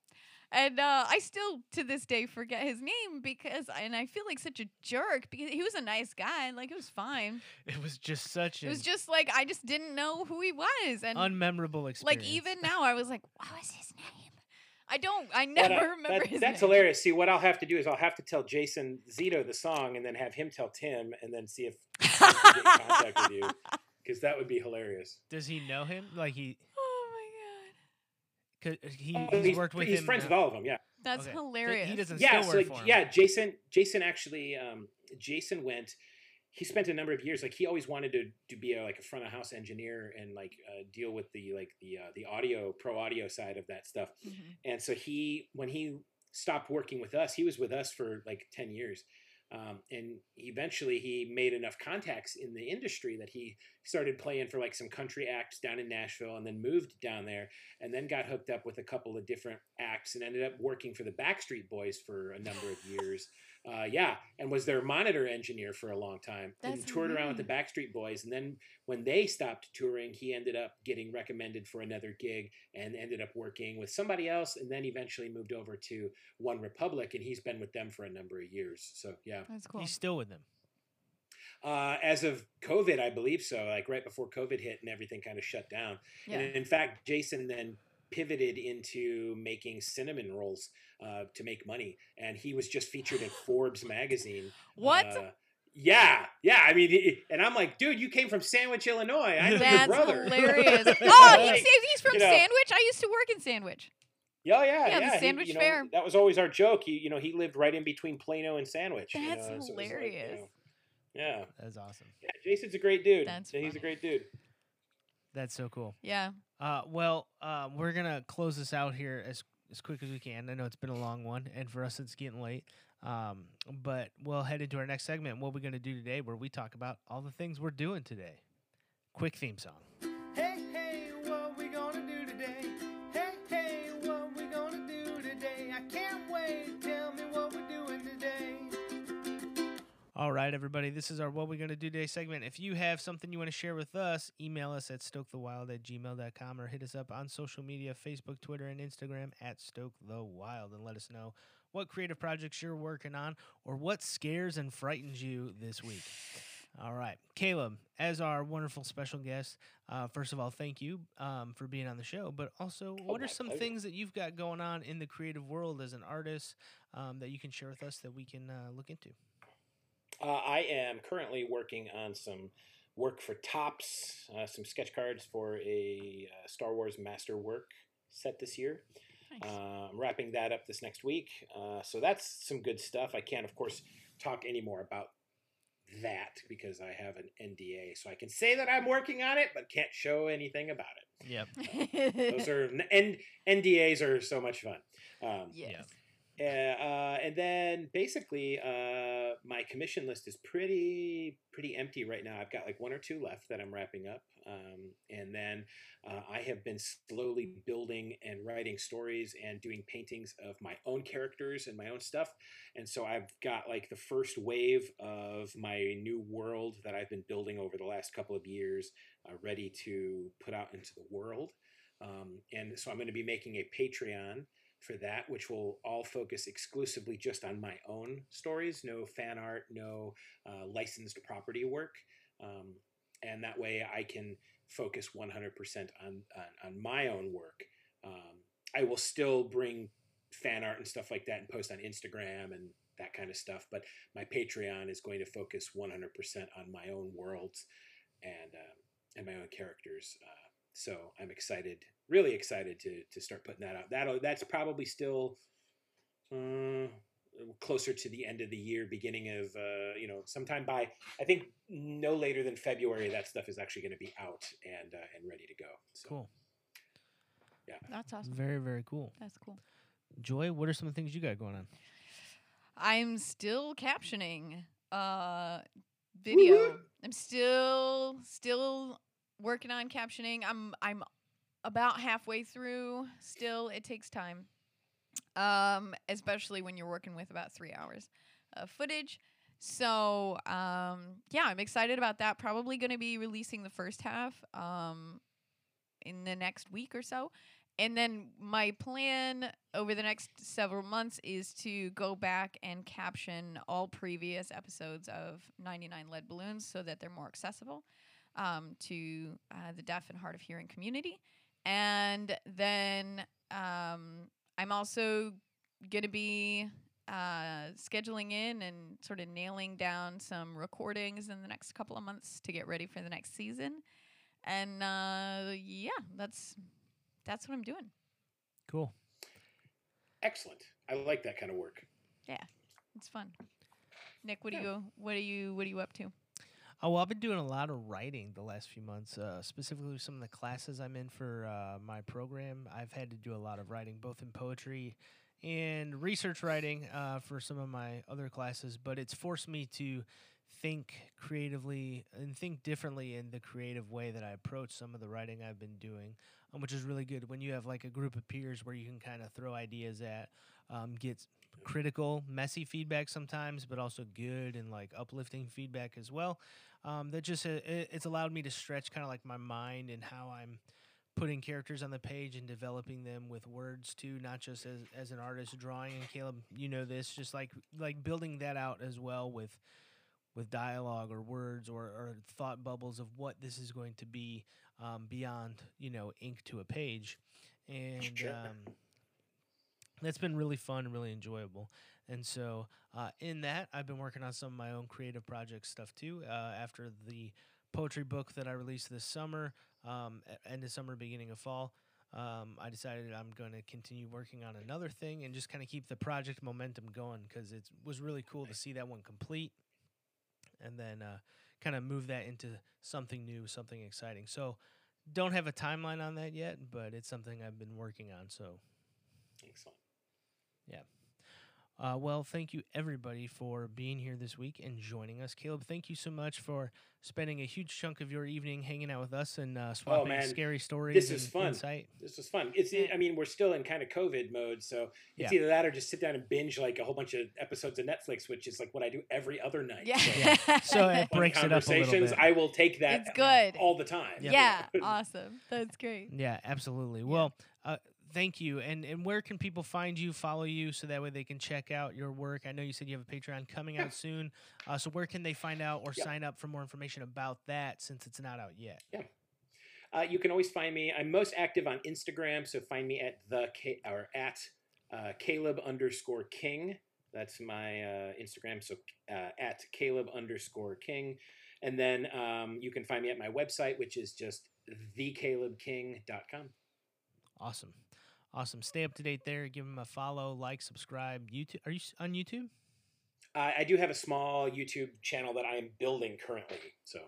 And uh, I still to this day forget his name because, and I feel like such a jerk because he was a nice guy. Like it was fine. It was just such It an was just like I just didn't know who he was, and unmemorable experience. like even now I was like, what was his name? I don't. I But, never uh, [LAUGHS] remember that- his that's name. hilarious. See, what I'll have to do is I'll have to tell Jason Zito the song and then have him tell Tim and then see if he can get in contact with you [LAUGHS] because that would be hilarious. Does he know him? Like he, my god, cause he Oh, he's, worked with he's him. friends now. with all of them. Yeah. that's Okay. Hilarious. He doesn't yeah, still so work for him. yeah, Jason Jason actually um, Jason went he spent a number of years like he always wanted to to be a, like a front of house engineer and like uh, deal with the like the uh, the audio pro audio side of that stuff. Mhm. And so he when he stopped working with us, he was with us for like 10 years. Um, and eventually he made enough contacts in the industry that he started playing for like some country acts down in Nashville and then moved down there and then got hooked up with a couple of different acts and ended up working for the Backstreet Boys for a number of years. [LAUGHS] Uh, yeah, and was their monitor engineer for a long time. That's and toured around with the Backstreet Boys. And then when they stopped touring, he ended up getting recommended for another gig and ended up working with somebody else. And then eventually moved over to OneRepublic, and he's been with them for a number of years. So yeah, That's cool. He's still with them. uh, as of COVID, I believe so. Like right before COVID hit and everything kind of shut down. Yeah. And in fact, Jason then pivoted into making cinnamon rolls uh, to make money, and he was just featured in [GASPS] Forbes magazine. What? Uh, yeah, yeah. I mean, he- and I'm like, dude, you came from Sandwich, Illinois. I know That's your brother. [LAUGHS] hilarious. oh, he's, Like, he's from you know. Sandwich. I used to work in Sandwich. Yeah, yeah, Yeah, the yeah. he- Sandwich you know, Fair. That was always our joke. He, you know, he lived right in between Plano and Sandwich. you That's know, so it was like, you hilarious. know, yeah, That is awesome. yeah. Jason's a great dude. That's he's a great dude. That's so cool. Yeah. Uh, well, uh, we're gonna close this out here as as quick as we can. I know it's been a long one, and for us, it's getting late. Um, but we'll head into our next segment. What we're gonna do today, where we talk about all the things we're doing today. Quick theme song. Hey, hey, what we gonna do today? All right, everybody. This is our What We're Gonna Do Today segment. If you have something you want to share with us, email us at stokethewild at gmail.com or hit us up on social media Facebook, Twitter, and Instagram at stokethewild and let us know what creative projects you're working on or what scares and frightens you this week. All right. Caleb, as our wonderful special guest, uh, first of all, thank you um, for being on the show. But also, what are some pleasure. things that you've got going on in the creative world as an artist um, that you can share with us that we can uh, look into? Uh, I am currently working on some work for Topps, uh, some sketch cards for a uh, Star Wars Masterwork set this year. Nice. Uh, I'm wrapping that up this next week. Uh, so that's some good stuff. I can't, of course, talk any more about that because I have an NDA. So I can say that I'm working on it, but can't show anything about it. Yep. Those are N- NDAs are so much fun. Um, yes. uh, uh, and then basically, uh, my commission list is pretty pretty empty right now. I've got like one or two left that I'm wrapping up, um, and then uh, I have been slowly building and writing stories and doing paintings of my own characters and my own stuff. And so I've got like the first wave of my new world that I've been building over the last couple of years, uh, ready to put out into the world. Um, and so I'm going to be making a Patreon for that, which will all focus exclusively just on my own stories, no fan art, no uh, licensed property work. Um, and that way I can focus 100% on, on, on my own work. Um, I will still bring fan art and stuff like that and post on Instagram and that kind of stuff, but my Patreon is going to focus 100% on my own worlds and, um, and my own characters. Uh, so I'm excited, really excited to to start putting that out. That that's probably still uh, closer to the end of the year, beginning of uh, you know sometime by I think no later than February. That stuff is actually going to be out and uh, and ready to go. So Cool. Yeah, that's awesome. Very, very cool. That's cool. Joy, what are some of the things you got going on? I'm still captioning uh video. I'm still still working on captioning. I'm I'm about halfway through. Still, it takes time. Um, especially when you're working with about three hours of footage. So um, yeah, I'm excited about that. Probably going to be releasing the first half um, in the next week or so. And then my plan over the next several months is to go back and caption all previous episodes of 99 Lead Balloons so that they're more accessible um, to uh, the deaf and hard of hearing community. And then um, I'm also going to be uh, scheduling in and sort of nailing down some recordings in the next couple of months to get ready for the next season. And uh, yeah, that's that's what I'm doing. Cool. Excellent. I like that kind of work. Yeah, it's fun. Nick, what do Yeah. you what are you what are you up to? Oh well, I've been doing a lot of writing the last few months. Uh, specifically, some of the classes I'm in for uh, my program, I've had to do a lot of writing, both in poetry and research writing uh, for some of my other classes. But it's forced me to think creatively and think differently in the creative way that I approach some of the writing I've been doing, um, which is really good when you have like a group of peers where you can kind of throw ideas at, um, get critical, messy feedback sometimes, but also good and like uplifting feedback as well um, that just uh, it, it's allowed me to stretch kind of like my mind and how I'm putting characters on the page and developing them with words too, not just as, as an artist drawing. And Caleb, you know this, just like like building that out as well with with dialogue or words or, or thought bubbles of what this is going to be um, beyond you know ink to a page, and Sure. um, that's been really fun and really enjoyable. And so, uh, in that, I've been working on some of my own creative project stuff too. Uh, after the poetry book that I released this summer, um, end of summer, beginning of fall, um, I decided I'm going to continue working on another thing and just kind of keep the project momentum going because it was really cool to see that one complete and then uh, kind of move that into something new, something exciting. So, don't have a timeline on that yet, but it's something I've been working on. So, Excellent. Uh, well, thank you everybody for being here this week and joining us. Caleb, thank you so much for spending a huge chunk of your evening hanging out with us and uh, swapping man, scary stories. this is fun. Insight. This was fun. It's. I mean, we're still in kind of COVID mode, so it's Yeah. either that or just sit down and binge like a whole bunch of episodes of Netflix, which is like what I do every other night. Yeah. So, Yeah. So it [LAUGHS] breaks it up a little conversations, bit. I will take that. It's good. all the time. Yeah. yeah, [LAUGHS] awesome. That's great. Yeah, absolutely. Well, uh, thank you. And and where can people find you, follow you, so that way they can check out your work? I know you said you have a Patreon coming out soon. Uh, so where can they find out or Yeah. sign up for more information about that since it's not out yet? Uh, you can always find me. I'm most active on Instagram, so find me at the K or at uh, Caleb underscore King. That's my uh, Instagram. So uh, at Caleb underscore King, and then um, you can find me at my website, which is just thecalebking.com. Awesome. Awesome. Stay up to date there. Give them a follow, like, subscribe. YouTube. Are you on YouTube? I I do have a small YouTube channel that I am building currently, so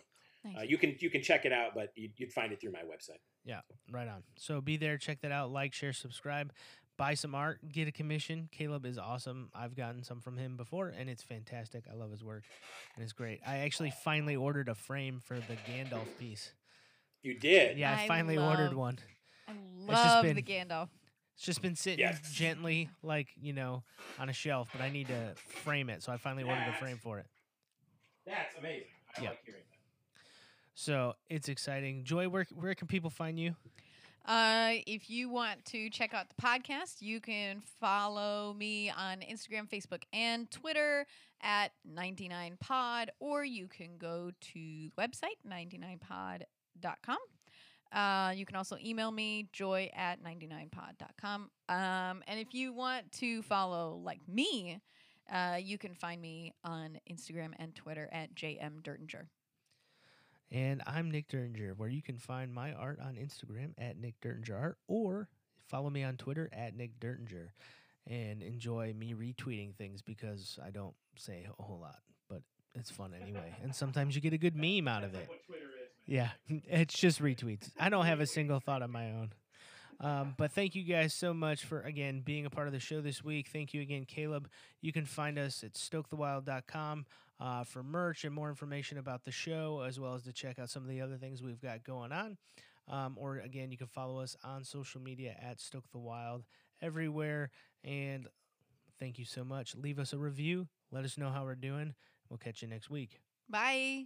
uh, you can you can check it out, but you'd, you'd find it through my website. Yeah, right on. So be there, check that out, like, share, subscribe, buy some art, get a commission. Caleb is awesome. I've gotten some from him before, and it's fantastic. I love his work, and it's great. I actually finally ordered a frame for the Gandalf piece. You did. Yeah, I I finally ordered one. I just love been- the Gandalf. It's just been sitting Yes. gently, like you know, on a shelf, but I need to frame it. So I finally ordered a frame for it. That's amazing. I Yeah. like hearing that. So it's exciting. Joy, where where can people find you? Uh, if you want to check out the podcast, you can follow me on Instagram, Facebook, and Twitter at 99pod, or you can go to the website 99pod.com. Uh, you can also email me joy at 99pod.com. Um, and if you want to follow like me, uh, you can find me on Instagram and Twitter at JM Dirtinger. And I'm Nick Derringer, where you can find my art on Instagram at Nick Derringer Art or follow me on Twitter at Nick Derringer and enjoy me retweeting things because I don't say a whole lot, but it's fun anyway. and sometimes you get a good meme out of it. Yeah, [LAUGHS] it's just retweets. I don't have a single thought of my own. Um, but thank you guys so much for again being a part of the show this week. Thank you again, Caleb. You can find us at stokethewild.com uh, for merch and more information about the show, as well as to check out some of the other things we've got going on. Um, or again, you can follow us on social media at Stoke the Wild everywhere. And thank you so much. Leave us a review. Let us know how we're doing. We'll catch you next week. Bye.